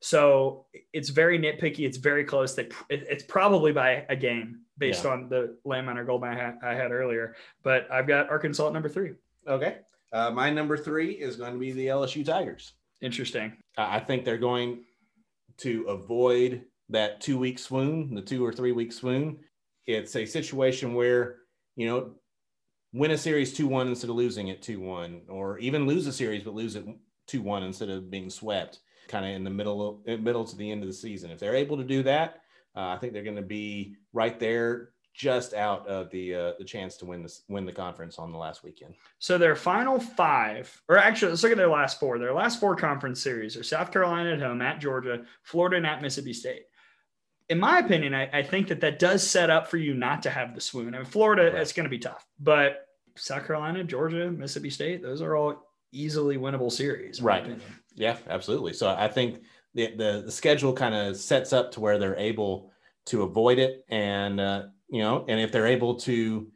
So it's very nitpicky. It's very close. They, it's probably by a game based Yeah. on the landminer goal I had, I had earlier. But I've got Arkansas at number three. Okay. Uh, my number three is going to be the LSU Tigers. Interesting. I I think they're going to avoid that two week swoon, the two or three week swoon. It's a situation where, you know, win a series 2 1 instead of losing it 2 1, or even lose a series but lose it 2 1 instead of being swept kind of in the middle, middle to the end of the season. If they're able to do that, uh, I think they're going to be right there just out of the uh, the chance to win this win the conference on the last weekend. So their final five, or actually, let's look at their last four. Their last four conference series are South Carolina at home, at Georgia, Florida, and at Mississippi State. In my opinion, I, I think that that does set up for you not to have the swoon. I mean, Florida, Right. it's going to be tough, but South Carolina, Georgia, Mississippi State, those are all easily winnable series. Right. Yeah, absolutely. So I think the the, the schedule kind of sets up to where they're able to avoid it, and uh, you know, and if they're able to,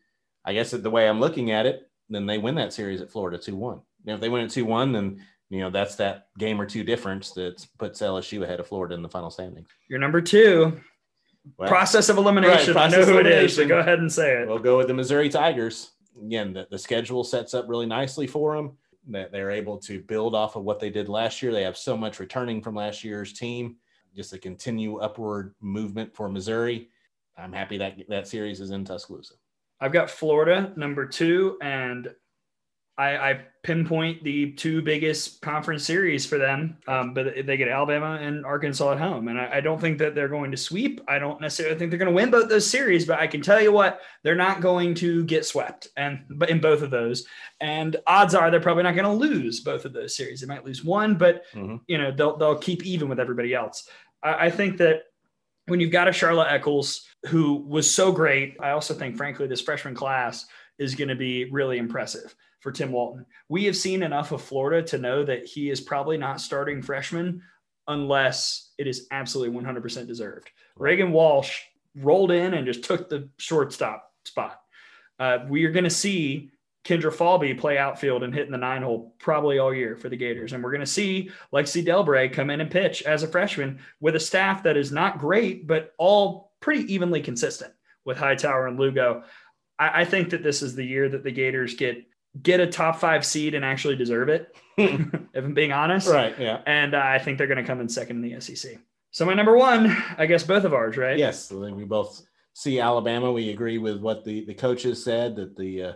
I guess the way I'm looking at it, then they win that series at Florida two one. Now, If they win it two one, then you know that's that game or two difference that puts LSU ahead of Florida in the final standings. Your number two, Well, process of elimination. Right, I know who it is, so go ahead and say it. We'll go with the Missouri Tigers. Again, the, the schedule sets up really nicely for them. That they're able to build off of what they did last year. They have so much returning from last year's team. Just a continue upward movement for Missouri. I'm happy that that series is in Tuscaloosa. I've got Florida number two, and I, I pinpoint the two biggest conference series for them. Um, but they get Alabama and Arkansas at home, and I, I don't think that they're going to sweep. I don't necessarily think they're going to win both those series, but I can tell you what, they're not going to get swept, and but in both of those, and odds are they're probably not going to lose both of those series. They might lose one, but Mhm. you know they'll they'll keep even with everybody else. I, I think that when you've got a Charla Echols who was so great, I also think, frankly, this freshman class is going to be really impressive for Tim Walton. We have seen enough of Florida to know that he is probably not starting freshman unless it is absolutely 100% deserved. Reagan Walsh rolled in and just took the shortstop spot. Uh, we are going to see Kendra Falby play outfield and hit in the nine hole probably all year for the Gators. And we're going to see Lexi Delbrey come in and pitch as a freshman with a staff that is not great, but all pretty evenly consistent with Hightower and Lugo. I, I think that this is the year that the Gators get get a top five seed and actually deserve it, if I'm being honest. Right. Yeah. And uh, I think they're going to come in second in the SEC. So my number one, I guess both of ours, right? Yes. I think we both see Alabama. We agree with what the the coaches said that the uh,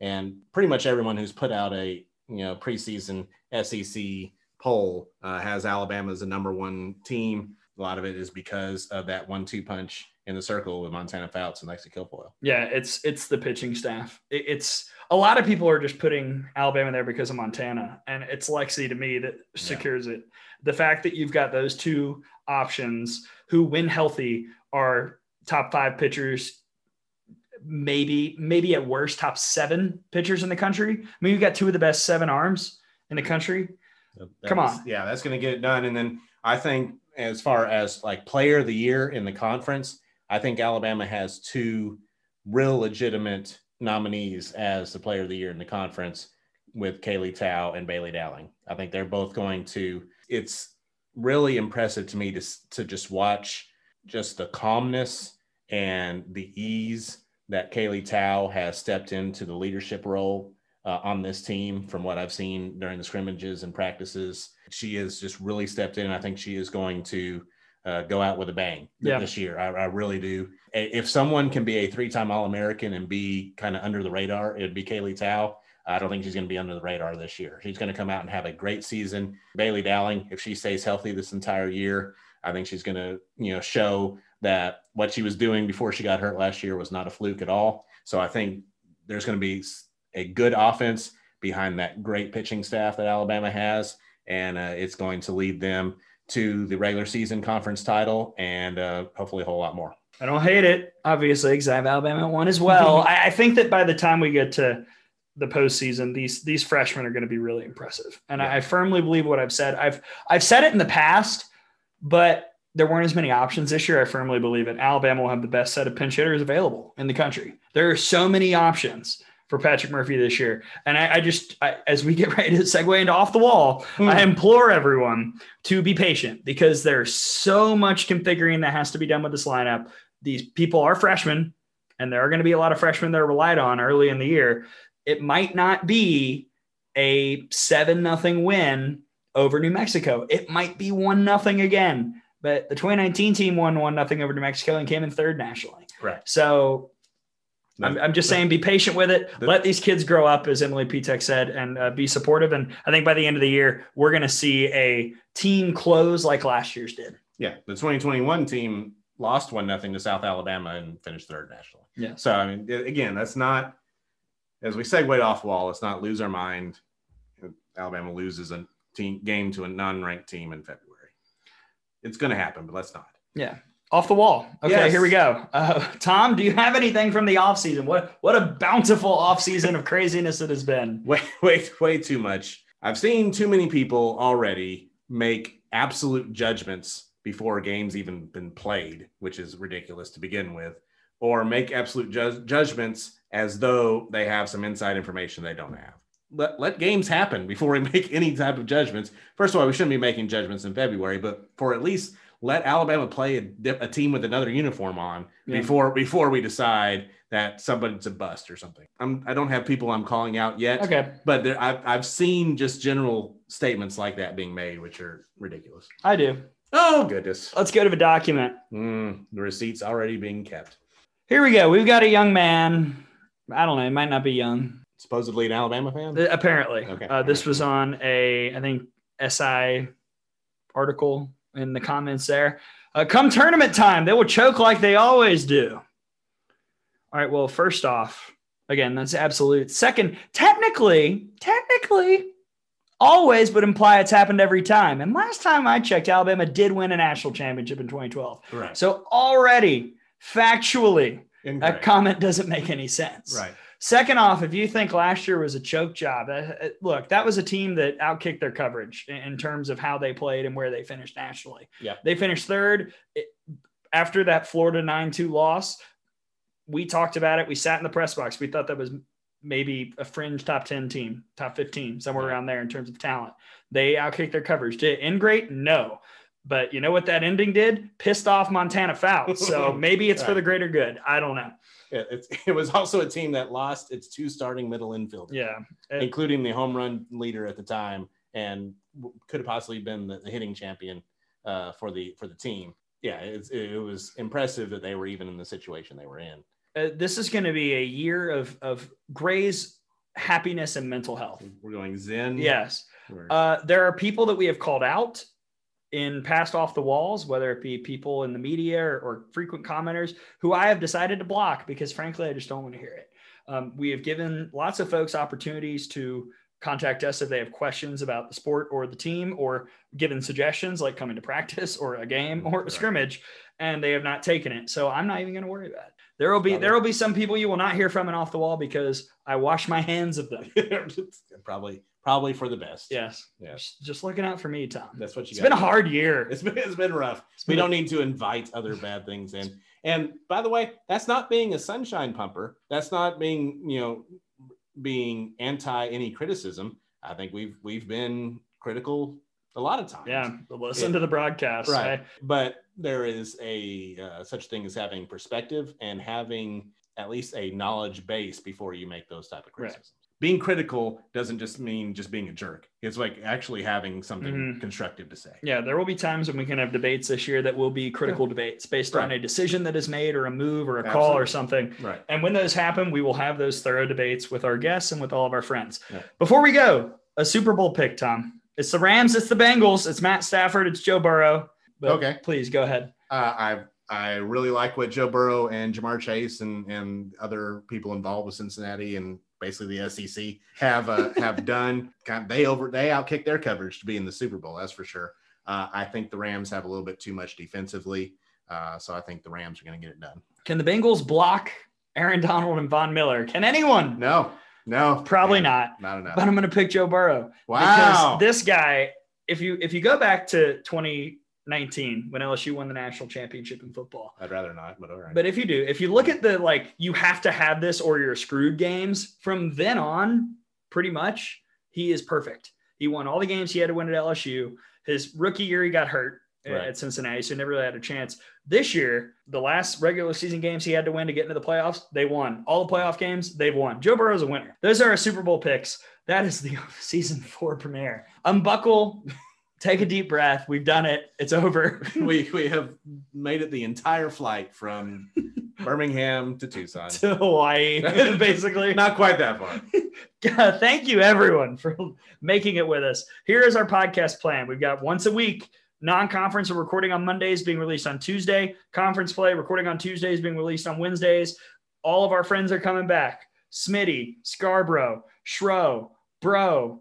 and pretty much everyone who's put out a you know preseason SEC poll uh, has Alabama as the number one team. A lot of it is because of that one-two punch in the circle with Montana Fouts and Lexi Kilfoyle. Yeah, it's it's the pitching staff. It, it's a lot of people are just putting Alabama there because of Montana, and it's Lexi to me that secures it. The fact that you've got those two options who, when healthy, are top five pitchers, maybe maybe at worst top seven pitchers in the country. I mean, you've got two of the best seven arms in the country. That Come was- on. Yeah, that's going to get it done. And then I think as far as like player of the year in the conference, I think Alabama has two real legitimate nominees as the player of the year in the conference with Kaylee Tow and Bailey Dowling. I think they're both going to, it's really impressive to me to, to just watch just the calmness and the ease that Kaylee Tow has stepped into the leadership role uh, on this team from what I've seen during the scrimmages and practices. She has just really stepped in. I think she is going to uh, go out with a bang Yeah. this year. I, I really do. If someone can be a three time All American and be kind of under the radar, it'd be Kaylee Tow. I don't think she's going to be under the radar this year. She's going to come out and have a great season. Bailey Dowling, if she stays healthy this entire year, I think she's going to, you know, show that what she was doing before she got hurt last year was not a fluke at all. So I think there's going to be a good offense behind that great pitching staff that Alabama has, and uh, it's going to lead them to the regular season conference title and uh, hopefully a whole lot more. I don't hate it, obviously, because I have Alabama at one as well. I, I think that by the time we get to the postseason, these these freshmen are going to be really impressive, and I, I firmly believe what I've said. I've I've said it in the past, but there weren't as many options this year. I firmly believe it. Alabama will have the best set of pinch hitters available in the country. There are so many options for Patrick Murphy this year, and I, I just I, as we get ready to segue into off the wall, hmm. I implore everyone to be patient because there's so much configuring that has to be done with this lineup. These people are freshmen, and there are going to be a lot of freshmen that are relied on early in the year. It might not be a seven nothing win over New Mexico. It might be one nothing again. But the 2019 team won one nothing over New Mexico and came in third nationally. Right. So I'm, I'm just saying, be patient with it. Let these kids grow up, as Emily Pitek said, and uh, be supportive. And I think by the end of the year, we're going to see a team close like last year's did. Yeah, the 2021 team lost one nothing to South Alabama and finished third nationally. Yeah. So I mean, again, that's not as we segue off wall. Let's not lose our mind. Alabama loses a team game to a non-ranked team in February. It's going to happen, but let's not. Yeah. Off the wall. Okay, Yes. here we go. Uh, Tom, do you have anything from the offseason? What what a bountiful offseason of craziness it has been. Way, way, way too much. I've seen too many people already make absolute judgments before a game's even been played, which is ridiculous to begin with, or make absolute ju- judgments as though they have some inside information they don't have. Let, let games happen before we make any type of judgments. First of all, we shouldn't be making judgments in February, but for at least let Alabama play a, a team with another uniform on Yeah. before before we decide that somebody's a bust or something. I'm, I don't have people I'm calling out yet Okay, but there, I've, I've seen just general statements like that being made, which are ridiculous. I do. Oh, goodness. Let's go to the document. Mm, the receipt's already being kept. Here we go. We've got a young man. I don't know. He might not be young. Supposedly an Alabama fan? Uh, Apparently, Okay. uh, this was on a I think SI article in the comments there. Uh, come tournament time, they will choke like they always do. All right. Well, first off, again, that's absolute. Second, technically, technically, always would imply it's happened every time. And last time I checked, Alabama did win a national championship in 2012. Right. So already, factually, that comment doesn't make any sense. right. Second off, if you think last year was a choke job, uh, uh, look, that was a team that outkicked their coverage in, in terms of how they played and where they finished nationally. Yeah. They finished third. It- after that Florida 9 2 loss, we talked about it. We sat in the press box. We thought that was maybe a fringe top 10 team, top 15, somewhere around there in terms of talent. They outkicked their coverage. Did it end great? No. But you know what that ending did? Pissed off Montana Fouts. So maybe it's for the greater good. I don't know. It, it's, it was also a team that lost its two starting middle infielders, Yeah. It- including the home run leader at the time, and w- could have possibly been the, the hitting champion uh, for the for the team. Yeah, it's, it was impressive that they were even in the situation they were in. uh, this is going to be a year of, of Gray's happiness and mental health. We're going Zen. Yes. Uh, there are people that we have called out in past off the walls, whether it be people in the media or, or frequent commenters who I have decided to block because frankly, I just don't want to hear it. Um, we have given lots of folks opportunities to contact us if they have questions about the sport or the team or given suggestions like coming to practice or a game or a scrimmage and they have not taken it. So I'm not even going to worry about it. There will be, Probably. there will be some people you will not hear from and off the wall because I wash my hands of them. probably probably for the best. Yes. Yes. Just- Just looking out for me, Tom. That's what you It's gotta been a hard year. It's been, it's been rough. been We a- don't need to invite other bad things in. And by the way, that's not being a sunshine pumper. That's not being, you know, being anti any criticism. I think we've we've been critical a lot of times. Yeah, listen Yeah. to the broadcast. right. But there is a uh, such thing as having perspective and having at least a knowledge base before you make those type of Right. Criticisms. Being critical doesn't just mean just being a jerk. It's like actually having something Mhm. constructive to say. Yeah, there will be times when we can have debates this year that will be critical debates based on a decision that is made or a move or a call or something. Right. And when those happen, we will have those thorough debates with our guests and with all of our friends. Yeah. Before we go, a Super Bowl pick, Tom. It's the Rams, it's the Bengals, it's Matt Stafford, it's Joe Burrow. But Okay. Please go ahead. Uh, I I really like what Joe Burrow and Ja'Marr Chase and and other people involved with Cincinnati and basically the SEC have uh, have done. Kind they over they outkicked their coverage to be in the Super Bowl. That's for sure. Uh, I think the Rams have a little bit too much defensively, uh, so I think the Rams are going to get it done. Can the Bengals block Aaron Donald and Von Miller? Can anyone? No, no, Probably man, not. Not enough. But I'm going to pick Joe Burrow. wow. Because this guy, if you if you go back to 2019 when LSU won the national championship in football, I'd rather not, but all right. but if you do, if you look at the like you have to have this or you're screwed games from then on, pretty much he is perfect. He won all the games he had to win at LSU. His rookie year he got hurt at- Right. at Cincinnati, so he never really had a chance. This year, the last regular season games he had to win to get into the playoffs, they won. All the playoff games, they've won. Joe Burrow's a winner. Those are our Super Bowl picks. That is the season four premiere. Unbuckle, take a deep breath. We've done it. It's over. we we have made it the entire flight from Birmingham to Tucson. to Hawaii, basically. Not quite that far. God, thank you everyone for making it with us. Here is our podcast plan. We've got once a week non-conference. Recording on Mondays, being released on Tuesday. Conference play recording on Tuesdays, being released on Wednesdays. All of our friends are coming back. Smitty, Scarborough, Shro, Bro,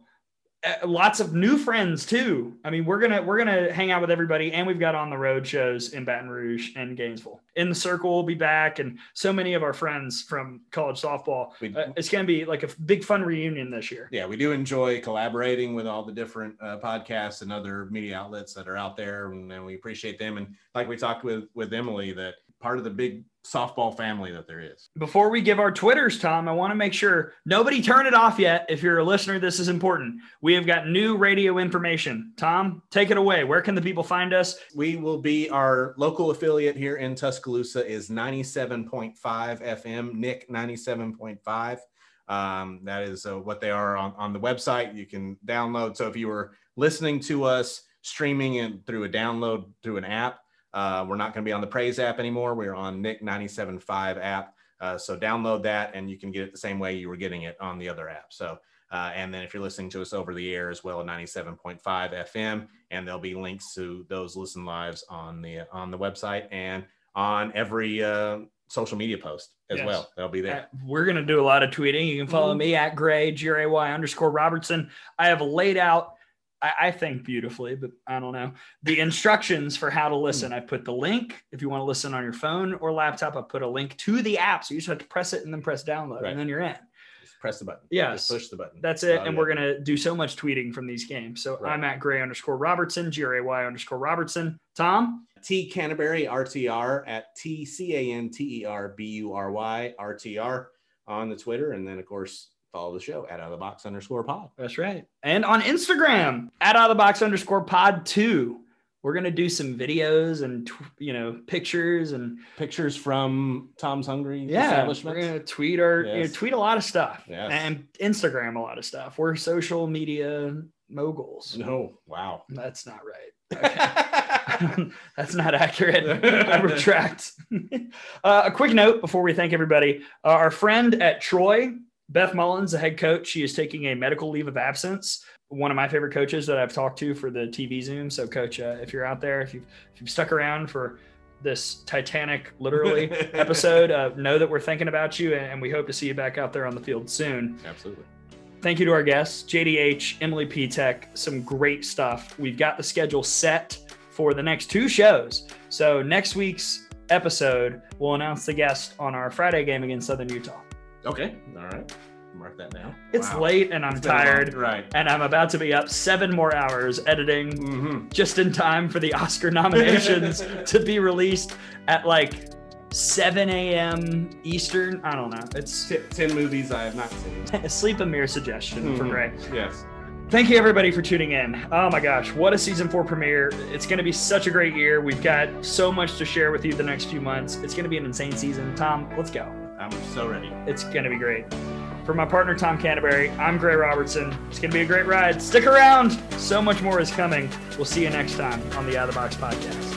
lots of new friends too. I mean, we're gonna we're gonna hang out with everybody, and we've got on the road shows in Baton Rouge and Gainesville. In the Circle will be back, and so many of our friends from college softball. We- Uh, it's gonna be like a big fun reunion this year. yeah, we do enjoy collaborating with all the different uh, podcasts and other media outlets that are out there, and, and we appreciate them. And like we talked with with Emily, that part of the big softball family that there is. Before we give our Twitters, Tom, I want to make sure nobody turn it off yet. If you're a listener, this is important. We have got new radio information. Tom, take it away. Where can the people find us? We will be our local affiliate here in Tuscaloosa is 97.5 FM, Nick 97.5. Um, that is uh, what they are on, on the website. You can download. So if you were listening to us streaming and through a download through an app, uh, we're not going to be on the Praise app anymore. We're on Nick 97.5 app. Uh, so download that and you can get it the same way you were getting it on the other app. So, uh, and then if you're listening to us over the air as well at 97.5 FM, and there'll be links to those listen lives on the on the website and on every uh, social media post as Yes. well. They'll be there. Uh, We're going to do a lot of tweeting. You can follow me at Gray, G R A Y underscore Robertson. I have laid out, I, I think beautifully, but I don't know, the instructions for how to hmm. listen. I put the link. If you want to listen on your phone or laptop, I put a link to the app. So you just have to press it and then press download, Right. and then you're in. Just press the button. Yes. Just push the button. That's it. Oh, and yeah. we're going to do so much tweeting from these games. So Right. I'm at Gray underscore Robertson, G R A Y underscore Robertson. Tom, T Canterbury RTR at T C A N T E R B U R Y RTR on the Twitter. And then, of course, follow the show at out of the box underscore pod. That's right. And on Instagram, at out of the box underscore pod two. We're gonna do some videos and you know pictures and Pictures from Tom's Hungry yeah, establishment. we're gonna tweet our you know, tweet a lot of stuff Yes. and Instagram a lot of stuff. We're social media moguls. No, wow. That's not right. Okay. That's not accurate. I retract. uh, a quick note before we thank everybody. Uh, our friend at Troy, Beth Mullins, the head coach, she is taking a medical leave of absence. One of my favorite coaches that I've talked to for the TV Zoom. So, coach, uh, if you're out there, if you've, if you've stuck around for this Titanic, literally, episode, uh, know that we're thinking about you and we hope to see you back out there on the field soon. Absolutely. Thank you to our guests, JDH, Emily Pitek, some great stuff. We've got the schedule set for the next two shows. So next week's episode, we'll announce the guest on our Friday game against Southern Utah. Okay. All right. Mark that down. It's Wow. late and I'm It's long- tired, Right. and I'm about to be up seven more hours editing Mm-hmm. just in time for the Oscar nominations to be released at like 7 a.m. Eastern. I don't know. It's T- 10 movies I have not seen. sleep a mere suggestion for Mhm. Gray. Yes. Thank you everybody for tuning in. Oh my gosh, what a season four premiere. It's going to be such a great year. We've got so much to share with you the next few months. It's going to be an insane season. Tom, let's go. I'm so ready. It's going to be great. For my partner, Tom Canterbury, I'm Gray Robertson. It's going to be a great ride. Stick around. So much more is coming. We'll see you next time on the Out of the Box podcast.